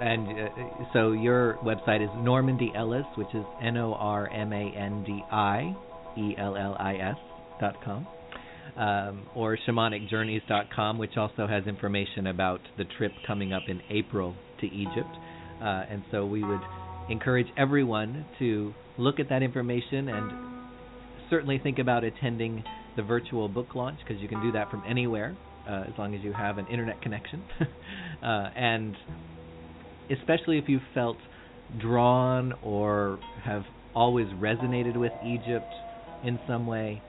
and uh, so your website is Normandi Ellis, which is N O R M A N D I E L L I S dot com, um, or shamanicjourneys dot com, which also has information about the trip coming up in April to Egypt. Uh, and so we would encourage everyone to look at that information and certainly think about attending the virtual book launch because you can do that from anywhere uh, as long as you have an internet connection. uh, and especially if you felt drawn or have always resonated with Egypt in some way,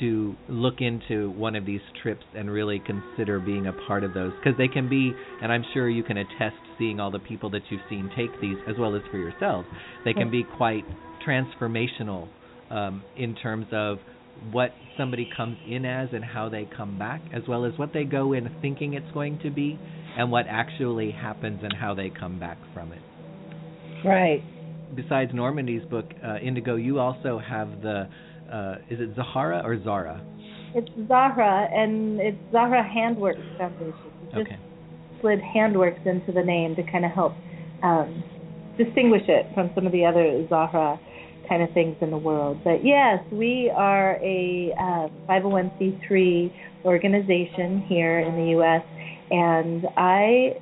to look into one of these trips and really consider being a part of those because they can be, and I'm sure you can attest seeing all the people that you've seen take these as well as for yourself, they can be quite transformational um, in terms of what somebody comes in as and how they come back, as well as what they go in thinking it's going to be and what actually happens and how they come back from it. Right. Besides Normandi's book, uh, Indigo, you also have the, uh, is it Zahara or Zara? It's Zahra, and it's Zahra Handworks Foundation. Just Okay. slid Handworks into the name to kind of help um, distinguish it from some of the other Zahra kind of things in the world. But yes, we are a uh, 501c3 organization here in the U.S. And I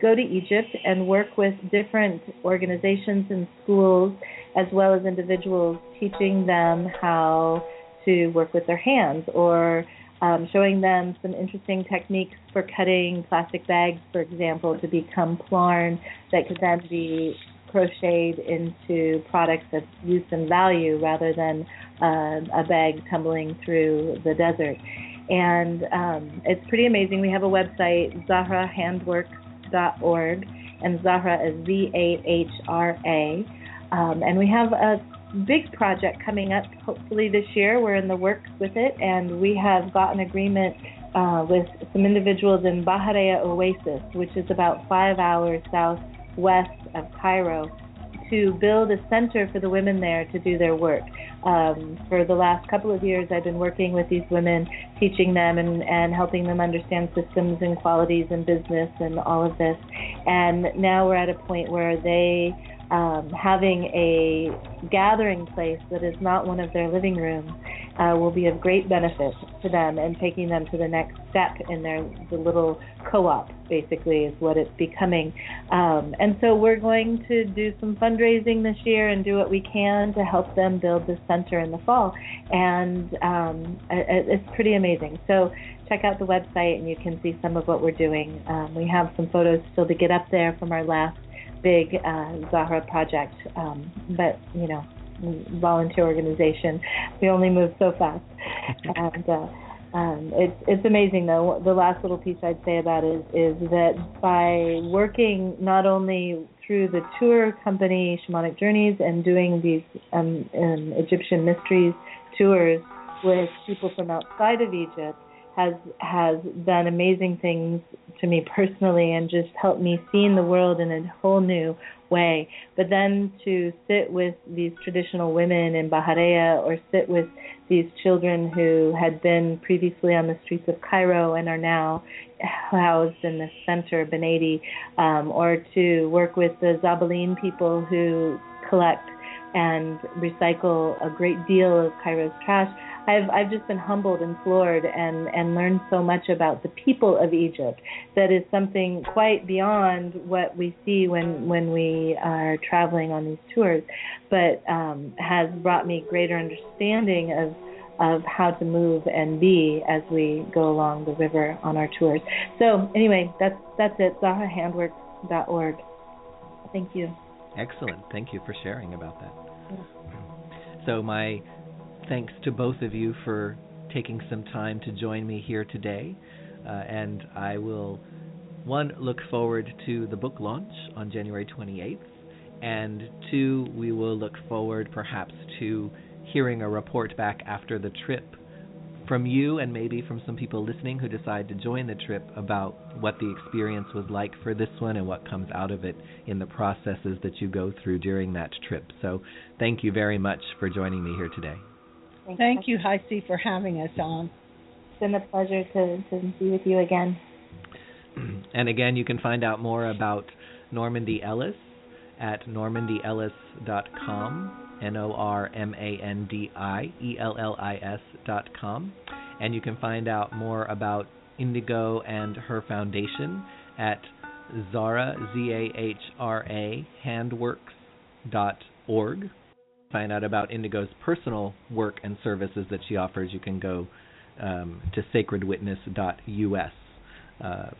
go to Egypt and work with different organizations and schools, as well as individuals, teaching them how to work with their hands or um, showing them some interesting techniques for cutting plastic bags, for example, to become plarn that could then be crocheted into products of use and value rather than uh, a bag tumbling through the desert. And um, it's pretty amazing. We have a website, zahrahandworks.org, and Zahra is Z A H R A. Um, and we have a big project coming up, hopefully this year. We're in the works with it, and we have got an agreement uh, with some individuals in Bahariya Oasis, which is about five hours southwest of Cairo, to build a center for the women there to do their work. Um, for the last couple of years, I've been working with these women, teaching them and, and helping them understand systems and qualities and business and all of this. And now we're at a point where they um, having a gathering place that is not one of their living rooms uh, will be of great benefit to them and taking them to the next step in their the little co-op basically is what it's becoming. Um, and so we're going to do some fundraising this year and do what we can to help them build the center in the fall. And um, it, it's pretty amazing. So check out the website and you can see some of what we're doing. Um, we have some photos still to get up there from our last big uh, Zahra project, um, but you know, volunteer organization, we only move so fast, and. Uh, um, it's it's amazing though. The last little piece I'd say about it is, is that by working not only through the tour company Shamanic Journeys and doing these um, um, Egyptian mysteries tours with people from outside of Egypt, has has done amazing things to me personally and just helped me see the world in a whole new way. But then to sit with these traditional women in Bahariya or sit with these children who had been previously on the streets of Cairo and are now housed in the center, Benaidi, um, or to work with the Zabaleen people who collect and recycle a great deal of Cairo's trash. I've I've just been humbled and floored and and learned so much about the people of Egypt that is something quite beyond what we see when when we are traveling on these tours, but um, has brought me greater understanding of of how to move and be as we go along the river on our tours. So anyway, that's that's it. ZahraHandworks.org. Thank you. Excellent. Thank you for sharing about that. So my thanks to both of you for taking some time to join me here today. Uh, and I will, one, look forward to the book launch on January 28th. And two, we will look forward perhaps to hearing a report back after the trip from you and maybe from some people listening who decide to join the trip about what the experience was like for this one and what comes out of it in the processes that you go through during that trip. So, thank you very much for joining me here today. Thank, Thank you, HiC, for having us on. It's been a pleasure to, to be with you again. And again, you can find out more about Normandi Ellis at normandiellis.com, N O R M A N D I E L L I S dot com. And you can find out more about Indigo and her foundation at Zahra, Z A H R A, handworks.org find out about Indigo's personal work and services that she offers, you can go um, to sacredwitness.us uh,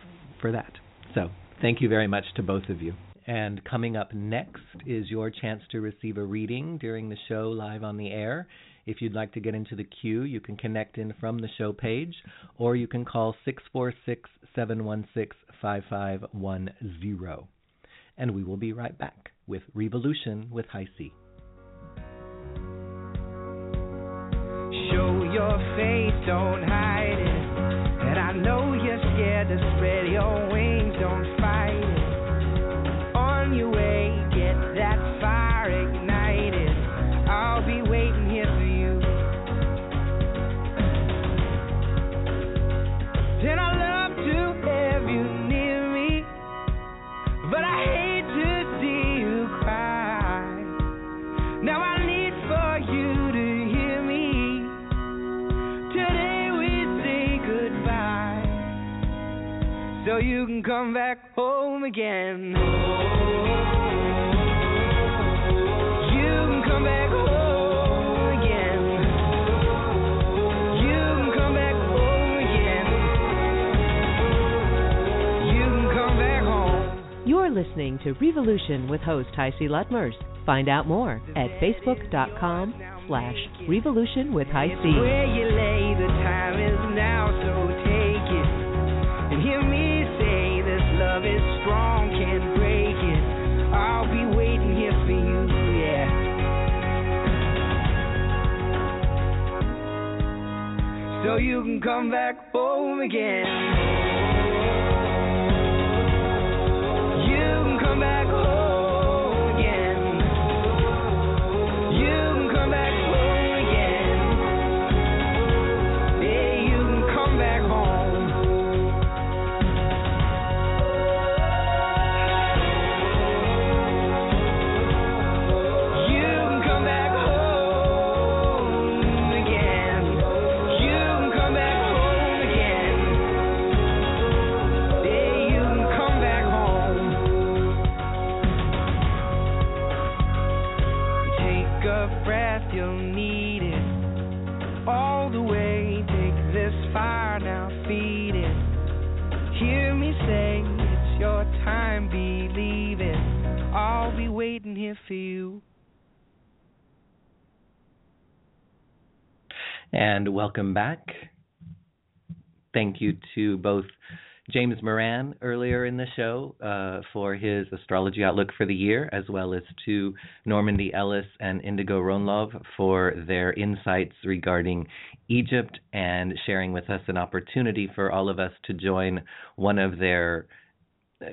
for that. So, thank you very much to both of you. And coming up next is your chance to receive a reading during the show live on the air. If you'd like to get into the queue, you can connect in from the show page, or you can call 646 716 5510. And we will be right back with Revolution with HiC. Show your face, don't hide it. And I know you're scared to spread your wings, come back home again. You can come back home again. You can come back home again. You can come back home. You're listening to Revolution with host HiC Lutmers. Find out more at facebook.com slash revolution with Where HiC. So you can come back home again. You can come back home for you. And welcome back. Thank you to both James Moran earlier in the show uh, for his astrology outlook for the year, as well as to Normandi Ellis and Indigo Rønlov for their insights regarding Egypt and sharing with us an opportunity for all of us to join one of their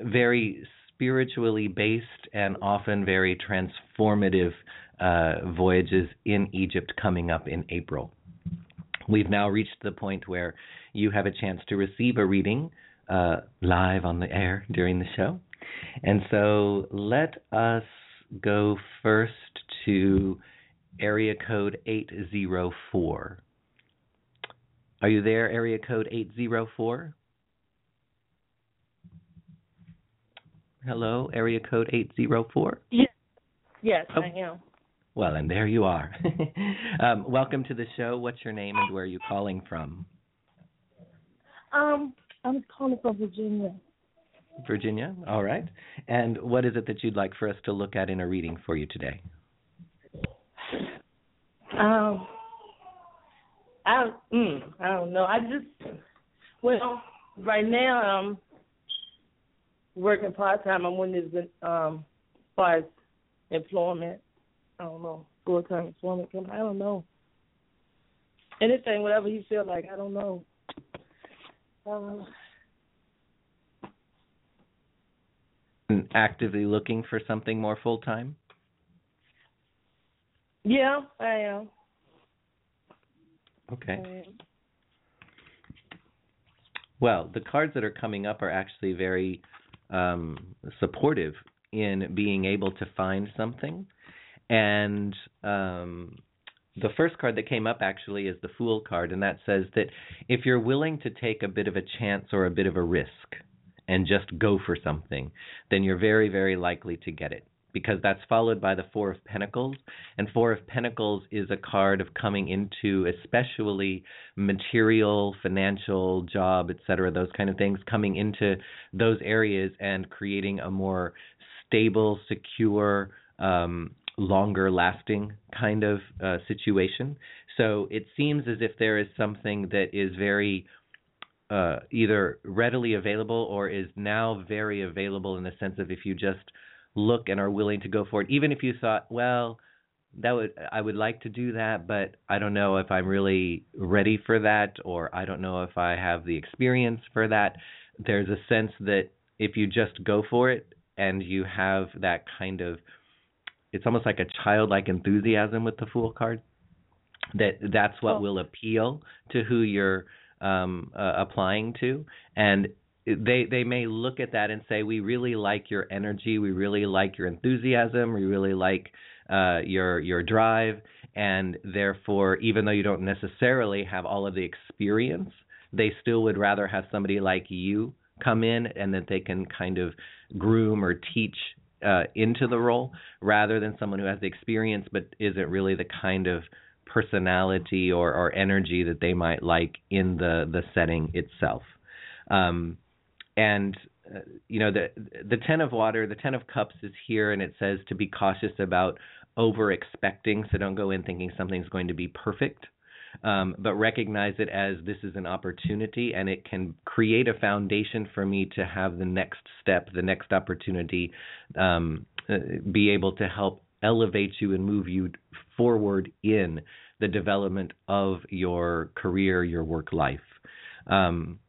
very spiritually based and often very transformative uh, voyages in Egypt coming up in April. We've now reached the point where you have a chance to receive a reading uh, live on the air during the show. And so let us go first to area code 804. Are you there, area code 804? Hello, area code 804? Yes, yes Oh. I am. Well, and there you are. um, welcome to the show. What's your name and where are you calling from? Um, I'm calling from Virginia. Virginia. All right. And what is it that you'd like for us to look at in a reading for you today? Um, I mm, I don't know. I just well, right now I'm working part time. I'm when there's been um, as far as employment. I don't know full time employment. I don't know. Anything, whatever he feel like. I don't know. And actively looking for something more full time? yeah, I am. Okay. I am. Well, the cards that are coming up are actually very um, supportive in being able to find something. And um, the first card that came up actually is the Fool card, and that says that if you're willing to take a bit of a chance or a bit of a risk and just go for something, then you're very, very likely to get it. Because that's followed by the Four of Pentacles, and Four of Pentacles is a card of coming into especially material, financial, job, etc., those kind of things, coming into those areas and creating a more stable, secure, um, longer lasting kind of uh, situation. So it seems as if there is something that is very uh, either readily available or is now very available in the sense of if you just look and are willing to go for it, even if you thought, well, that would I would like to do that, but I don't know if I'm really ready for that, or I don't know if I have the experience for that. There's a sense that if you just go for it and you have that kind of it's almost like a childlike enthusiasm with the fool card that that's what Oh. will appeal to who you're um uh, applying to and they they may look at that and say we really like your energy. We really like your enthusiasm. We really like uh your your drive. And therefore even though you don't necessarily have all of the experience they still would rather have somebody like you come in and that they can kind of groom or teach uh, into the role rather than someone who has the experience but isn't really the kind of personality or, or energy that they might like in the, the setting itself. Um, and uh, you know the the ten of water, the ten of cups is here, and it says to be cautious about over expecting. So don't go in thinking something's going to be perfect um, but recognize it as this is an opportunity and it can create a foundation for me to have the next step, the next opportunity, um, uh, be able to help elevate you and move you forward in the development of your career, your work life. Um,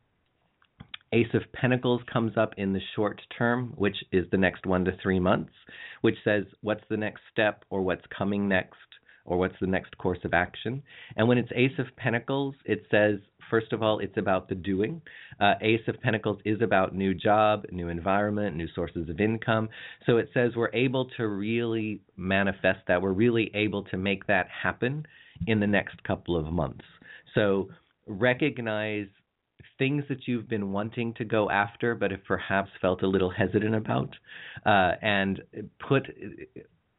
Ace of Pentacles comes up in the short term, which is the next one to three months, which says what's the next step or what's coming next or what's the next course of action. And when it's Ace of Pentacles, it says, first of all, it's about the doing. Uh, Ace of Pentacles is about new job, new environment, new sources of income. So it says we're able to really manifest that. We're really able to make that happen in the next couple of months. So recognize things that you've been wanting to go after, but have perhaps felt a little hesitant about, uh, and put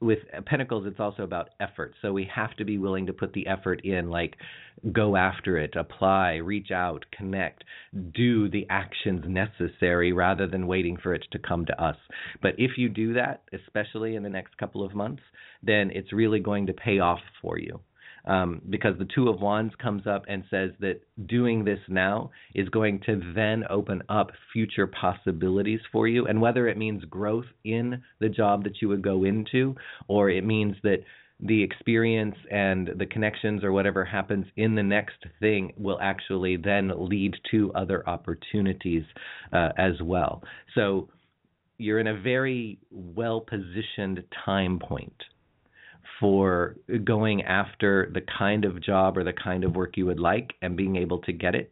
with pentacles it's also about effort. So we have to be willing to put the effort in like go after it apply reach out connect do the actions necessary rather than waiting for it to come to us. But if you do that especially in the next couple of months then it's really going to pay off for you um, because the Two of Wands comes up and says that doing this now is going to then open up future possibilities for you. And whether it means growth in the job that you would go into, or it means that the experience and the connections or whatever happens in the next thing will actually then lead to other opportunities uh, as well. So you're in a very well positioned time point for going after the kind of job or the kind of work you would like and being able to get it.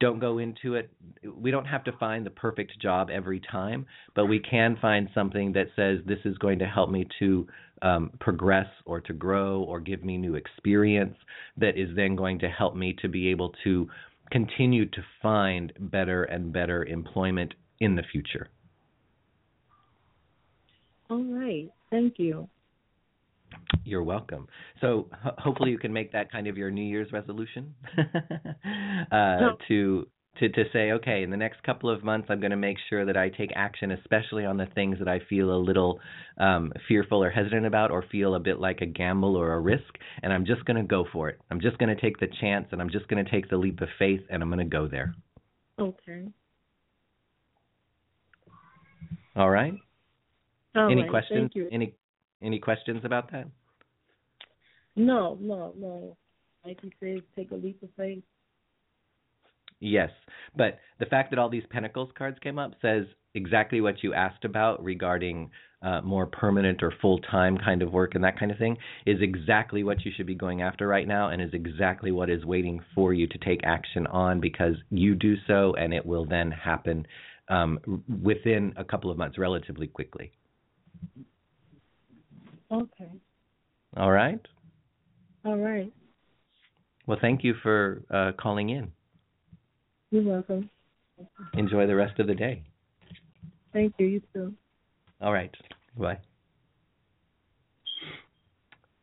Don't go into it. We don't have to find the perfect job every time, but we can find something that says this is going to help me to um, progress or to grow or give me new experience that is then going to help me to be able to continue to find better and better employment in the future. All right. Thank you. You're welcome. So ho- hopefully you can make that kind of your New Year's resolution uh, to to to say, okay, in the next couple of months, I'm going to make sure that I take action, especially on the things that I feel a little um, fearful or hesitant about, or feel a bit like a gamble or a risk, and I'm just going to go for it. I'm just going to take the chance, and I'm just going to take the leap of faith, and I'm going to go there. Okay. All right. All any right, questions? Thank you. Any any questions about that? No, no, no. Like you said, take a leap of faith. Yes, but the fact that all these Pentacles cards came up says exactly what you asked about regarding uh, more permanent or full time kind of work and that kind of thing is exactly what you should be going after right now and is exactly what is waiting for you to take action on because you do so and it will then happen um, within a couple of months, relatively quickly. Okay. All right. All right. Well, thank you for uh, calling in. You're welcome. Enjoy the rest of the day. Thank you. You too. All right. Bye.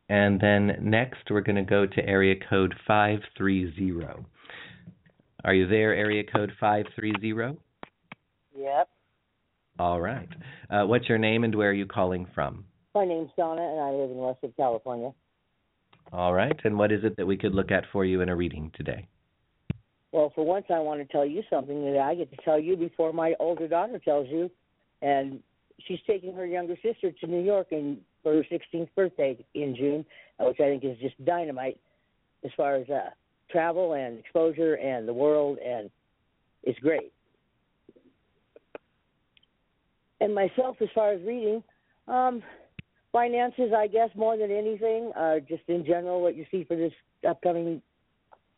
And then next, we're going to go to area code 530. Are you there, area code 530? Yep. All right. Uh, what's your name and where are you calling from? My name's Donna, and I live in Westwood, California. All right. And what is it that we could look at for you in a reading today? Well, for once, I want to tell you something that I get to tell you before my older daughter tells you. And she's taking her younger sister to New York in, for her 16th birthday in June, which I think is just dynamite as far as uh, travel and exposure and the world, and it's great. And myself, as far as reading, um, finances, I guess, more than anything, uh, just in general, what you see for this upcoming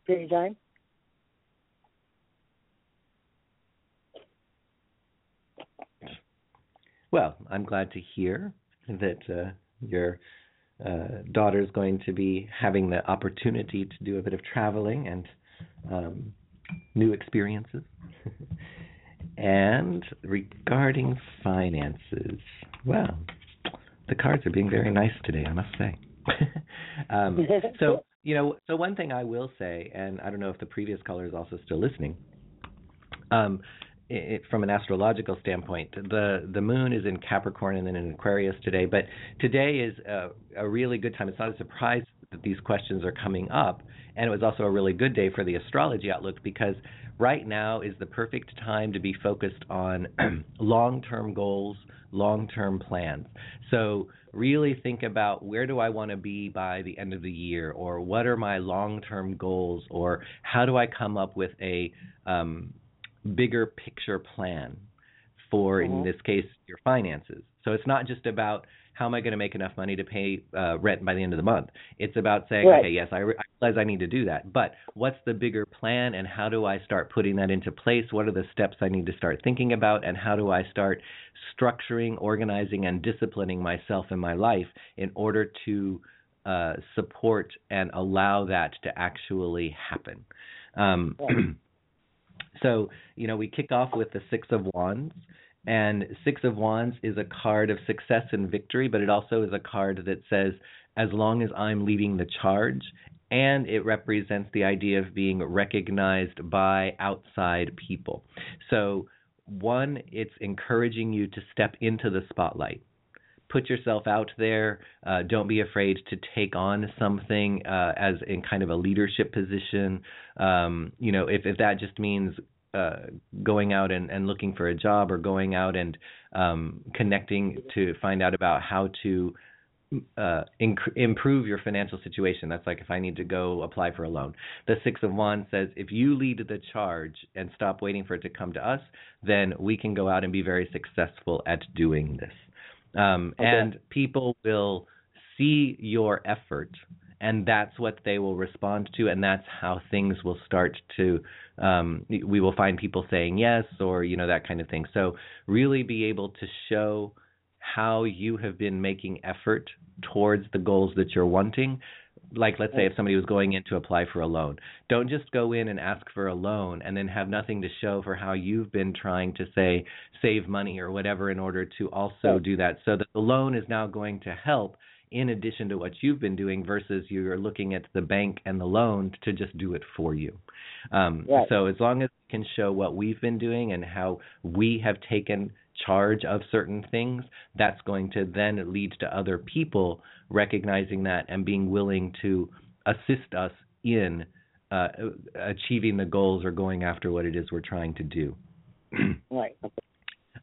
period of time. Well, I'm glad to hear that uh, your uh, daughter is going to be having the opportunity to do a bit of traveling and um, new experiences. and regarding finances, well, the cards are being very nice today, I must say. um, so, you know, so one thing I will say, and I don't know if the previous caller is also still listening. Um, it, from an astrological standpoint, the the moon is in Capricorn and then in Aquarius today. But today is a, a really good time. It's not a surprise that these questions are coming up, and it was also a really good day for the astrology outlook because right now is the perfect time to be focused on long-term goals, long-term plans. So really think about where do I want to be by the end of the year, or what are my long-term goals, or how do I come up with a um, bigger picture plan for, in this case, your finances. So it's not just about how am I going to make enough money to pay uh, rent by the end of the month. It's about saying, Right. okay, yes, I, re- I realize I need to do that, but what's the bigger plan, and how do I start putting that into place? What are the steps I need to start thinking about, and how do I start structuring, organizing, and disciplining myself in my life in order to uh, support and allow that to actually happen? Um, so you know we kick off with the six of wands And Six of Wands is a card of success and victory, but it also is a card that says, as long as I'm leading the charge, and it represents the idea of being recognized by outside people. So, one, it's encouraging you to step into the spotlight. Put yourself out there. Uh, don't be afraid to take on something uh, as in kind of a leadership position. Um, you know, if, if that just means uh, going out and, and looking for a job or going out and um, connecting to find out about how to uh, inc- improve your financial situation. That's like if I need to go apply for a loan. The Six of Wands says if you lead the charge and stop waiting for it to come to us, then we can go out and be very successful at doing this. Um, okay. And people will see your effort, and that's what they will respond to, and that's how things will start to. Um, we will find people saying yes, or you know that kind of thing. So really be able to show how you have been making effort towards the goals that you're wanting. Like, let's say if somebody was going in to apply for a loan, don't just go in and ask for a loan and then have nothing to show for how you've been trying to, say, save money or whatever in order to also do that. So that the loan is now going to help in addition to what you've been doing versus you're looking at the bank and the loan to just do it for you. Um, right. So as long as we can show what we've been doing and how we have taken charge of certain things, that's going to then lead to other people recognizing that and being willing to assist us in uh, achieving the goals or going after what it is we're trying to do. right.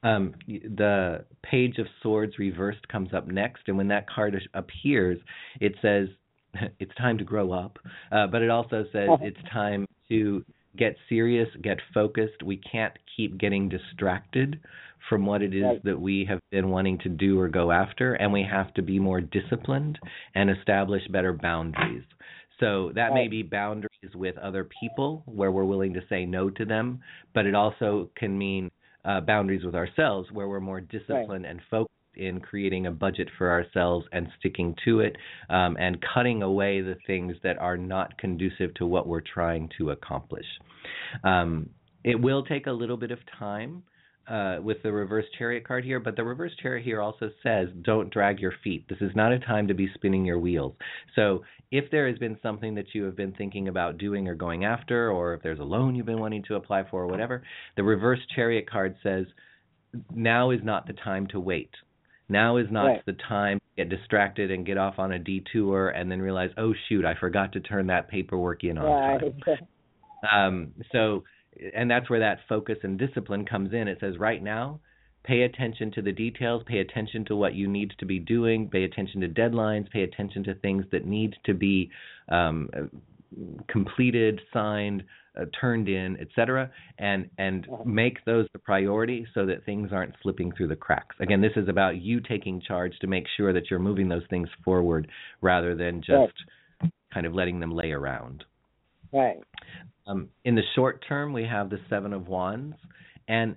Um, the Page of Swords reversed comes up next, and when that card appears, it says it's time to grow up, uh, but it also says uh-huh. it's time to get serious, get focused. We can't keep getting distracted from what it is right. that we have been wanting to do or go after, and we have to be more disciplined and establish better boundaries. So that may be boundaries with other people where we're willing to say no to them, but it also can mean uh, boundaries with ourselves where we're more disciplined right. and focused in creating a budget for ourselves and sticking to it um, and cutting away the things that are not conducive to what we're trying to accomplish. Um, it will take a little bit of time uh, with the reverse chariot card here, but the reverse chariot here also says don't drag your feet. This is not a time to be spinning your wheels. So if there has been something that you have been thinking about doing or going after, or if there's a loan you've been wanting to apply for or whatever, the reverse chariot card says now is not the time to wait. Now is not right. the time to get distracted and get off on a detour and then realize, oh shoot, I forgot to turn that paperwork in on right. time. Um, so and that's where that focus and discipline comes in. It says right now, pay attention to the details, pay attention to what you need to be doing, pay attention to deadlines, pay attention to things that need to be um, completed, signed, uh, turned in, etc., and and make those the priority so that things aren't slipping through the cracks. Again, this is about you taking charge to make sure that you're moving those things forward rather than just right. kind of letting them lay around. Right. Um, in the short term, we have the Seven of Wands. And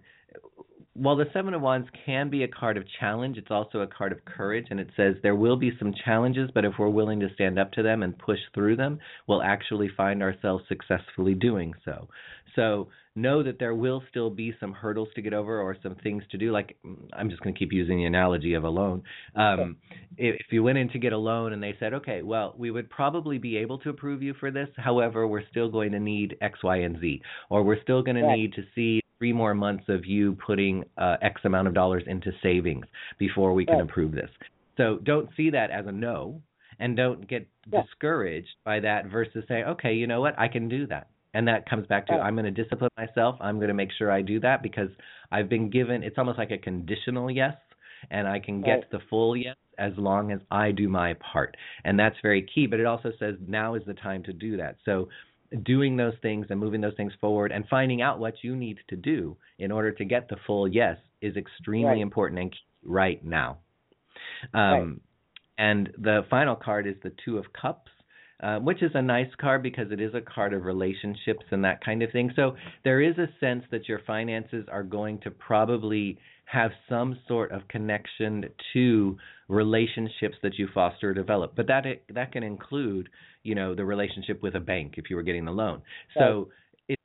while the Seven of Wands can be a card of challenge, it's also a card of courage. And it says there will be some challenges, but if we're willing to stand up to them and push through them, we'll actually find ourselves successfully doing so. So know that there will still be some hurdles to get over or some things to do. Like I'm just going to keep using the analogy of a loan. Um, if you went in to get a loan and they said, okay, well, we would probably be able to approve you for this. However, we're still going to need X, Y, and Z, or we're still going to need to see three more months of you putting uh, X amount of dollars into savings before we can right. approve this. So don't see that as a no and don't get yeah. discouraged by that versus say, okay, you know what, I can do that. And that comes back to oh. I'm going to discipline myself. I'm going to make sure I do that because I've been given it's almost like a conditional yes and I can get right. the full yes as long as I do my part. And that's very key, but it also says now is the time to do that. So doing those things and moving those things forward and finding out what you need to do in order to get the full yes is extremely right. important and key right now. Um, right. And the final card is the Two of Cups. Uh, which is a nice card because it is a card of relationships and that kind of thing. So there is a sense that your finances are going to probably have some sort of connection to relationships that you foster or develop. But that that can include, you know, the relationship with a bank if you were getting the loan. So it's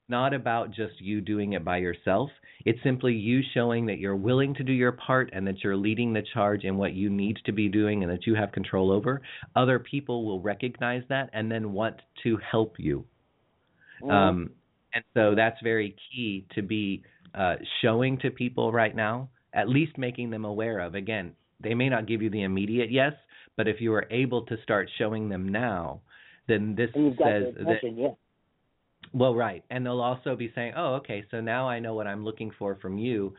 not about just you doing it by yourself. It's simply you showing that you're willing to do your part and that you're leading the charge in what you need to be doing and that you have control over. Other people will recognize that and then want to help you. Mhm. Um, and so that's very key to be uh, showing to people right now, at least making them aware of. Again, they may not give you the immediate yes, but if you are able to start showing them now, then this and you've got says that yeah. Well, right. And they'll also be saying, oh, okay, so now I know what I'm looking for from you.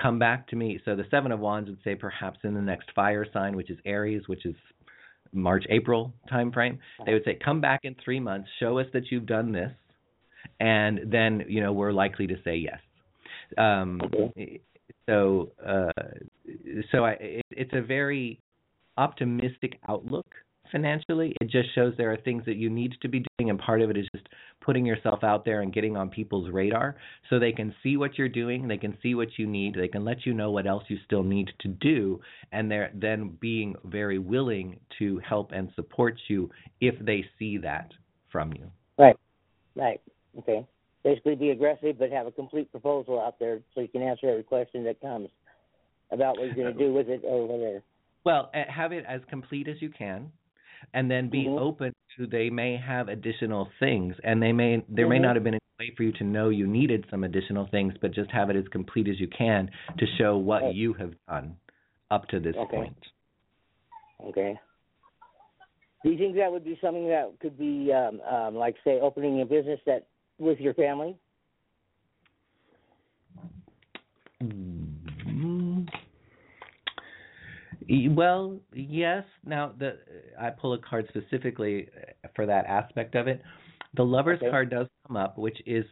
Come back to me. So the Seven of Wands would say perhaps in the next fire sign, which is Aries, which is March, April time frame. They would say, come back in three months, show us that you've done this, and then, you know, we're likely to say yes. Um, so, uh, so I, it, it's a very optimistic outlook financially. It just shows there are things that you need to be doing, and part of it is just putting yourself out there and getting on people's radar so they can see what you're doing, they can see what you need, they can let you know what else you still need to do, and they're then being very willing to help and support you if they see that from you. Right. Right. Okay. Basically, be aggressive, but have a complete proposal out there so you can answer every question that comes about what you're going to do with it or whatever. Well, have it as complete as you can, and then be Mhm. open to they may have additional things, and they may there may Mhm. not have been a way for you to know you needed some additional things, but just have it as complete as you can to show what Right. you have done up to this Okay. point. Okay. Do you think that would be something that could be, um, um, like, say, opening a business that with your family? Mm. E- Well, yes. Now, the I pull a card specifically for that aspect of it. The Lover's Okay. card does come up, which is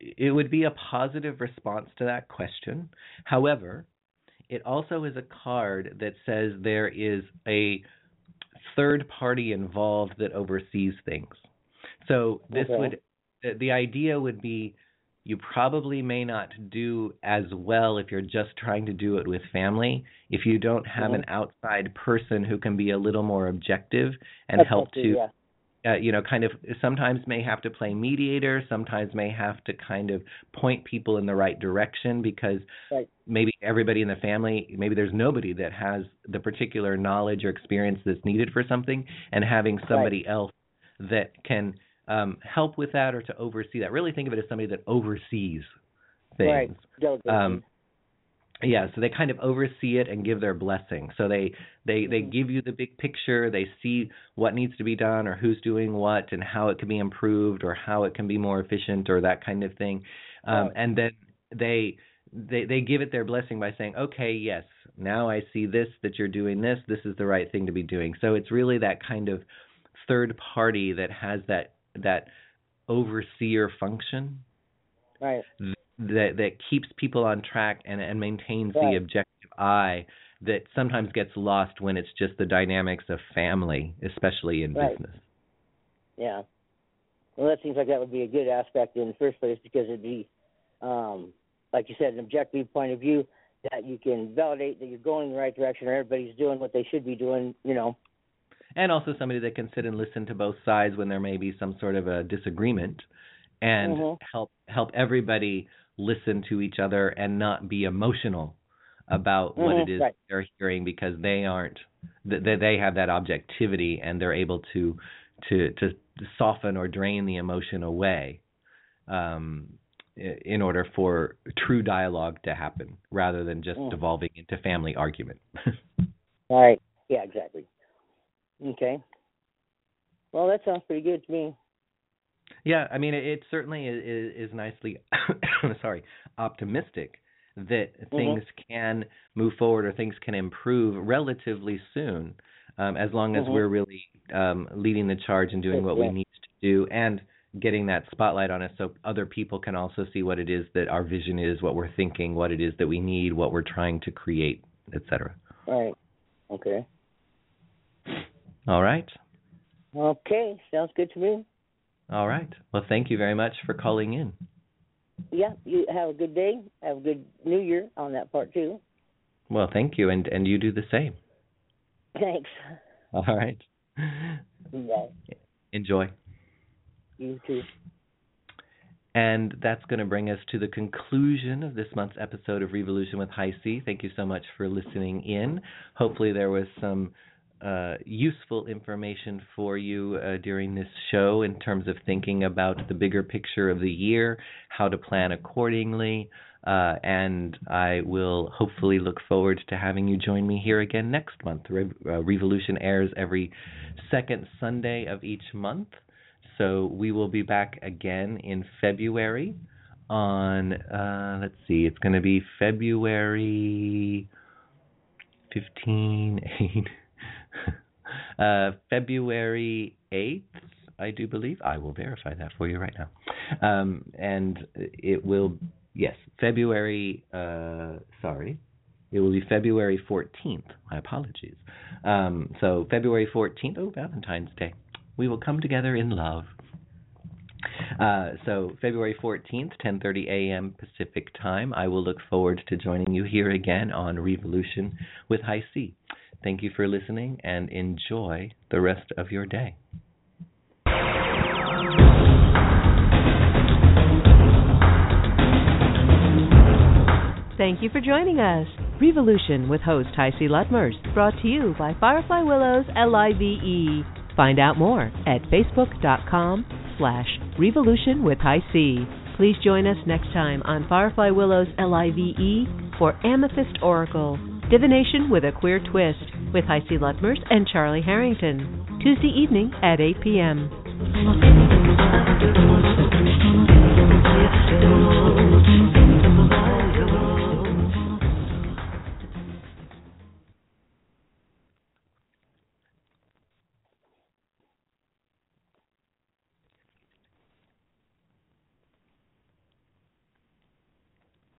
it would be a positive response to that question. However, it also is a card that says there is a third party involved that oversees things. So this Okay. would the, the idea would be you probably may not do as well if you're just trying to do it with family if you don't have an outside person who can be a little more objective and That's help to yeah. uh, you know, kind of sometimes may have to play mediator, sometimes may have to kind of point people in the right direction because Right. maybe everybody in the family, maybe there's nobody that has the particular knowledge or experience that's needed for something, and having somebody else that can um, help with that or to oversee that. Really think of it as somebody that oversees things. Right. Um, yeah, so they kind of oversee it and give their blessing. So they they they give you the big picture. They see what needs to be done or who's doing what and how it can be improved or how it can be more efficient or that kind of thing. Um, Right. And then they they they give it their blessing by saying, "Okay, yes, now I see this that you're doing this. This is the right thing to be doing." So it's really that kind of third party that has that that overseer function right. that that keeps people on track and and maintains the objective eye that sometimes gets lost when it's just the dynamics of family, especially in Right. business. Yeah. Well, that seems like that would be a good aspect in the first place because it'd be, um, like you said, an objective point of view that you can validate that you're going in the right direction or everybody's doing what they should be doing, you know. And also somebody that can sit and listen to both sides when there may be some sort of a disagreement and Mhm. help help everybody listen to each other and not be emotional about what Mhm, it is right. they're hearing because they aren't that they, they have that objectivity and they're able to to to soften or drain the emotion away um in order for true dialogue to happen rather than just Mm. devolving into family argument. right. Yeah, exactly. Okay. Well, that sounds pretty good to me. Yeah, I mean, it, it certainly is, is, nicely, sorry, optimistic that Mm-hmm. things can move forward or things can improve relatively soon, um, as long as Mhm. we're really um, leading the charge and doing what we need to do and getting that spotlight on us so other people can also see what it is that our vision is, what we're thinking, what it is that we need, what we're trying to create, etc. Right. Okay. All right. Okay. Sounds good to me. All right. Well, thank you very much for calling in. Yeah. You have a good day. Have a good New Year on that part too. Well, thank you, and and you do the same. Thanks. All right. Bye. Enjoy. You too. And that's going to bring us to the conclusion of this month's episode of Revolution with HiC. Thank you so much for listening in. Hopefully, there was some uh, useful information for you uh, during this show in terms of thinking about the bigger picture of the year, how to plan accordingly. Uh, and I will hopefully look forward to having you join me here again next month. Re- uh, Revolution airs every second Sunday of each month. So we will be back again in February on, uh, let's see, it's going to be February 15, 8, uh, February 8th, I do believe. I will verify that for you right now. Um, and it will, yes, February, uh, sorry, it will be February 14th. My apologies. Um, so February 14th, oh, Valentine's Day we will come together in love. Uh, so February 14th, 10:30 a.m. Pacific time. I will look forward to joining you here again on Revolution with HiC. Thank you for listening and enjoy the rest of your day. Thank you for joining us. Revolution with host C. Lutmers, brought to you by Firefly Willows LIVE. Find out more at facebook.com slash revolution with C. Please join us next time on Firefly Willows LIVE for Amethyst Oracle, Divination with a Queer Twist with C. Lutmers and Charlie Harrington, Tuesday evening at 8 p.m.